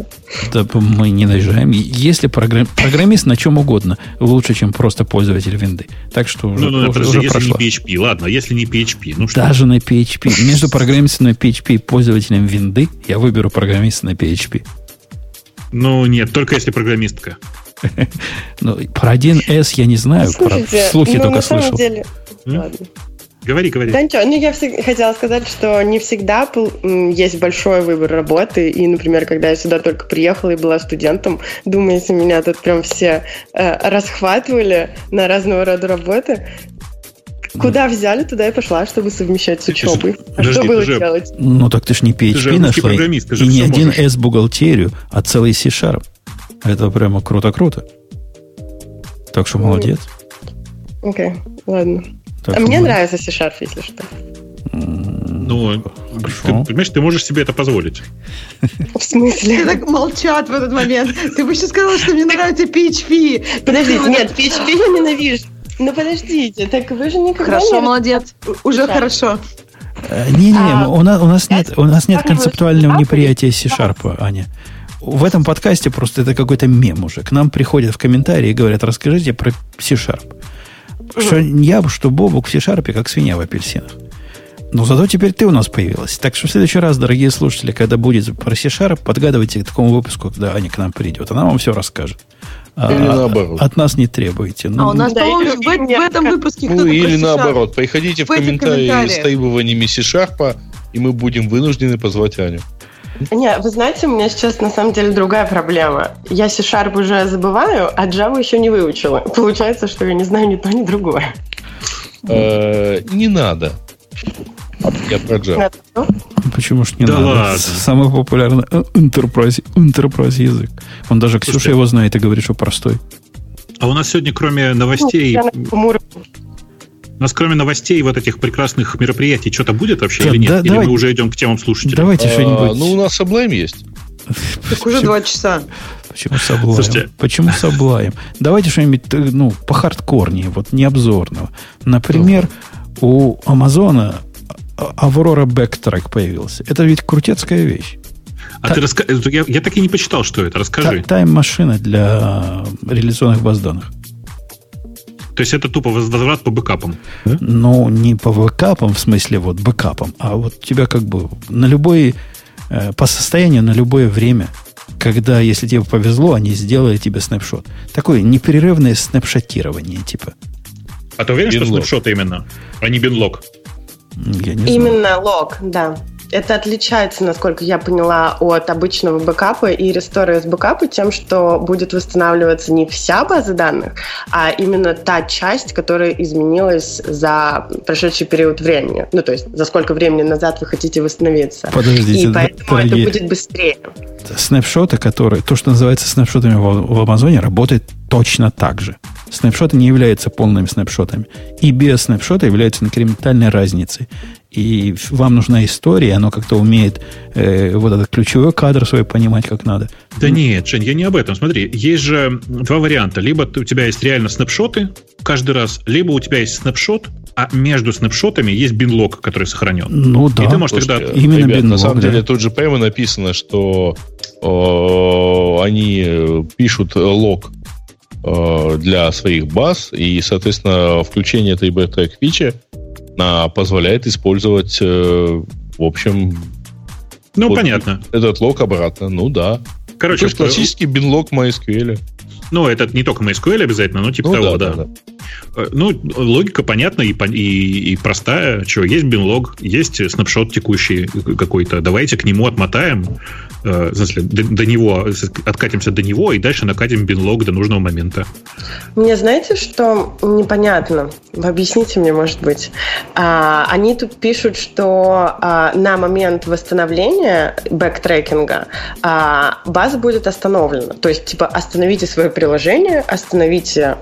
[SPEAKER 1] Да мы не наезжаем. Если программ... программист на чем угодно лучше, чем просто пользователь винды. Так что уже, ну, ну, уже,
[SPEAKER 2] уже если прошло. не PHP, ладно, если не PHP, ну что?
[SPEAKER 1] Даже на PHP. Между программистом на PHP и пользователем винды я выберу программиста на PHP.
[SPEAKER 2] Ну, нет, только если программистка. [LAUGHS]
[SPEAKER 1] Ну, про 1С я не знаю, Слушайте, про слухи ну, только слышал. Деле...
[SPEAKER 2] Ладно. Говори, говори.
[SPEAKER 6] Да ничего, ну я хотела сказать, что не всегда есть большой выбор работы. И, например, когда я сюда только приехала и была студентом, думаю, если меня тут прям все э, расхватывали на разного рода работы, Куда взяли, туда и пошла, чтобы совмещать с учебой. А Подожди, что было же, делать?
[SPEAKER 1] Ну так ты ж не PHP же нашла. И не один S бухгалтерию, а целый C-Sharp. Это прямо круто-круто. Так что молодец.
[SPEAKER 6] Окей, okay, ладно. Так, а мне мы... нравится C-Sharp, если что.
[SPEAKER 2] Ну, ты, понимаешь, ты можешь себе это позволить.
[SPEAKER 6] В смысле?
[SPEAKER 4] Все так молчат в этот момент. Ты бы еще сказала, что мне нравится PHP.
[SPEAKER 6] Подождите, нет, PHP я ненавижу. Ну подождите, так вы же никогда
[SPEAKER 4] Хорошо, молодец. Уже хорошо.
[SPEAKER 1] Э, Не-не, а, у, нас, у нас нет, у нас нет концептуального неприятия C-Sharp, Аня. В этом подкасте просто это какой-то мем уже. К нам приходят в комментарии и говорят, расскажите про C-Sharp. Что я, что Бобук в C-Sharp, как свинья в апельсинах. Но зато теперь ты у нас появилась. Так что в следующий раз, дорогие слушатели, когда будет про C-Sharp, подгадывайте к такому выпуску, когда Аня к нам придет. Она вам все расскажет. А, или а, наоборот. От нас не требуйте.
[SPEAKER 4] Ну, а у нас, да, в, в, этом выпуске
[SPEAKER 3] Ну, или наоборот. Приходите в, в комментарии с требованиями C-Sharp, и мы будем вынуждены позвать Аню.
[SPEAKER 6] Не, вы знаете, у меня сейчас на самом деле другая проблема. Я C-Sharp уже забываю, а Java еще не выучила. Получается, что я не знаю ни то, ни другое.
[SPEAKER 3] Э, не надо. Я про Java.
[SPEAKER 1] Почему ж не да надо? Ладно. Самый популярный enterprise, enterprise язык. Он даже Ксюша его знает и говорит, что простой.
[SPEAKER 2] А у нас сегодня, кроме новостей... У нас кроме новостей и вот этих прекрасных мероприятий что-то будет вообще да, или нет? Да, или давай, мы уже идем к темам слушателей?
[SPEAKER 1] Давайте а, что-нибудь.
[SPEAKER 3] Ну, у нас Sublime есть. [LAUGHS]
[SPEAKER 4] Так уже два часа.
[SPEAKER 1] Почему Sublime? Слушайте. Почему Sublime? Давайте что-нибудь ну, по хардкорнее, вот не обзорного. Например, у Амазона Aurora Backtrack появился. Это ведь крутецкая вещь.
[SPEAKER 2] А Та... ты раска... я, я так и не почитал, что это. Расскажи.
[SPEAKER 1] Тайм-машина для реляционных баз данных.
[SPEAKER 2] То есть это тупо возврат по бэкапам?
[SPEAKER 1] Ну, не по бэкапам, в смысле вот бэкапам, а вот тебя как бы на любой, э, по состоянию на любое время, когда, если тебе повезло, они сделали тебе снапшот. Такое непрерывное снапшотирование, типа.
[SPEAKER 2] А ты уверен, бинлог. что снапшот именно, а не бинлог?
[SPEAKER 6] Я не Именно знаю. лог, да. Это отличается, насколько я поняла, от обычного бэкапа и рестора из бэкапа тем, что будет восстанавливаться не вся база данных, а именно та часть, которая изменилась за прошедший период времени. Ну, то есть, за сколько времени назад вы хотите восстановиться.
[SPEAKER 1] Подождите,
[SPEAKER 6] и поэтому дорогие, это будет быстрее.
[SPEAKER 1] Снапшоты, которые, то, что называется снапшотами в, в Амазоне, работает точно так же. Снапшоты не являются полными снапшотами. И без снапшота являются инкрементальной разницей и вам нужна история, оно как-то умеет э, вот этот ключевой кадр свой понимать, как надо.
[SPEAKER 2] Да нет, Жень, я не об этом. Смотри, есть же два варианта. Либо у тебя есть реально снапшоты каждый раз, либо у тебя есть снапшот, а между снапшотами есть бинлог, который сохранен.
[SPEAKER 1] Ну да.
[SPEAKER 2] И ты можешь
[SPEAKER 3] Слушайте, тогда... Именно ребят, бинлог, на самом да. деле тут же прямо написано, что э, они пишут лог э, для своих баз, и, соответственно, включение этой backtrack фичи а, позволяет использовать, э, в общем...
[SPEAKER 2] Ну, вот понятно.
[SPEAKER 3] Этот лог обратно, ну да. Короче, То классический бинлог MySQL.
[SPEAKER 2] Ну, это не только MySQL обязательно, но типа ну, того, да. да. да. Э, ну, логика понятна и, и, и простая. Чего, есть бинлог, есть снапшот текущий какой-то. Давайте к нему отмотаем, э, в смысле, до, до него, откатимся до него и дальше накатим бинлог до нужного момента.
[SPEAKER 6] Мне знаете, что непонятно? Объясните мне, может быть. А, они тут пишут, что а, на момент восстановления бэктрекинга а, база будет остановлена. То есть, типа, остановите свое приложение, остановите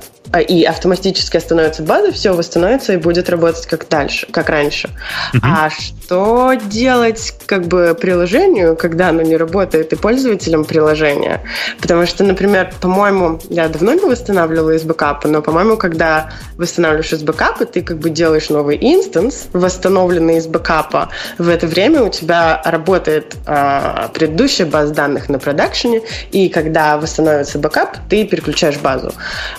[SPEAKER 6] и автоматически остановится база, все восстановится и будет работать как дальше, как раньше. Uh-huh. А что делать как бы приложению, когда оно не работает, и пользователям приложения? Потому что, например, по-моему, я давно не восстанавливала из бэкапа, но, по-моему, когда восстанавливаешь из бэкапа, ты как бы делаешь новый инстанс, восстановленный из бэкапа. В это время у тебя работает а, предыдущая база данных на продакшене, и когда восстановится бэкап, ты переключаешь базу.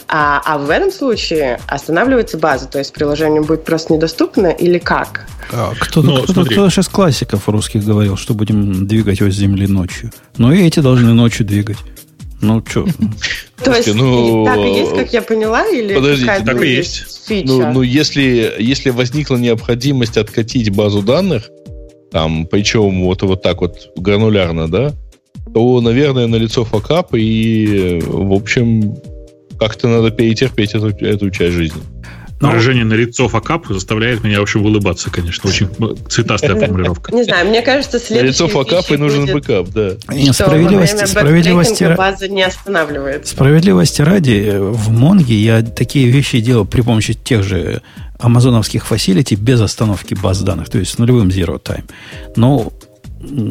[SPEAKER 6] А, а в этом случае останавливается база, то есть приложение будет просто недоступно или как?
[SPEAKER 1] А, кто-то, ну, кто-то, кто-то сейчас классиков русских говорил, что будем двигать с земли ночью. Но и эти должны ночью двигать. Ну, что? [LAUGHS]
[SPEAKER 6] То есть, ну, так и есть, как я поняла, или
[SPEAKER 3] Подождите, так и есть. Фича? Ну, ну если, если возникла необходимость откатить базу данных, там, причем вот, вот так вот гранулярно, да, то, наверное, налицо факап, и, в общем, как-то надо перетерпеть эту, эту часть жизни.
[SPEAKER 2] Но... Выражение налицо факап заставляет меня, в общем, улыбаться, конечно. Очень цветастая формулировка.
[SPEAKER 6] Не знаю, мне кажется, следующий...
[SPEAKER 3] Лицо факап и нужен бэкап, да.
[SPEAKER 1] Справедливости, справедливости,
[SPEAKER 6] база не останавливает.
[SPEAKER 1] Справедливости ради, в Монге я такие вещи делал при помощи тех же амазоновских фасилити без остановки баз данных, то есть с нулевым zero time. Но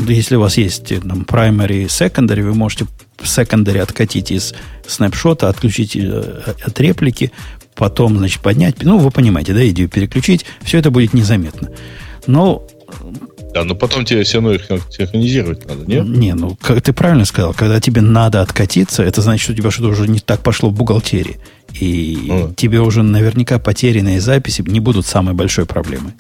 [SPEAKER 1] если у вас есть там, primary и secondary, вы можете secondary откатить из снапшота, отключить э, от реплики, потом, значит, поднять. Ну, вы понимаете, да, идею переключить. Все это будет незаметно. Но
[SPEAKER 3] да, но потом тебе все равно их синхронизировать надо, нет?
[SPEAKER 1] Не, ну, как ты правильно сказал, когда тебе надо откатиться, это значит, что у тебя что-то уже не так пошло в бухгалтерии. И ну. тебе уже наверняка потерянные записи не будут самой большой проблемой.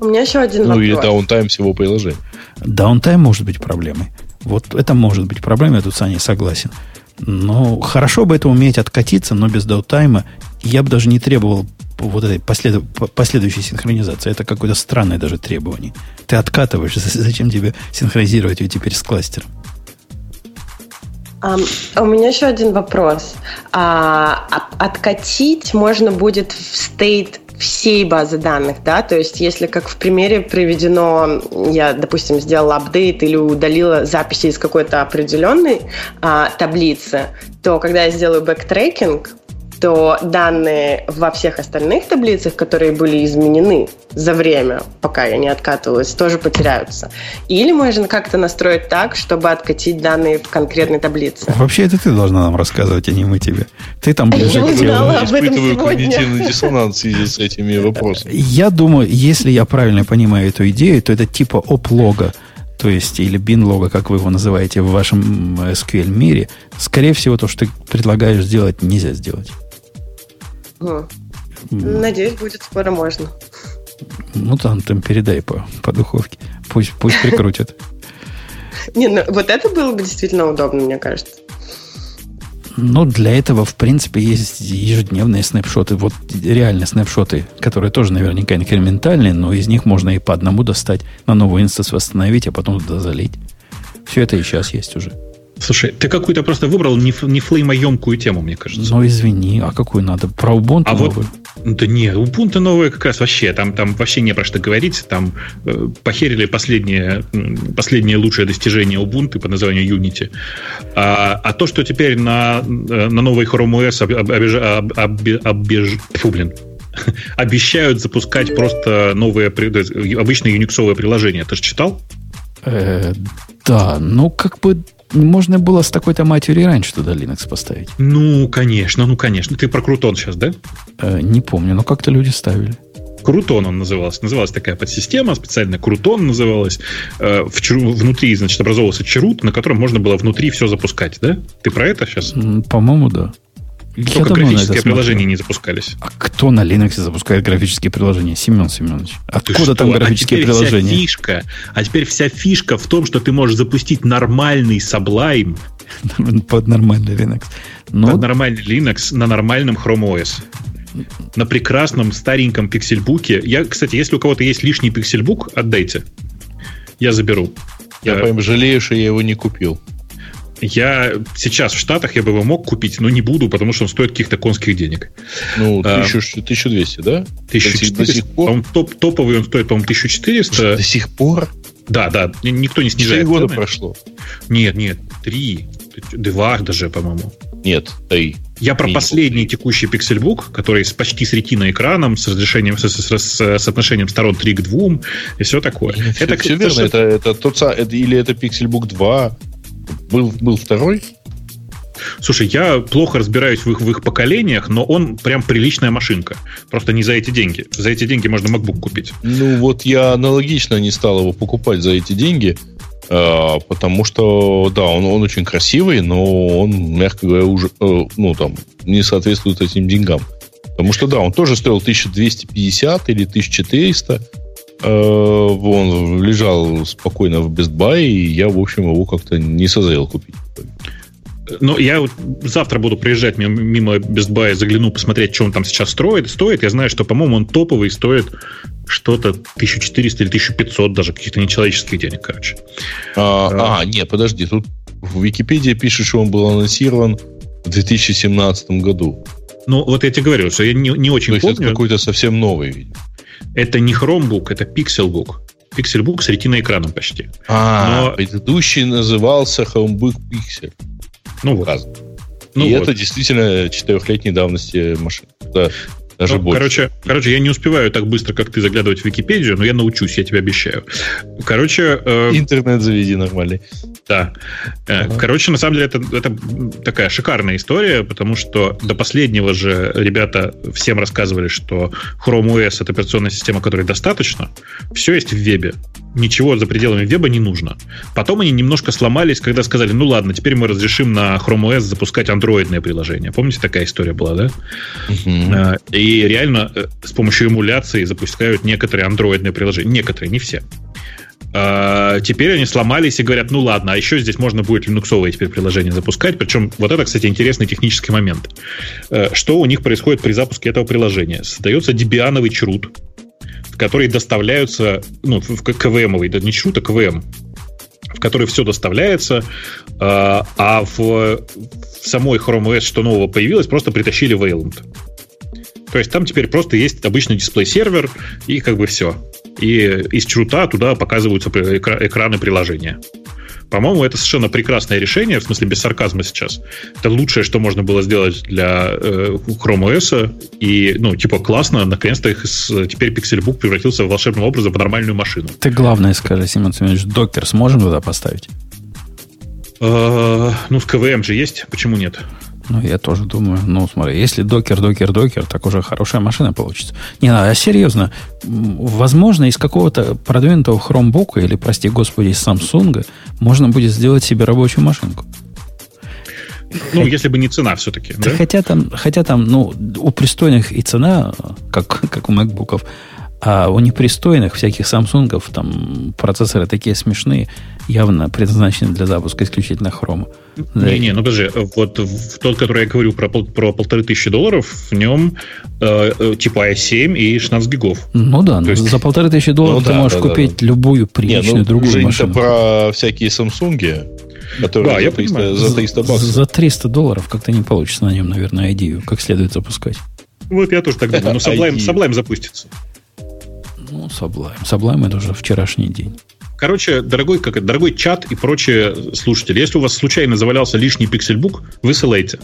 [SPEAKER 6] У меня еще один
[SPEAKER 3] ну, вопрос. Ну, или даунтайм всего приложения.
[SPEAKER 1] Даунтайм может быть проблемой. Вот это может быть проблемой, я тут с Аней согласен. Но хорошо бы это уметь откатиться, но без даунтайма. Я бы даже не требовал вот этой послед... последующей синхронизации. Это какое-то странное даже требование. Ты откатываешься, [LAUGHS] зачем тебе синхронизировать ее теперь с кластером?
[SPEAKER 6] Эм, у меня еще один вопрос. А, откатить можно будет в state всей базы данных, да, то есть если как в примере приведено, я, допустим, сделала апдейт или удалила записи из какой-то определенной а, таблицы, то когда я сделаю бэктрекинг, то данные во всех остальных таблицах, которые были изменены за время, пока я не откатывалась, тоже потеряются. Или можно как-то настроить так, чтобы откатить данные в конкретной таблице.
[SPEAKER 1] Вообще это ты должна нам рассказывать, а не мы тебе. Ты там
[SPEAKER 6] ближе я к узнала об этом сегодня.
[SPEAKER 3] диссонанс в связи с этими вопросами.
[SPEAKER 1] Я думаю, если я правильно понимаю эту идею, то это типа оп-лога то есть, или bin-лога, как вы его называете в вашем SQL мире, скорее всего, то, что ты предлагаешь сделать, нельзя сделать.
[SPEAKER 6] Надеюсь, будет скоро можно.
[SPEAKER 1] Ну, там, там передай по, по духовке. Пусть, пусть [LAUGHS] прикрутят.
[SPEAKER 6] Не, ну вот это было бы действительно удобно, мне кажется.
[SPEAKER 1] Ну, для этого, в принципе, есть ежедневные снапшоты. Вот реальные снапшоты, которые тоже наверняка инкрементальные, но из них можно и по одному достать, на новый инстанс восстановить, а потом туда залить. Все это и сейчас есть уже.
[SPEAKER 2] Слушай, ты какую-то просто выбрал не, не флеймоемкую тему, мне кажется.
[SPEAKER 1] Ну, извини, а какую надо? Про Ubuntu
[SPEAKER 2] а новую? Вот, да нет, Ubuntu новая как раз вообще, там, там вообще не про что говорить, там э, похерили последнее, последнее лучшее достижение Ubuntu по названию Unity. А, а то, что теперь на, э, на новый Chrome OS об, обеж, об, об, обеж, фу, блин, [LAUGHS] обещают запускать просто новые, обычные юниксовые приложения. Ты же читал?
[SPEAKER 1] Э, да, ну как бы можно было с такой-то матерью раньше туда Linux поставить.
[SPEAKER 2] Ну, конечно, ну, конечно. Ты про Крутон сейчас, да?
[SPEAKER 1] Э, не помню, но как-то люди ставили.
[SPEAKER 2] Крутон он назывался. Называлась такая подсистема, специально Крутон называлась. Э, в чру, внутри, значит, образовывался чрут, на котором можно было внутри все запускать, да? Ты про это сейчас?
[SPEAKER 1] По-моему, да.
[SPEAKER 2] Только графические приложения не запускались.
[SPEAKER 1] А кто на Linux запускает графические приложения? Семен Семенович. Откуда там графические а приложения?
[SPEAKER 2] Вся фишка, а теперь вся фишка в том, что ты можешь запустить нормальный Sublime [LAUGHS]
[SPEAKER 1] под нормальный Linux.
[SPEAKER 2] Но... Под нормальный Linux на нормальном Chrome OS. На прекрасном стареньком пиксельбуке. Я, кстати, если у кого-то есть лишний пиксельбук, отдайте. Я заберу.
[SPEAKER 3] Я, я прям жалею, что я его не купил.
[SPEAKER 2] Я сейчас в Штатах я бы его мог купить, но не буду, потому что он стоит каких-то конских денег.
[SPEAKER 3] Ну, 1200, да?
[SPEAKER 2] 1400. До сих пор? Топ, топовый он стоит, по-моему, 1400.
[SPEAKER 3] До сих пор?
[SPEAKER 2] Да, да, никто не снижает.
[SPEAKER 3] Три года цены. прошло.
[SPEAKER 2] Нет, нет, три. Два даже, по-моему.
[SPEAKER 3] Нет, три.
[SPEAKER 2] Я про последний текущий Pixelbook, который с почти с ретиной экраном, с разрешением, с, с, с, с отношением сторон 3 к 2 и все такое.
[SPEAKER 3] И это, все, все верно, это, это тот это, или это Pixelbook 2, был, был второй?
[SPEAKER 2] Слушай, я плохо разбираюсь в их, в их поколениях, но он прям приличная машинка. Просто не за эти деньги. За эти деньги можно MacBook купить.
[SPEAKER 3] Ну, вот я аналогично не стал его покупать за эти деньги, а, потому что, да, он, он очень красивый, но он, мягко говоря, уже, э, ну, там, не соответствует этим деньгам. Потому что, да, он тоже стоил 1250 или 1400, Э, он лежал спокойно в Best Buy, и я, в общем, его как-то не созрел купить.
[SPEAKER 2] Ну, я вот завтра буду приезжать мимо, мимо Best Buy, загляну посмотреть, что он там сейчас строит. Стоит, я знаю, что, по-моему, он топовый, стоит что-то 1400 или 1500 даже, каких-то нечеловеческих денег, короче.
[SPEAKER 3] А, а, а не, подожди, тут в Википедии пишет, что он был анонсирован в 2017 году.
[SPEAKER 2] Ну, вот я тебе говорю, что я не, не очень То есть помню.
[SPEAKER 3] это какой-то совсем новый, видимо.
[SPEAKER 2] Это не Chromebook, это Pixelbook. Pixelbook с ретиноэкраном почти.
[SPEAKER 3] А, Но... предыдущий назывался Chromebook Pixel.
[SPEAKER 2] Ну вот.
[SPEAKER 3] Ну И вот. это действительно четырехлетней давности машина. Да.
[SPEAKER 2] Даже ну, больше. Короче, короче, я не успеваю так быстро, как ты, заглядывать в Википедию, но я научусь, я тебе обещаю. Короче...
[SPEAKER 3] Э, Интернет заведи нормальный.
[SPEAKER 2] Да. Э, ага. Короче, на самом деле, это, это такая шикарная история, потому что до последнего же ребята всем рассказывали, что Chrome OS — это операционная система, которой достаточно. Все есть в вебе. Ничего за пределами веба не нужно. Потом они немножко сломались, когда сказали, ну ладно, теперь мы разрешим на Chrome OS запускать андроидные приложения. Помните, такая история была, да? И и реально э, с помощью эмуляции запускают некоторые андроидные приложения. Некоторые, не все. А, теперь они сломались и говорят, ну ладно, а еще здесь можно будет линуксовые теперь приложения запускать. Причем вот это, кстати, интересный технический момент. Э, что у них происходит при запуске этого приложения? Создается дебиановый чрут, в который доставляются, ну, в КВМовый, да не чрут, а КВМ, в который все доставляется, а, а в, в самой Chrome OS, что нового появилось, просто притащили Wayland. То есть там теперь просто есть обычный дисплей-сервер, и как бы все. И из чрута туда показываются экраны приложения. По-моему, это совершенно прекрасное решение, в смысле без сарказма сейчас. Это лучшее, что можно было сделать для э, Chrome OS. И, ну, типа, классно, наконец-то их с, теперь Pixelbook превратился в волшебным образом в нормальную машину.
[SPEAKER 1] Ты главное скажи, Семен Семенович, докер сможем туда поставить?
[SPEAKER 2] Э, ну, с КВМ же есть, почему нет?
[SPEAKER 1] Ну, я тоже думаю. Ну, смотри, если докер, докер, докер, так уже хорошая машина получится. Не, а серьезно, возможно, из какого-то продвинутого хромбука или, прости господи, из Samsung можно будет сделать себе рабочую машинку.
[SPEAKER 2] Ну, если бы не цена все-таки.
[SPEAKER 1] Да? Хотя там, хотя там, ну, у пристойных и цена, как, как у MacBook'ов, а у непристойных всяких Samsung там процессоры такие смешные, явно предназначены для запуска исключительно хрома.
[SPEAKER 2] Не, не, ну подожди, вот в тот, который я говорю про, про полторы тысячи долларов, в нем э, э типа i7 и 16 гигов.
[SPEAKER 1] Ну да, То есть... за полторы тысячи долларов ну, ты да, можешь да, купить да. любую приличную не, ну, другую машину.
[SPEAKER 3] про всякие Samsung, которые да,
[SPEAKER 2] я 300,
[SPEAKER 1] за 300 баксов. За 300 долларов как-то не получится на нем, наверное, идею как следует запускать.
[SPEAKER 2] Вот я тоже так думаю. Но [LAUGHS] Sublime, Sublime запустится.
[SPEAKER 1] Ну, Sublime. Sublime это уже вчерашний день.
[SPEAKER 2] Короче, дорогой, как, дорогой чат и прочие слушатели, если у вас случайно завалялся лишний пиксельбук, высылайте.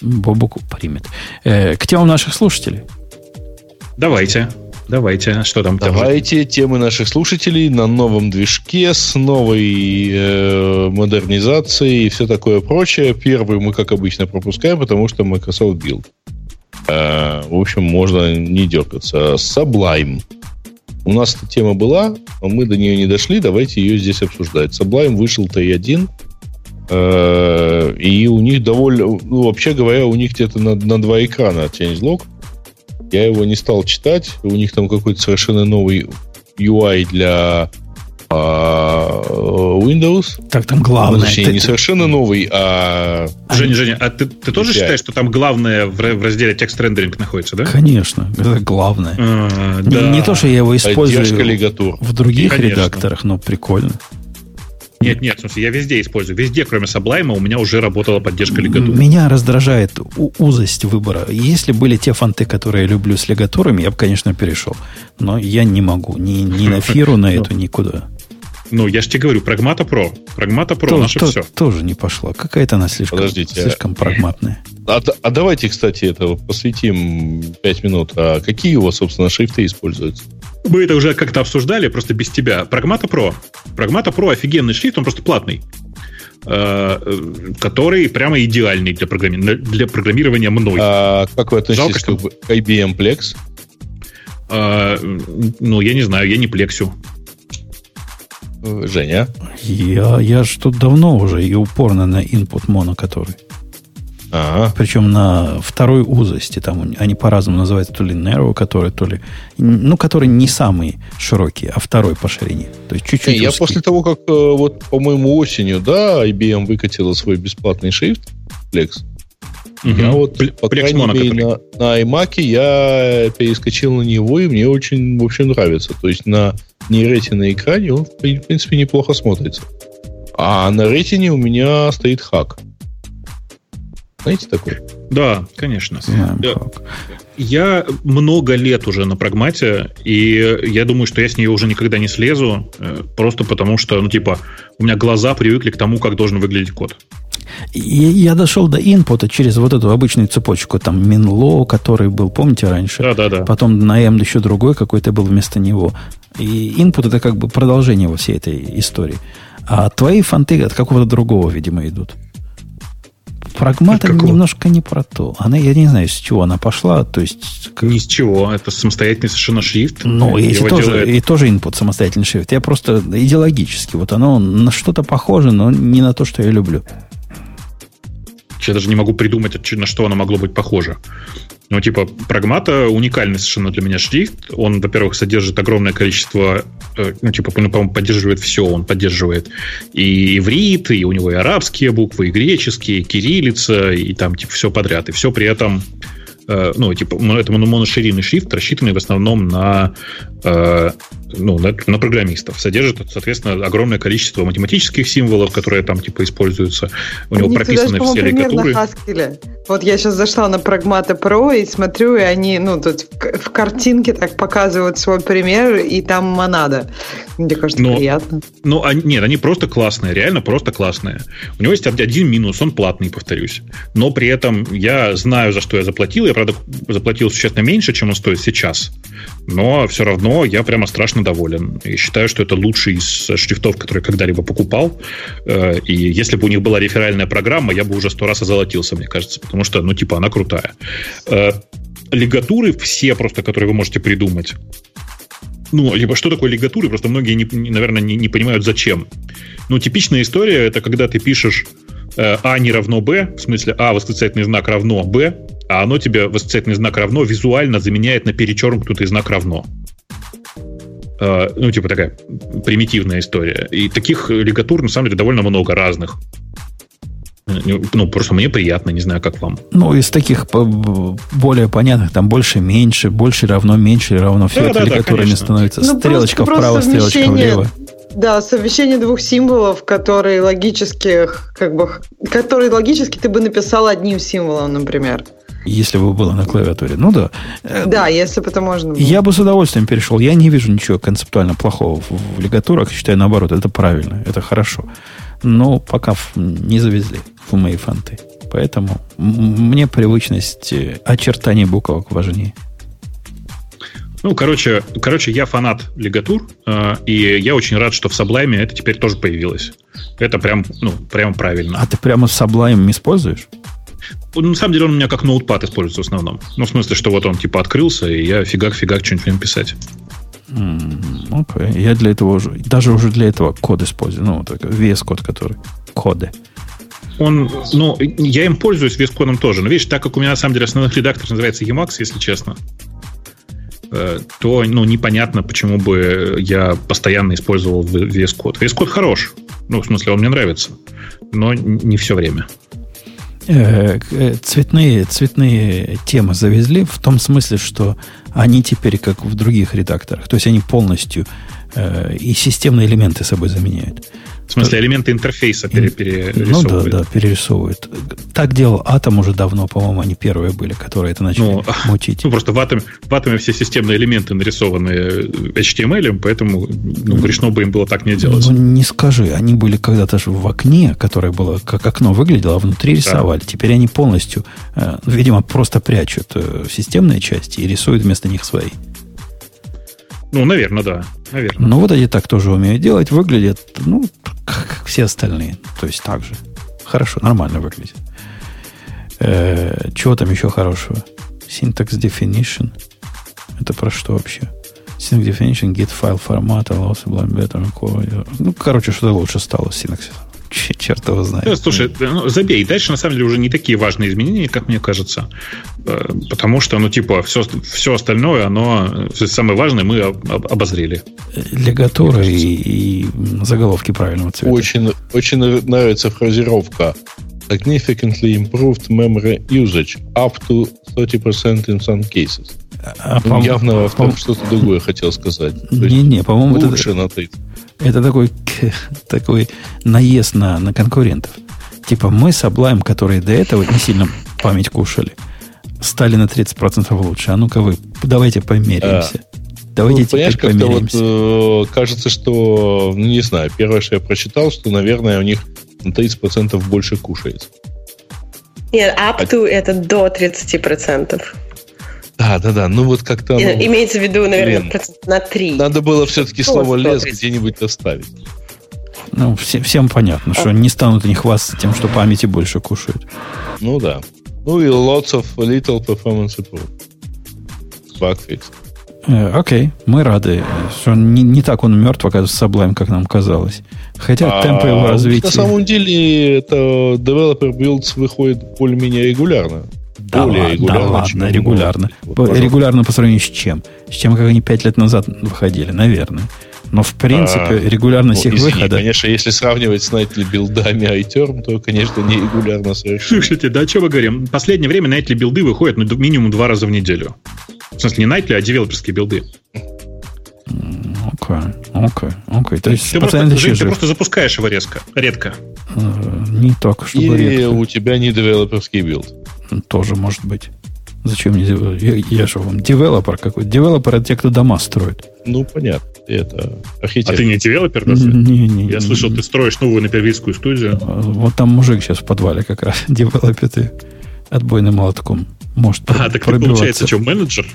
[SPEAKER 1] Бобук примет. Э, к темам наших слушателей.
[SPEAKER 2] Давайте. Давайте. Что там?
[SPEAKER 3] Давайте темы наших слушателей на новом движке с новой э, модернизацией и все такое прочее. Первый мы, как обычно, пропускаем, потому что Microsoft Build. Э, в общем, можно не дергаться. Sublime. У нас эта тема была, а мы до нее не дошли, давайте ее здесь обсуждать. Sublime вышел T1, э, и у них довольно, ну, вообще говоря, у них где-то на, на два экрана changelog. Я его не стал читать, у них там какой-то совершенно новый UI для а, Windows.
[SPEAKER 1] Так там главное. Ну,
[SPEAKER 3] точнее, ты, не совершенно новый, а...
[SPEAKER 2] Женя, Женя, а ты, ты тоже считаешь, что там главное в, в разделе текст рендеринг находится, да?
[SPEAKER 1] Конечно, это главное. А, не, да. не то, что я его использую в других Конечно. редакторах, но прикольно.
[SPEAKER 2] Нет, нет, в смысле, я везде использую. Везде, кроме Sublime, у меня уже работала поддержка лигатуры.
[SPEAKER 1] Меня раздражает узость выбора. Если были те фонты, которые я люблю с лигатурами, я бы, конечно, перешел. Но я не могу. Ни, ни на фиру на эту, никуда.
[SPEAKER 2] Ну, я же тебе говорю, Прагмата Про. Прагмата Про, наше то, все.
[SPEAKER 1] Тоже не пошла. Какая-то она слишком, Подождите, а слишком а... прагматная.
[SPEAKER 3] А, а давайте, кстати, это посвятим 5 минут. А какие его, собственно, шрифты используются?
[SPEAKER 2] Мы это уже как-то обсуждали, просто без тебя. Прагмата Про. Прагмата Про офигенный шрифт, он просто платный э, который прямо идеальный для, программи... для программирования мной.
[SPEAKER 3] А как вы относитесь Жалко, к IBM Plex?
[SPEAKER 2] А, ну, я не знаю, я не плексю.
[SPEAKER 3] Женя?
[SPEAKER 1] Я, я что давно уже и упорно на input моно который.
[SPEAKER 3] Ага.
[SPEAKER 1] Причем на второй узости. Там они по-разному называются. То ли narrow, который, то ли... Ну, который не самый широкий, а второй по ширине. То есть чуть-чуть
[SPEAKER 3] Я после того, как э, вот, по-моему, осенью, да, IBM выкатила свой бесплатный шрифт Flex, Угу. Я вот, Пл- по крайней моно, мере, на, на iMac я перескочил на него, и мне очень, в общем, нравится. То есть на нейрете на экране он, в принципе, неплохо смотрится. А на ретине у меня стоит хак. Знаете такой?
[SPEAKER 2] Да, конечно. Знаем, я много лет уже на прагмате, и я думаю, что я с нее уже никогда не слезу, э, просто потому что, ну, типа, у меня глаза привыкли к тому, как должен выглядеть код.
[SPEAKER 1] И я дошел до инпута через вот эту обычную цепочку, там Минло, который был, помните, раньше?
[SPEAKER 2] Да, да, да.
[SPEAKER 1] Потом на M еще другой какой-то был вместо него. И input это как бы продолжение во всей этой истории. А твои фонты от какого-то другого, видимо, идут. Прагмата немножко не про то. Она, я не знаю, с чего она пошла. То есть...
[SPEAKER 2] Ни с чего. Это самостоятельный совершенно шрифт.
[SPEAKER 1] Ну, и, тоже, делает... и тоже input самостоятельный шрифт. Я просто идеологически. Вот оно на что-то похоже, но не на то, что я люблю.
[SPEAKER 2] Я даже не могу придумать, на что оно могло быть похоже. Ну, типа, Прагмата уникальный совершенно для меня шрифт. Он, во-первых, содержит огромное количество, э, ну, типа, ну, по-моему, поддерживает все. Он поддерживает и иврит, и у него и арабские буквы, и греческие, и кириллица, и там, типа, все подряд. И все при этом ну, типа, это моноширинный шрифт, рассчитанный в основном на, э, ну, на, на программистов. Содержит, соответственно, огромное количество математических символов, которые там, типа, используются. У него прописаны все лигатуры.
[SPEAKER 4] Вот я сейчас зашла на Pragmata Pro и смотрю, и они, ну, тут в картинке так показывают свой пример, и там монада. Мне кажется, но, приятно.
[SPEAKER 2] Ну, они, нет, они просто классные, реально просто классные. У него есть один минус, он платный, повторюсь. Но при этом я знаю, за что я заплатил. Я, правда, заплатил существенно меньше, чем он стоит сейчас. Но все равно я прямо страшно доволен. И считаю, что это лучший из шрифтов, которые когда-либо покупал. Э, и если бы у них была реферальная программа, я бы уже сто раз озолотился, мне кажется потому что, ну, типа, она крутая. Э, лигатуры все просто, которые вы можете придумать. Ну, либо что такое лигатуры, просто многие, не, наверное, не, не понимают, зачем. Ну, типичная история, это когда ты пишешь э, А не равно Б, в смысле А восклицательный знак равно Б, а оно тебе восклицательный знак равно визуально заменяет на перечеркнутый знак равно. Э, ну, типа такая примитивная история. И таких лигатур, на самом деле, довольно много разных. Ну, просто мне приятно, не знаю, как вам.
[SPEAKER 1] Ну, из таких более понятных, там больше, меньше, больше равно, меньше равно, все да, это да, лигатурами да, становится. Ну, стрелочка просто, вправо, просто стрелочка влево.
[SPEAKER 4] Да, совмещение двух символов, которые логически, как бы, которые логически ты бы написал одним символом, например.
[SPEAKER 1] Если бы было на клавиатуре. Ну да.
[SPEAKER 4] Да, если бы это можно было.
[SPEAKER 1] Я бы с удовольствием перешел. Я не вижу ничего концептуально плохого в, в лигатурах. Считаю, наоборот, это правильно, это хорошо но пока не завезли в мои фонты. Поэтому мне привычность э, очертаний буквок важнее.
[SPEAKER 2] Ну, короче, короче, я фанат лигатур, э, и я очень рад, что в Sublime это теперь тоже появилось. Это прям, ну, прям правильно.
[SPEAKER 1] А ты прямо Sublime используешь?
[SPEAKER 2] Ну, на самом деле он у меня как Notepad используется в основном. Ну, в смысле, что вот он типа открылся, и я фигак-фигак что-нибудь в нем писать.
[SPEAKER 1] Окей. Okay. Я для этого уже, даже уже для этого код использую. Ну, так, VS Code, который коды.
[SPEAKER 2] Он, ну, я им пользуюсь VS кодом тоже. Но видишь, так как у меня на самом деле основной редактор называется Emacs, если честно, э, то ну, непонятно, почему бы я постоянно использовал VS Code. VS Code хорош. Ну, в смысле, он мне нравится. Но не все время.
[SPEAKER 1] Э, э, цветные, цветные темы завезли в том смысле, что они теперь как в других редакторах. То есть они полностью э, и системные элементы собой заменяют.
[SPEAKER 2] В смысле, элементы интерфейса пере, перерисовывают?
[SPEAKER 1] Ну да, да, перерисовывают. Так делал Атом уже давно, по-моему, они первые были, которые это начали ну, [LAUGHS] мутить.
[SPEAKER 2] Ну, просто в Атоме, в Атоме все системные элементы нарисованы HTML, поэтому ну, грешно бы им было так не делать. Ну,
[SPEAKER 1] не скажи, они были когда-то же в окне, которое было, как окно выглядело, а внутри рисовали. Да. Теперь они полностью, э, видимо, просто прячут э, системные части и рисуют вместо них свои.
[SPEAKER 2] Ну, наверное, да. Наверное.
[SPEAKER 1] Ну, вот они так тоже умеют делать. Выглядят, ну, как все остальные. То есть так же. Хорошо, нормально выглядит. Э, чего там еще хорошего? Syntax definition. Это про что вообще? Syntax definition, get file format, allow sublime better. Ну, короче, что-то лучше стало с синтаксисом. Черт его знает.
[SPEAKER 2] Ну, слушай, ну, забей. Дальше, на самом деле, уже не такие важные изменения, как мне кажется. Э, потому что, ну, типа, все, все остальное, оно, все самое важное мы обозрели.
[SPEAKER 1] Лигатура и, и заголовки правильного цвета.
[SPEAKER 3] Очень, очень нравится фразировка. Significantly improved memory usage up to 30% in some cases. А, ну, явно в том что-то другое хотел сказать.
[SPEAKER 1] Не-не, по-моему,
[SPEAKER 3] лучше это... на 30.
[SPEAKER 1] Это такой, такой наезд на, на конкурентов. Типа мы с Sublime, которые до этого не сильно память кушали, стали на 30% лучше. А ну-ка вы, давайте померяемся. А. Давайте ну, теперь померимся.
[SPEAKER 3] Вот, э, кажется, что, ну, не знаю, первое, что я прочитал, что, наверное, у них на 30% больше кушается.
[SPEAKER 6] Нет, up to а... это до 30%.
[SPEAKER 3] Да, да, да. Ну вот как-то...
[SPEAKER 6] Оно... Имеется в виду, наверное, Блин, процент на 3.
[SPEAKER 3] Надо было все-таки слово лес где-нибудь оставить.
[SPEAKER 1] Ну, все, всем понятно, что не станут они хвастаться тем, что памяти больше кушают.
[SPEAKER 3] Ну да. Ну и lots of little performance improvement.
[SPEAKER 1] Bugfix. Э, окей, мы рады, что не, не так он мертв, оказывается, Sublime, как нам казалось. Хотя а, темпы его развития...
[SPEAKER 3] На самом деле, это developer builds выходит более-менее регулярно.
[SPEAKER 1] Да, более ладно, регулярно, да ладно, регулярно. Вот, регулярно по сравнению с чем? С чем, как они пять лет назад выходили, наверное. Но, в принципе, а, регулярность ну, их извини, выхода...
[SPEAKER 3] Конечно, если сравнивать с Nightly билдами iTerm, то, конечно, не регулярно
[SPEAKER 2] совершенно. Слушайте, да о чем мы говорим? В последнее время Nightly билды выходят ну, минимум два раза в неделю. В смысле, не Nightly, а девелоперские билды.
[SPEAKER 1] Окей, окей, окей. То есть
[SPEAKER 2] ты, просто, ты просто запускаешь его резко, редко.
[SPEAKER 1] Не так, чтобы
[SPEAKER 3] Или редко. у тебя не девелоперский билд.
[SPEAKER 1] Тоже может быть. Зачем мне я, я же вам девелопер какой? Девелопер это те, кто дома строит.
[SPEAKER 3] Ну, понятно. Это
[SPEAKER 2] архитектор. А ты не девелопер, да?
[SPEAKER 1] Не, не,
[SPEAKER 2] Я
[SPEAKER 1] не,
[SPEAKER 2] слышал, не. ты строишь новую напервильскую студию.
[SPEAKER 1] А, вот там мужик сейчас в подвале как раз [LAUGHS] девелопит отбойным молотком. Может
[SPEAKER 2] а, так ты, получается, что, менеджер?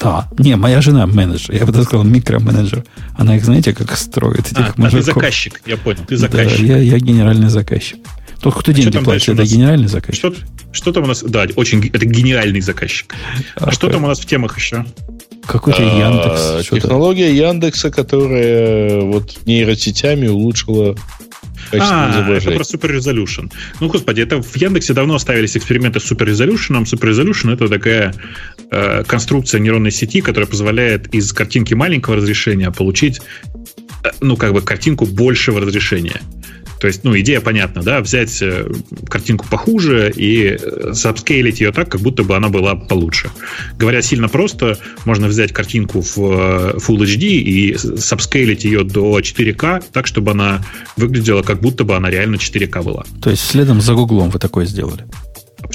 [SPEAKER 1] Да. Не, моя жена менеджер. Я бы так сказал, микроменеджер. Она их, знаете, как строит, этих
[SPEAKER 2] а, мужиков. А ты заказчик, я понял, ты заказчик.
[SPEAKER 1] Да, я, я генеральный заказчик. Тот, кто а деньги платит, это генеральный заказчик.
[SPEAKER 2] Что, что там у нас? Да, очень, это гениальный заказчик. А, а что там у нас в темах еще?
[SPEAKER 1] Какой-то а, Яндекс.
[SPEAKER 3] Технология Яндекса, которая вот нейросетями улучшила
[SPEAKER 2] а, это про Super Resolution. Ну, господи, это в Яндексе давно ставились эксперименты с Super Resolution. Super Resolution это такая э, конструкция нейронной сети, которая позволяет из картинки маленького разрешения получить, э, ну, как бы картинку большего разрешения. То есть, ну, идея понятна, да, взять э, картинку похуже и сабскейлить э, ее так, как будто бы она была получше. Говоря сильно просто, можно взять картинку в э, Full HD и сабскейлить ее до 4К так, чтобы она выглядела, как будто бы она реально 4К была.
[SPEAKER 1] То есть, следом за Гуглом вы такое сделали?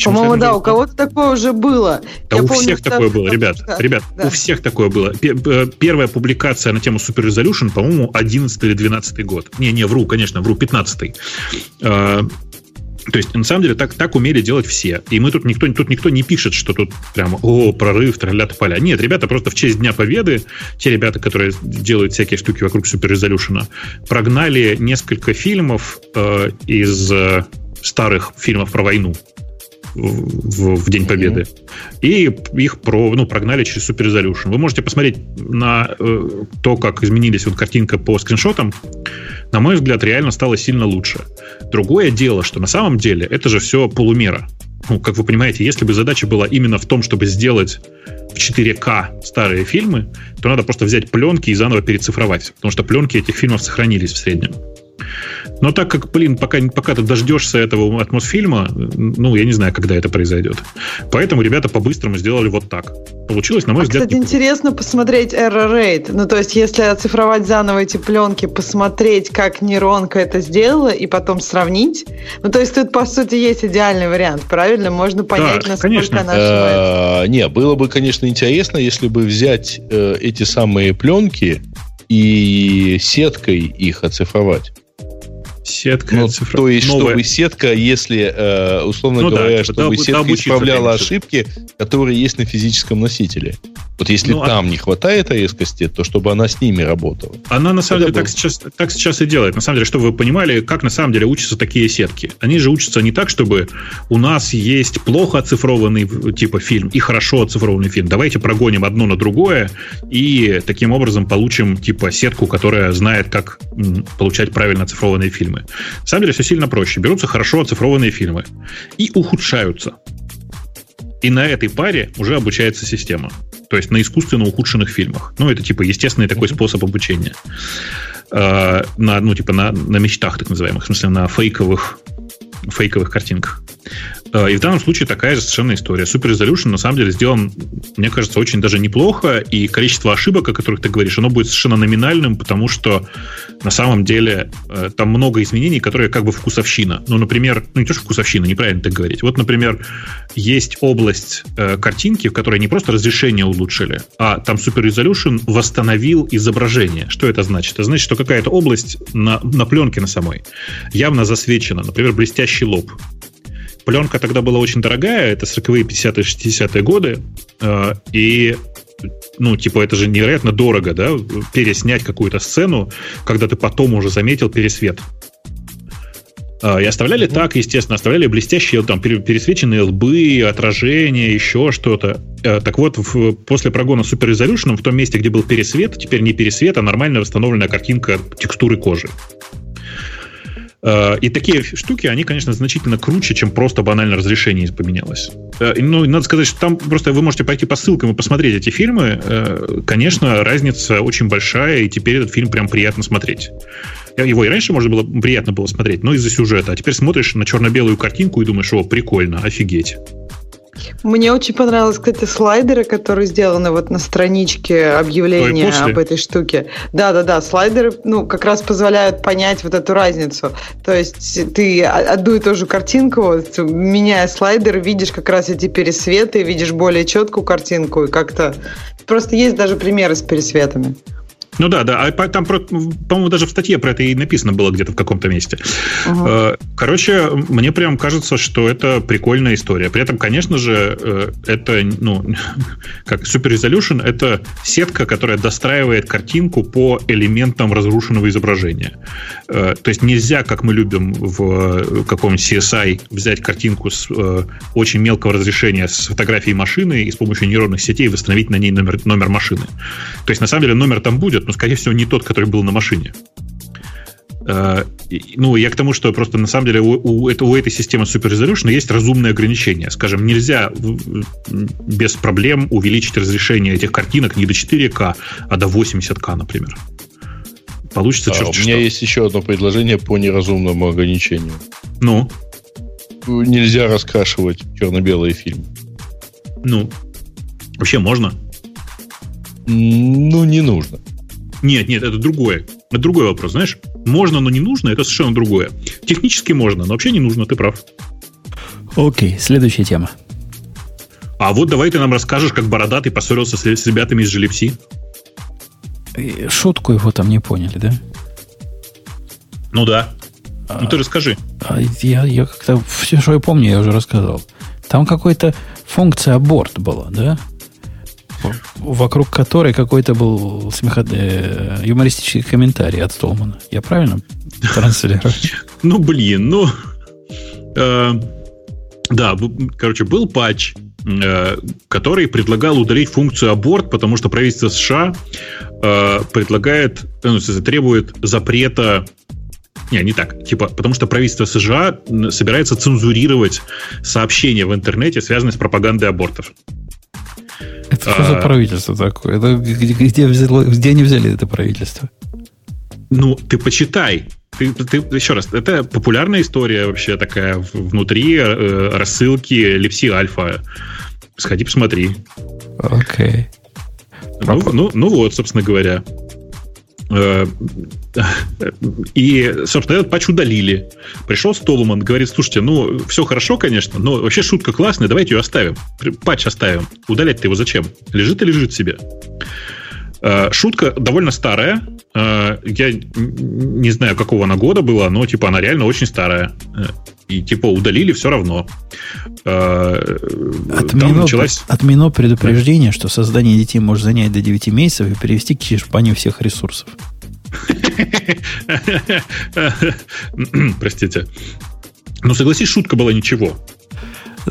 [SPEAKER 4] По-моему, да, у кого-то такое уже было.
[SPEAKER 2] Да Я у помню, всех такое было, ребят. Ребят, да. у всех такое было. Первая публикация на тему Super Resolution, по-моему, 11 или 12 год. Не-не, вру, конечно, вру, 15 а, то есть, на самом деле, так, так умели делать все. И мы тут никто, тут никто не пишет, что тут прямо, о, прорыв, троллята поля. Нет, ребята просто в честь Дня Победы, те ребята, которые делают всякие штуки вокруг Super Resolution, прогнали несколько фильмов э, из э, старых фильмов про войну в, в День Победы. Mm-hmm. И их про, ну, прогнали через Super Resolution. Вы можете посмотреть на э, то, как изменились вот картинка по скриншотам. На мой взгляд, реально стало сильно лучше. Другое дело, что на самом деле это же все полумера. Ну, как вы понимаете, если бы задача была именно в том, чтобы сделать в 4К старые фильмы, то надо просто взять пленки и заново перецифровать. Потому что пленки этих фильмов сохранились в среднем. Но так как, блин, пока, пока ты дождешься этого от Мосфильма, ну, я не знаю, когда это произойдет. Поэтому ребята по-быстрому сделали вот так. Получилось, на мой а, взгляд...
[SPEAKER 4] Кстати, интересно посмотреть error rate. Ну, то есть, если оцифровать заново эти пленки, посмотреть, как нейронка это сделала, и потом сравнить. Ну, то есть, тут, по сути, есть идеальный вариант, правильно? Можно понять, да, насколько конечно. она
[SPEAKER 3] ошибается. Не, было бы, конечно, интересно, если бы взять э, эти самые пленки и сеткой их оцифровать.
[SPEAKER 2] Сетка
[SPEAKER 3] ну, цифра... То есть, новая. чтобы сетка, если, э, условно ну, говоря, да, типа, чтобы да, сетка да, исправляла ошибки, которые есть на физическом носителе. Вот если ну, а там а... не хватает резкости, то чтобы она с ними работала.
[SPEAKER 2] Она на самом деле так сейчас, так сейчас и делает. На самом деле, чтобы вы понимали, как на самом деле учатся такие сетки. Они же учатся не так, чтобы у нас есть плохо оцифрованный типа фильм и хорошо оцифрованный фильм. Давайте прогоним одно на другое и таким образом получим типа сетку, которая знает, как получать правильно оцифрованные фильмы. На самом деле все сильно проще. Берутся хорошо оцифрованные фильмы и ухудшаются. И на этой паре уже обучается система. То есть на искусственно ухудшенных фильмах. Ну, это типа естественный такой способ обучения. Э, на, ну, типа на, на мечтах, так называемых, в смысле, на фейковых, фейковых картинках. Э, и в данном случае такая же совершенно история. Super Resolution на самом деле сделан, мне кажется, очень даже неплохо, и количество ошибок, о которых ты говоришь, оно будет совершенно номинальным, потому что на самом деле э, там много изменений, которые как бы вкусовщина. Ну, например, ну не то, что вкусовщина, неправильно так говорить. Вот, например, есть область э, картинки, в которой не просто разрешение улучшили, а там Super Resolution восстановил изображение. Что это значит? Это значит, что какая-то область на, на пленке на самой явно засвечена, например, блестящий лоб Пленка тогда была очень дорогая, это 40-е, 50-е, 60-е годы, э, и ну, типа, это же невероятно дорого, да, переснять какую-то сцену, когда ты потом уже заметил пересвет. Э, и оставляли mm-hmm. так, естественно, оставляли блестящие там пересвеченные лбы, отражения, еще что-то. Э, так вот, в, после прогона Super Resolution в том месте, где был пересвет, теперь не пересвет, а нормально восстановленная картинка текстуры кожи. Э, и такие штуки, они, конечно, значительно круче, чем просто банально разрешение поменялось. Э, ну, надо сказать, что там просто вы можете пойти по ссылкам и посмотреть эти фильмы. Э, конечно, разница очень большая, и теперь этот фильм прям приятно смотреть. Его и раньше можно было приятно было смотреть, но из-за сюжета. А теперь смотришь на черно-белую картинку и думаешь, о, прикольно, офигеть.
[SPEAKER 4] Мне очень понравилось, кстати, слайдеры, которые сделаны вот на страничке объявления Ой, об этой штуке. Да-да-да, слайдеры, ну, как раз позволяют понять вот эту разницу. То есть ты одну и ту же картинку, вот, меняя слайдер, видишь как раз эти пересветы, видишь более четкую картинку, и как-то... Просто есть даже примеры с пересветами.
[SPEAKER 2] Ну да, да. А там, по-моему, даже в статье про это и написано было где-то в каком-то месте. Ага. Э, короче, мне прям кажется, что это прикольная история. При этом, конечно же, э, это, ну, [LAUGHS] как Super Resolution, это сетка, которая достраивает картинку по элементам разрушенного изображения. Э, то есть нельзя, как мы любим в каком-нибудь CSI, взять картинку с очень мелкого разрешения с фотографией машины и с помощью нейронных сетей восстановить на ней номер, номер машины. То есть, на самом деле, номер там будет, но, скорее всего, не тот, который был на машине. Э, ну, я к тому, что просто на самом деле у, у, у этой системы Super Resolution есть разумные ограничения. Скажем, нельзя без проблем увеличить разрешение этих картинок не до 4К, а до 80К, например. Получится
[SPEAKER 3] а,
[SPEAKER 2] черт
[SPEAKER 3] У меня что. есть еще одно предложение по неразумному ограничению.
[SPEAKER 2] Ну?
[SPEAKER 3] Нельзя раскрашивать черно-белые фильмы.
[SPEAKER 2] Ну? Вообще можно?
[SPEAKER 3] Ну, не нужно.
[SPEAKER 2] Нет, нет, это другое. Это другой вопрос, знаешь? Можно, но не нужно, это совершенно другое. Технически можно, но вообще не нужно, ты прав.
[SPEAKER 1] Окей, следующая тема.
[SPEAKER 2] А вот давай ты нам расскажешь, как Бородатый поссорился с, с ребятами из Желепси.
[SPEAKER 1] Шутку его там не поняли, да?
[SPEAKER 2] Ну да. А, ну ты расскажи.
[SPEAKER 1] А я, я как-то все, что я помню, я уже рассказал. Там какая-то функция аборт была, да? Вокруг которой какой-то был смехо... э, юмористический комментарий от Столмана. Я правильно транслирую? [LAUGHS]
[SPEAKER 2] Ну, блин, ну... Э, да, короче, был патч, э, который предлагал удалить функцию аборт, потому что правительство США предлагает, ну, требует запрета не, не так. Типа, потому что правительство США собирается цензурировать сообщения в интернете, связанные с пропагандой абортов.
[SPEAKER 1] Это что за а. правительство такое? Это где, где, взяло, где они взяли это правительство?
[SPEAKER 2] Ну, ты почитай. Ты, ты, еще раз, это популярная история вообще такая внутри э, рассылки Липси Альфа. Сходи, посмотри.
[SPEAKER 1] Окей.
[SPEAKER 2] Okay. Ну, ну, ну вот, собственно говоря. Э, [LAUGHS] и, собственно, этот патч удалили. Пришел Столман, говорит, слушайте, ну, все хорошо, конечно, но вообще шутка классная, давайте ее оставим. Патч оставим. Удалять-то его зачем? Лежит и лежит себе. Э, шутка довольно старая. Э, я не знаю, какого она года была, но типа она реально очень старая. И типа удалили все равно.
[SPEAKER 1] Отмено, началась... отмено предупреждение, что создание детей может занять до 9 месяцев и привести к черпанию всех ресурсов. [LAUGHS]
[SPEAKER 2] Простите. Ну, согласись, шутка была ничего.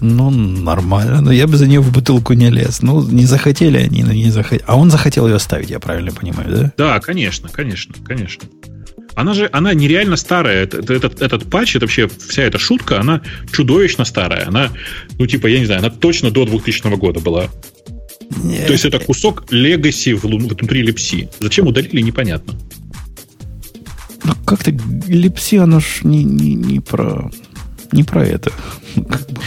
[SPEAKER 1] Ну, нормально. Но я бы за нее в бутылку не лез. Ну, не захотели они, но не захотели. А он захотел ее оставить, я правильно понимаю, да?
[SPEAKER 2] Да, конечно, конечно, конечно. Она же, она нереально старая. Этот, этот, этот патч, это вообще вся эта шутка, она чудовищно старая. Она, ну, типа, я не знаю, она точно до 2000 года была. Нет. То есть это кусок легаси внутри липси. Зачем удалили, непонятно.
[SPEAKER 1] Ну, как-то липси, оно ж не, не, не про не про это.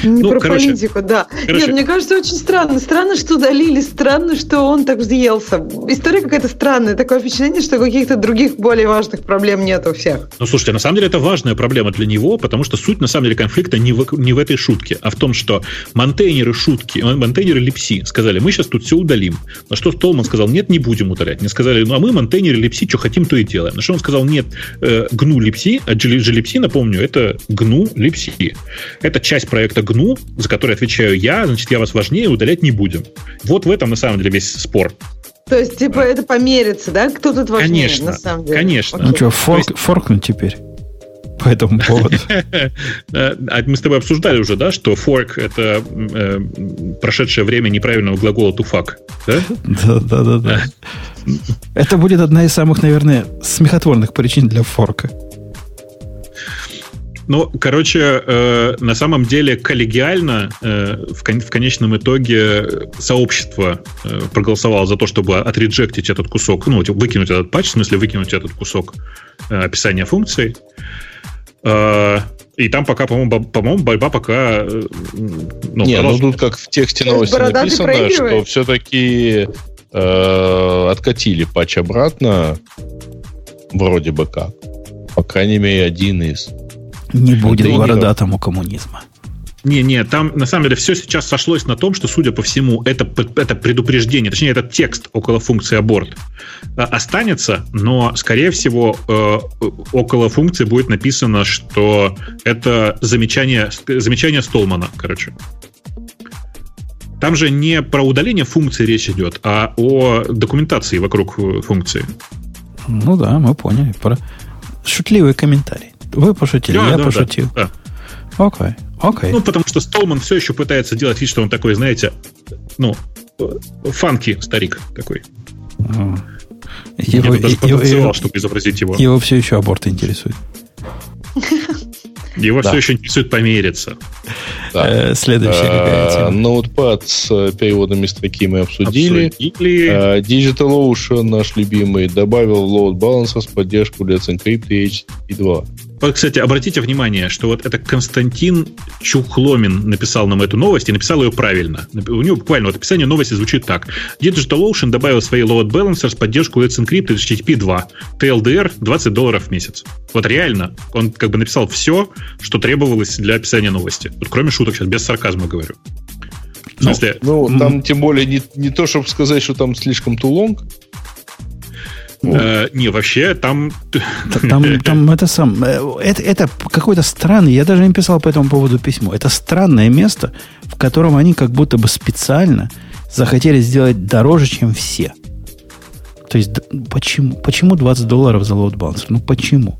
[SPEAKER 4] Не ну, про короче, политику, да. Короче. Нет, мне кажется, очень странно. Странно, что удалили, странно, что он так взъелся. История какая-то странная. Такое впечатление, что каких-то других более важных проблем нет у всех.
[SPEAKER 2] Ну, слушайте, на самом деле это важная проблема для него, потому что суть, на самом деле, конфликта не в, не в этой шутке, а в том, что монтейнеры шутки, монтейнеры липси сказали, мы сейчас тут все удалим. На что Столман сказал, нет, не будем удалять. Мне сказали, ну, а мы монтейнеры липси, что хотим, то и делаем. На что он сказал, нет, э, гну липси, а GLipsi, напомню, это гну липси. Это часть проекта GNU, за который отвечаю я, значит, я вас важнее, удалять не будем. Вот в этом, на самом деле, весь спор.
[SPEAKER 4] То есть, типа, это померится, да? Кто тут важнее,
[SPEAKER 2] конечно,
[SPEAKER 4] на самом деле?
[SPEAKER 2] Конечно.
[SPEAKER 1] Ну что, форк, есть... форкнуть теперь? по этому поводу. [LAUGHS]
[SPEAKER 2] А мы с тобой обсуждали уже, да, что fork — это э, прошедшее время неправильного глагола to fuck, да?
[SPEAKER 1] Да, да, да, да. Это будет одна из самых, наверное, смехотворных причин для форка.
[SPEAKER 2] Ну, короче, э, на самом деле коллегиально э, в, кон- в конечном итоге сообщество э, проголосовало за то, чтобы отреджектить этот кусок, ну, выкинуть этот патч, в смысле выкинуть этот кусок э, описания функций. Э, И там пока, по-моему, по-моему, борьба пока... Э,
[SPEAKER 3] ну, Не, ну тут как в тексте новости написано, что все-таки э, откатили патч обратно, вроде бы как. По крайней мере, один из.
[SPEAKER 1] Не будет бородатому коммунизма.
[SPEAKER 2] Не-не, там на самом деле все сейчас сошлось на том, что, судя по всему, это, это предупреждение, точнее, этот текст около функции аборт э, останется, но, скорее всего, э, около функции будет написано, что это замечание, замечание Столмана, короче. Там же не про удаление функции речь идет, а о документации вокруг э, функции.
[SPEAKER 1] Ну да, мы поняли. Про шутливый комментарий. Вы пошутили, да, я да, пошутил. Да, да. Окей. Okay.
[SPEAKER 2] Ну, потому что Столман все еще пытается делать вид, что он такой, знаете, ну, фанки старик такой.
[SPEAKER 1] А. Его, Я даже потанцевал, чтобы изобразить его. Его все еще аборт интересует.
[SPEAKER 2] Его да. все еще интересует помериться.
[SPEAKER 3] Да. Э, следующая а, Ноутпад с переводами строки мы обсудили. обсудили. А, DigitalOcean, наш любимый, добавил в load balancer с поддержку Let's Encrypt и HTTP 2.
[SPEAKER 2] Кстати, обратите внимание, что вот это Константин Чухломин написал нам эту новость и написал ее правильно. У него буквально вот описание новости звучит так. DigitalOcean добавил свои load balancer с поддержкой Let's Encrypt и HTTP 2. TLDR 20 долларов в месяц. Вот реально, он как бы написал все, что требовалось для описания новости. Вот кроме шуток сейчас, без сарказма говорю.
[SPEAKER 3] В смысле? Ну, ну там тем более не, не то, чтобы сказать, что там слишком too long,
[SPEAKER 2] Э, не, вообще там...
[SPEAKER 1] Там, [LAUGHS] там это сам... Э, это, это какой-то странный... Я даже не писал по этому поводу письмо. Это странное место, в котором они как будто бы специально захотели сделать дороже, чем все. То есть, почему, почему 20 долларов за balancer? Ну, почему?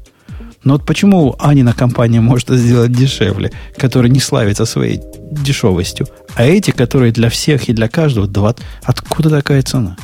[SPEAKER 1] Ну, вот почему Анина компания может это сделать дешевле, которая не славится своей дешевостью, а эти, которые для всех и для каждого, 20, откуда такая цена?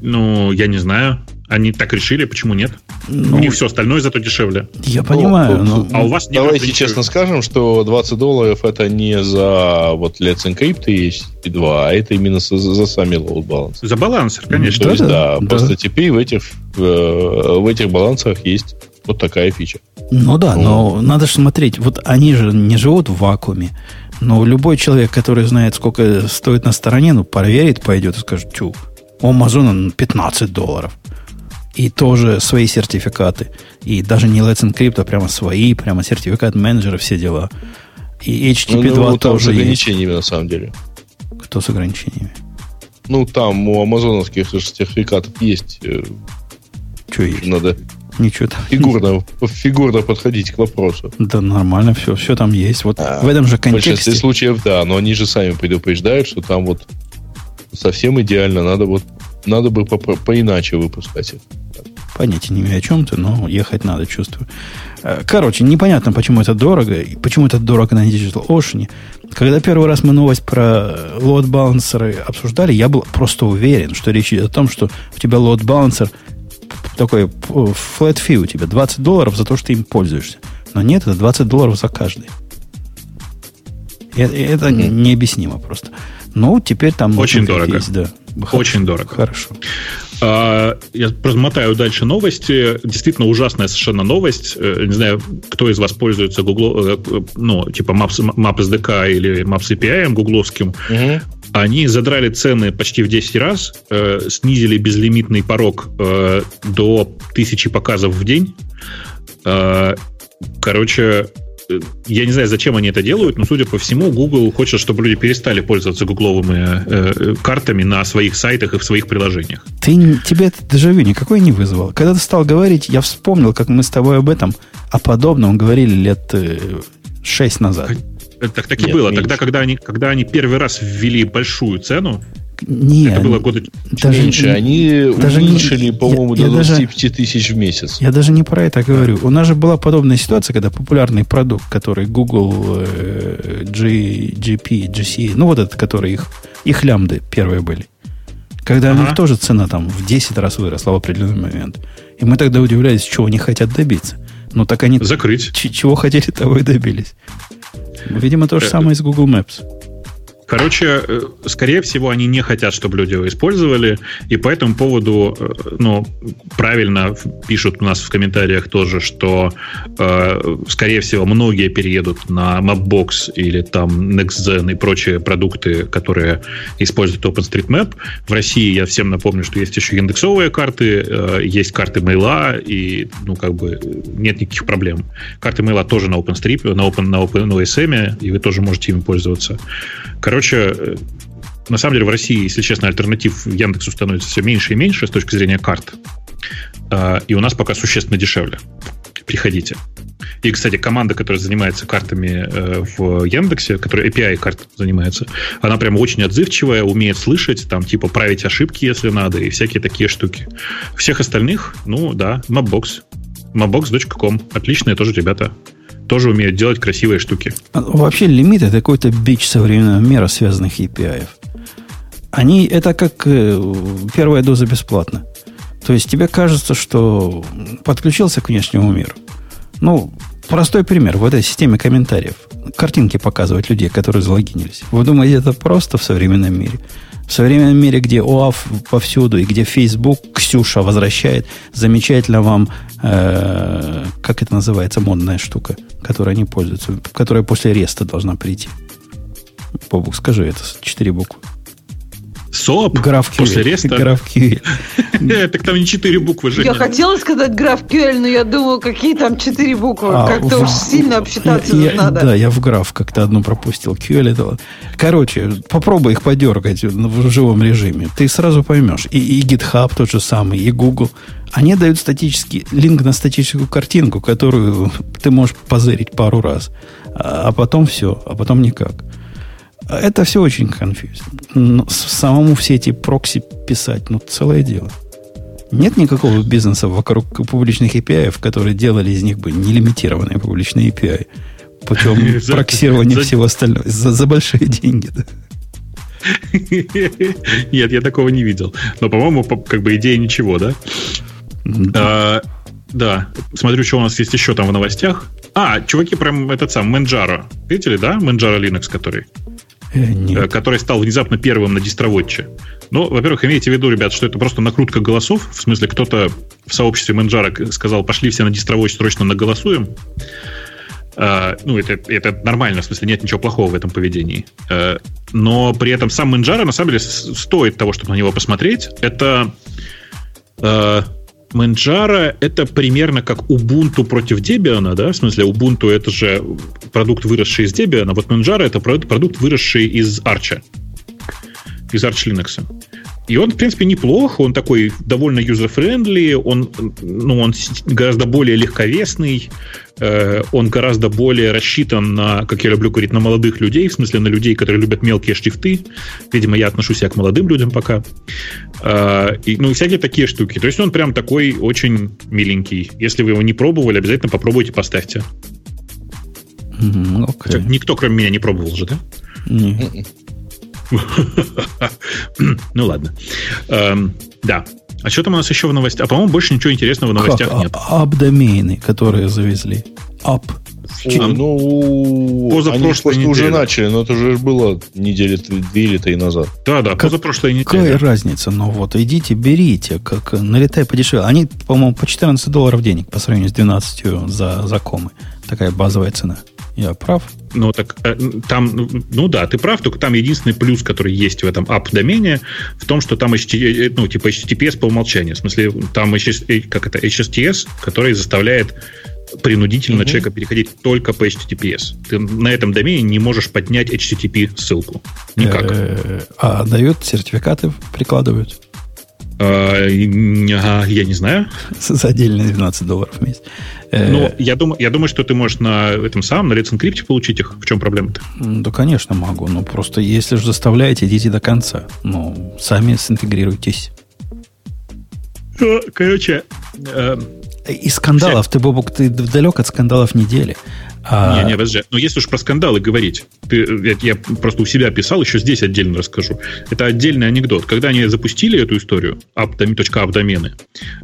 [SPEAKER 2] Ну, я не знаю. Они так решили, почему нет? Ну, у них все остальное зато дешевле.
[SPEAKER 1] Я понимаю, ну,
[SPEAKER 3] но... А у вас нет Давайте честно скажем, что 20 долларов это не за вот Let's Encrypt и HTTP2, а это именно за, за сами load balance.
[SPEAKER 2] За балансер, конечно.
[SPEAKER 3] То есть, да, да, просто теперь в этих, в этих балансах есть вот такая фича.
[SPEAKER 1] Ну да, но надо же смотреть. Вот они же не живут в вакууме. Но любой человек, который знает, сколько стоит на стороне, ну, проверит, пойдет и скажет, чу, у Амазона 15 долларов. И тоже свои сертификаты. И даже не Let's Encrypt, а прямо свои, прямо сертификат менеджера, все дела. И HTTP 2 ну, тоже
[SPEAKER 3] с ограничениями, есть. на самом деле.
[SPEAKER 1] Кто с ограничениями?
[SPEAKER 3] Ну, там у амазоновских сертификатов есть. Э,
[SPEAKER 1] Что есть?
[SPEAKER 3] Надо
[SPEAKER 1] Ничего там.
[SPEAKER 3] Фигурно, фигурно подходить к вопросу.
[SPEAKER 1] Да, нормально, все, все там есть. Вот а, в этом же контексте. В большинстве
[SPEAKER 3] случаев, да, но они же сами предупреждают, что там вот совсем идеально, надо вот надо бы по поиначе выпускать это.
[SPEAKER 1] Понятия не имею о чем ты, но ехать надо, чувствую. Э, короче, непонятно, почему это дорого, и почему это дорого на Digital Ocean. Когда первый раз мы новость про load балансеры обсуждали, я был просто уверен, что речь идет о том, что у тебя load балансер такой flat fee у тебя, 20 долларов за то, что ты им пользуешься. Но нет, это 20 долларов за каждый. Это, это mm-hmm. необъяснимо просто. Ну, теперь там...
[SPEAKER 2] Очень дорого. Есть, да. Очень дорого.
[SPEAKER 1] Хорошо.
[SPEAKER 2] А, я промотаю дальше новости. Действительно ужасная совершенно новость. Э, не знаю, кто из вас пользуется Google, э, ну, типа Maps, Maps SDK или Maps API гугловским. Угу. Они задрали цены почти в 10 раз, э, снизили безлимитный порог э, до тысячи показов в день. Э, короче, э, я не знаю, зачем они это делают, но, судя по всему, Google хочет, чтобы люди перестали пользоваться гугловыми э, э, картами на своих сайтах и в своих приложениях.
[SPEAKER 1] Ты, тебе это дежавю никакой не вызвал. Когда ты стал говорить, я вспомнил, как мы с тобой об этом, о подобном говорили лет э, 6 назад.
[SPEAKER 2] Так, так и Нет, было. Меньше. Тогда, когда они, когда они первый раз ввели большую цену,
[SPEAKER 1] нет,
[SPEAKER 2] это было года
[SPEAKER 3] даже, меньше. Они даже уменьшили, по-моему, я, до 25 даже, тысяч в месяц.
[SPEAKER 1] Я даже не про это говорю. У нас же была подобная ситуация, когда популярный продукт, который Google э, G, GP, GC, ну вот этот, который их, их лямды первые были. Когда ага. у них тоже цена там в 10 раз выросла в определенный момент. И мы тогда удивлялись, чего они хотят добиться. Ну так они...
[SPEAKER 2] Закрыть.
[SPEAKER 1] Чего хотели, того и добились. Видимо, то же э, самое с Google Maps.
[SPEAKER 2] Короче, э, скорее всего, они не хотят, чтобы люди его использовали, и по этому поводу, э, ну, правильно пишут у нас в комментариях тоже, что, э, скорее всего, многие переедут на Mapbox или там NextGen и прочие продукты, которые используют OpenStreetMap. В России я всем напомню, что есть еще индексовые карты, есть карты мейла, и, ну, как бы, нет никаких проблем. Карты мейла тоже на OpenStreet, на, Open, на, Open, на OSM, и вы тоже можете ими пользоваться. Короче, э, на самом деле в России, если честно, альтернатив Яндексу становится все меньше и меньше с точки зрения карт. А, и у нас пока существенно дешевле. Приходите. И, кстати, команда, которая занимается картами э, в Яндексе, которая API карт занимается, она прям очень отзывчивая, умеет слышать, там, типа, править ошибки, если надо, и всякие такие штуки. Всех остальных, ну, да, Mapbox. Mapbox.com. Отличные тоже ребята тоже умеют делать красивые штуки.
[SPEAKER 1] А, вообще лимит это какой-то бич современного мира связанных API. Они это как э, первая доза бесплатно. То есть тебе кажется, что подключился к внешнему миру. Ну, простой пример. В этой системе комментариев. Картинки показывать людей, которые залогинились. Вы думаете, это просто в современном мире? В современном мире, где ОАФ повсюду, и где Facebook Ксюша возвращает замечательно вам, э, как это называется, модная штука, которой они пользуются, которая после реста должна прийти. Бобук, скажи, это четыре буквы.
[SPEAKER 2] СОП
[SPEAKER 1] GraphQL.
[SPEAKER 2] после реста.
[SPEAKER 1] GraphQL.
[SPEAKER 2] Так там не четыре буквы же.
[SPEAKER 4] Я хотела сказать GraphQL, но я думала, какие там четыре буквы. А, Как-то уж сильно обсчитаться надо.
[SPEAKER 1] Да, я в граф как-то одну пропустил. QL это... Короче, попробуй их подергать в живом режиме. Ты сразу поймешь. И, и GitHub тот же самый, и Google. Они дают статический линк на статическую картинку, которую ты можешь позырить пару раз. А, а потом все, а потом никак. Это все очень конфьюзно. Самому все эти прокси писать, ну, целое дело. Нет никакого бизнеса вокруг публичных API, которые делали из них бы нелимитированные публичные API путем [LAUGHS] проксирования всего остального за, за большие деньги. Да. [LAUGHS]
[SPEAKER 2] Нет, я такого не видел. Но, по-моему, как бы идея ничего, да? А, да. Смотрю, что у нас есть еще там в новостях. А, чуваки, прям этот сам, Manjaro. Видели, да? Manjaro Linux, который? Э, нет. который стал внезапно первым на дистроводче. Ну, во-первых, имейте в виду, ребят, что это просто накрутка голосов. В смысле, кто-то в сообществе Manjaro сказал, пошли все на дистроводч, срочно наголосуем. Э, ну, это, это нормально, в смысле, нет ничего плохого в этом поведении. Э, но при этом сам Manjaro, на самом деле, стоит того, чтобы на него посмотреть. Это э, Manjaro это примерно как Ubuntu против Debian, да? В смысле, Ubuntu это же продукт, выросший из Debian, а вот Manjaro это продукт, выросший из Arch. Из Arch Linux. И он, в принципе, неплох, он такой довольно user-friendly, он, ну, он гораздо более легковесный, э, он гораздо более рассчитан на, как я люблю говорить, на молодых людей, в смысле на людей, которые любят мелкие шрифты. Видимо, я отношусь я к молодым людям пока. Э, и, ну, и всякие такие штуки. То есть он прям такой очень миленький. Если вы его не пробовали, обязательно попробуйте, поставьте. Mm, okay. Никто, кроме меня, не пробовал же, да?
[SPEAKER 1] Mm.
[SPEAKER 2] Ну ладно. Эм, да. А что там у нас еще в новостях? А по-моему, больше ничего интересного в новостях как? нет.
[SPEAKER 1] Ап-домены, которые завезли. Ап.
[SPEAKER 3] А, ну, позапрошлой они уже начали, но это уже было недели две или три назад.
[SPEAKER 2] Да, да, позапрошлой неделе.
[SPEAKER 1] Какая разница? Ну вот, идите, берите, как налетай подешевле. Они, по-моему, по 14 долларов денег по сравнению с 12 за, за комы. Такая базовая цена. Я прав?
[SPEAKER 2] Ну, так э, там, ну да, ты прав, только там единственный плюс, который есть в этом app-домене, в том, что там HTTPS, э, ну, типа HTTPS по умолчанию. В смысле, там HS, э, как это, HSTS, который заставляет принудительно угу. человека переходить только по HTTPS. Ты на этом домене не можешь поднять HTTP ссылку. Никак.
[SPEAKER 1] А дают сертификаты, прикладывают?
[SPEAKER 2] А, я не знаю.
[SPEAKER 1] За отдельные 12 долларов в месяц.
[SPEAKER 2] Э, ну, я думаю, я думаю, что ты можешь на этом самом, на Let's Encrypt получить их. В чем проблема-то?
[SPEAKER 1] Да, конечно, могу. Но просто если же заставляете, идите до конца. Ну, сами синтегрируйтесь.
[SPEAKER 2] Ну, короче...
[SPEAKER 1] Э, и скандалов, ты, Бобук, ты далек от скандалов недели.
[SPEAKER 2] А... Не, не, подожди. Но если уж про скандалы говорить, ты, я, просто у себя писал, еще здесь отдельно расскажу. Это отдельный анекдот. Когда они запустили эту историю, .app домены,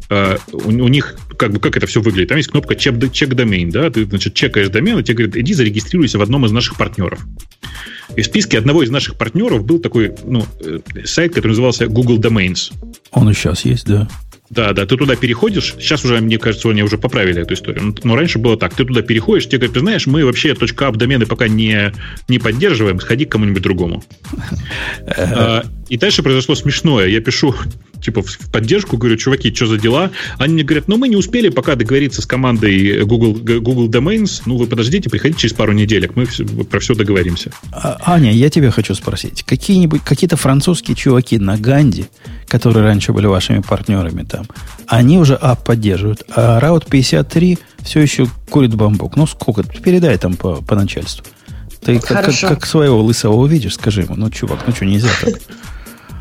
[SPEAKER 2] э, у, у них как бы как это все выглядит? Там есть кнопка чек, чек домен, да? Ты, значит, чекаешь домен, и тебе говорят, иди зарегистрируйся в одном из наших партнеров. И в списке одного из наших партнеров был такой ну, э, сайт, который назывался Google Domains.
[SPEAKER 1] Он и сейчас есть, да.
[SPEAKER 2] Да, да, ты туда переходишь. Сейчас уже, мне кажется, они уже поправили эту историю. Но раньше было так. Ты туда переходишь, тебе говорят, ты знаешь, мы вообще .ап домены пока не, не поддерживаем, сходи к кому-нибудь другому. И дальше произошло смешное. Я пишу типа в поддержку, говорю, чуваки, что за дела? Они мне говорят, ну мы не успели пока договориться с командой Google, Google Domains, ну вы подождите, приходите через пару неделек, мы все, про все договоримся.
[SPEAKER 1] А, Аня, я тебя хочу спросить, какие-нибудь, какие-то французские чуваки на Ганди, которые раньше были вашими партнерами там, они уже ап поддерживают, а Route 53 все еще курит бамбук. Ну сколько? Передай там по, по начальству. Ты как, как, как своего лысого увидишь, скажи ему, ну, чувак, ну что, нельзя так. [LAUGHS]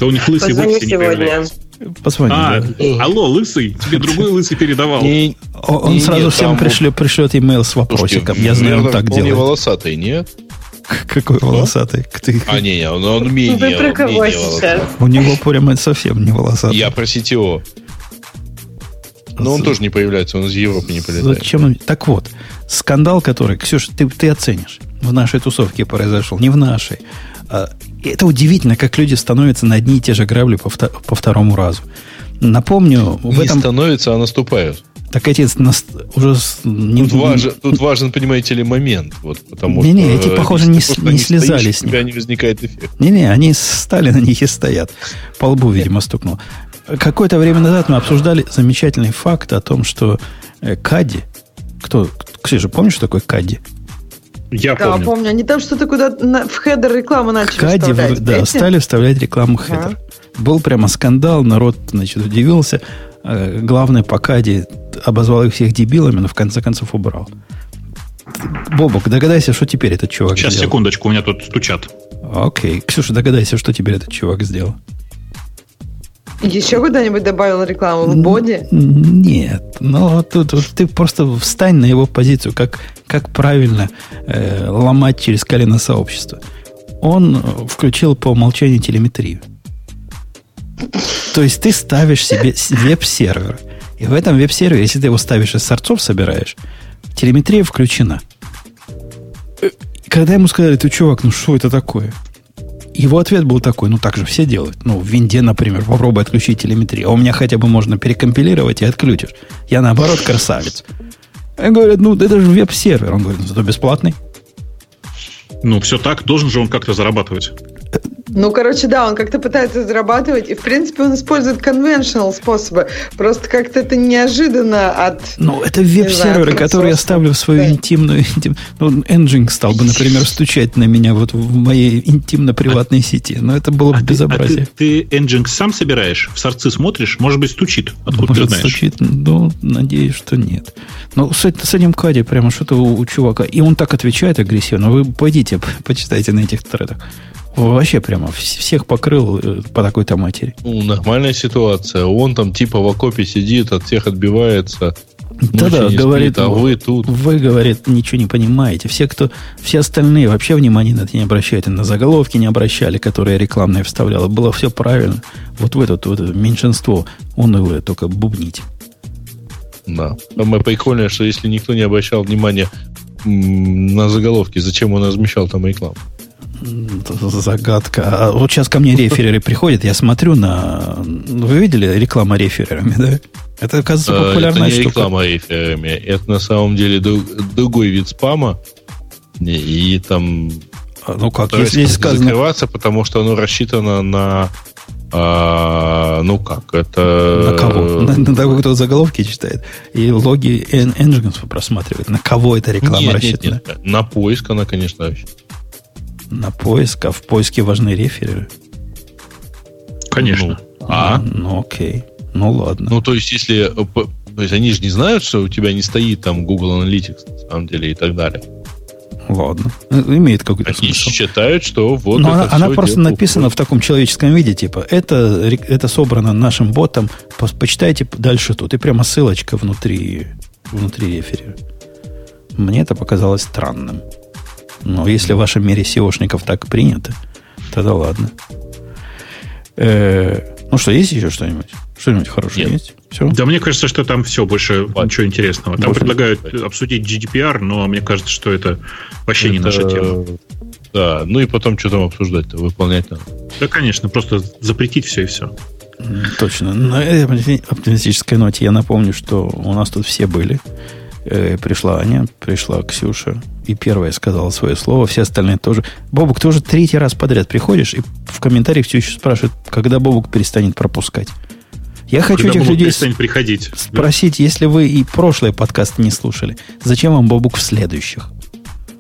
[SPEAKER 2] Да у них лысый вовсе не появляется.
[SPEAKER 1] Позвони. А,
[SPEAKER 2] да. алло, лысый, тебе другой лысый передавал. Не,
[SPEAKER 1] он не, сразу нет, всем пришлет, пришлет имейл с вопросиком. Слушайте, Я знаю, он так делает. Он не
[SPEAKER 3] волосатый, нет? [LAUGHS]
[SPEAKER 1] Какой волосатый?
[SPEAKER 3] Ты... А, не, не, он, он менее, Вы про кого
[SPEAKER 1] сейчас? У него прямо совсем не волосатый.
[SPEAKER 3] Я про CTO. Но он тоже не появляется, он из Европы не прилетает.
[SPEAKER 1] Зачем? Так вот, скандал, который, Ксюша, ты, ты оценишь, в нашей тусовке произошел, не в нашей. Это удивительно, как люди становятся на одни и те же грабли по, по второму разу. Напомню,
[SPEAKER 3] в не этом... становятся, а наступают.
[SPEAKER 1] Так эти нас уже...
[SPEAKER 3] Не... Тут, важен, тут важен, понимаете ли, момент. Вот, потому
[SPEAKER 1] не, не, эти, похоже, не, не слезали стоишь, с
[SPEAKER 3] них. У тебя не возникает эффект.
[SPEAKER 1] Не-не, они стали на них и стоят. По лбу, видимо, стукнул. Какое-то время назад мы обсуждали замечательный факт о том, что э, Caddy... Кто... Ксюша, помнишь, что такое Caddy?
[SPEAKER 2] Я да, помню.
[SPEAKER 4] помню. Они там что-то куда в хедер рекламу начали
[SPEAKER 1] Caddy, вставлять. Да, эти? стали вставлять рекламу хедер. А. Был прямо скандал, народ, значит, удивился. Э, главный по Caddy обозвал их всех дебилами, но в конце концов убрал. Бобук, догадайся, что теперь этот чувак
[SPEAKER 2] Сейчас, сделал. секундочку, у меня тут стучат.
[SPEAKER 1] Окей. Ксюша, догадайся, что теперь этот чувак сделал.
[SPEAKER 4] Еще куда-нибудь добавил рекламу в боди?
[SPEAKER 1] Нет. Но тут, тут ты просто встань на его позицию, как, как правильно э, ломать через колено сообщество. Он включил по умолчанию телеметрию. То есть ты ставишь себе веб-сервер. И в этом веб-сервере, если ты его ставишь из сорцов собираешь, телеметрия включена. Э, когда ему сказали, ты чувак, ну что это такое? Его ответ был такой, ну так же все делают. Ну, в винде, например, попробуй отключить телеметрию. А у меня хотя бы можно перекомпилировать и отключишь. Я наоборот красавец. Они говорят, ну это же веб-сервер. Он говорит, ну зато бесплатный.
[SPEAKER 2] Ну, все так, должен же он как-то зарабатывать.
[SPEAKER 4] Ну, короче, да, он как-то пытается зарабатывать, и, в принципе, он использует conventional способы. Просто как-то это неожиданно от...
[SPEAKER 1] Ну, это веб-серверы, которые я ставлю в свою да. интимную... Интим... Ну, Nginx стал бы, например, стучать на меня вот в моей интимно-приватной сети. Но это было бы а безобразие.
[SPEAKER 2] Ты, а ты, ты Nginx сам собираешь? В сорцы смотришь? Может быть, стучит?
[SPEAKER 1] Откуда Может, ты знаешь? стучит? Ну, надеюсь, что нет. Ну, с, с этим Кади прямо что-то у, у чувака. И он так отвечает агрессивно. Вы пойдите, почитайте на этих тредах. Вообще прямо всех покрыл э, по такой-то матери.
[SPEAKER 3] Ну, нормальная ситуация. Он там типа в окопе сидит, от всех отбивается.
[SPEAKER 1] Да-да, говорит, спит, а вы тут. Вы, говорит, ничего не понимаете. Все, кто, все остальные вообще внимания на это не обращают. И на заголовки не обращали, которые рекламные вставляла. Было все правильно. Вот в это вот меньшинство, он и вы только бубните.
[SPEAKER 3] Да. Самое прикольное, что если никто не обращал внимания на заголовки, зачем он размещал там рекламу?
[SPEAKER 1] Загадка. А вот сейчас ко мне рефереры приходят, я смотрю на... Вы видели реклама реферерами, да? Это, оказывается, а, популярная
[SPEAKER 3] это
[SPEAKER 1] не
[SPEAKER 3] штука. реклама реферерами. Это на самом деле другой вид спама. И там...
[SPEAKER 1] А, ну как, если сказано...
[SPEAKER 3] Закрываться, потому что оно рассчитано на а, ну как, это...
[SPEAKER 1] На кого? На, на того, кто заголовки читает. И логи Nginx просматривает. На кого эта реклама нет, рассчитана? Нет, нет.
[SPEAKER 3] На поиск она, конечно, рассчитана.
[SPEAKER 1] На поиск, а в поиске важны рефереры?
[SPEAKER 2] Конечно.
[SPEAKER 1] Ну, а? Ну, окей. Ну, ладно.
[SPEAKER 3] Ну, то есть, если... Э, то есть, они же не знают, что у тебя не стоит там Google Analytics, на самом деле, и так далее.
[SPEAKER 1] Ладно. Имеет какой-то
[SPEAKER 3] Они смысл. считают, что вот
[SPEAKER 1] Но она, она просто написана уходит. в таком человеческом виде, типа, это, это собрано нашим ботом, почитайте дальше тут. И прямо ссылочка внутри, внутри реферера. Мне это показалось странным. Но если в вашем мире SEOшников так принято, тогда ладно. Э, ну что, есть еще что-нибудь? Что-нибудь хорошее Нет. есть?
[SPEAKER 2] Все? Да, мне кажется, что там все, больше Ладно. ничего интересного. Там больше предлагают нет. обсудить GDPR, но мне кажется, что это вообще это... не наша тема.
[SPEAKER 3] Да, ну и потом что там обсуждать-то, выполнять надо.
[SPEAKER 2] Да, конечно, просто запретить все и все.
[SPEAKER 1] Точно. На этой оптимистической ноте я напомню, что у нас тут все были. Э, пришла Аня, пришла Ксюша, и первая сказала свое слово, все остальные тоже. Бобук, ты уже третий раз подряд приходишь, и в комментариях все еще спрашивают, когда Бобук перестанет пропускать. Я хочу Когда этих людей
[SPEAKER 2] приходить.
[SPEAKER 1] спросить, да? если вы и прошлые подкасты не слушали, зачем вам Бобук в следующих?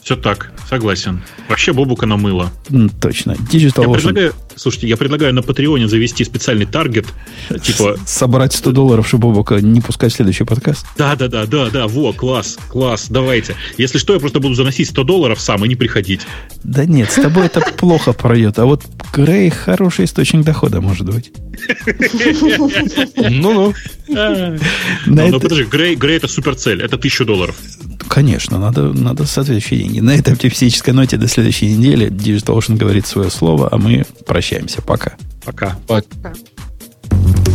[SPEAKER 2] Все так, согласен. Вообще Бобука намыло.
[SPEAKER 1] Точно. Digital
[SPEAKER 2] я Ocean. предлагаю, слушайте, я предлагаю на Патреоне завести специальный таргет. Типа...
[SPEAKER 1] Собрать 100 долларов, чтобы Бобука не пускать следующий подкаст.
[SPEAKER 2] Да, да, да, да, да, во, класс, класс, давайте. Если что, я просто буду заносить 100 долларов сам и не приходить.
[SPEAKER 1] Да нет, с тобой это [LAUGHS] плохо пройдет. А вот Грей хороший источник дохода, может быть.
[SPEAKER 2] Ну-ну. [LAUGHS] Ну, подожди, Грей это супер цель, это 1000 долларов.
[SPEAKER 1] Конечно, надо, надо соответствующие деньги. На этой оптимистической ноте до следующей недели Digital Ocean говорит свое слово, а мы прощаемся. Пока.
[SPEAKER 2] Пока. Пока.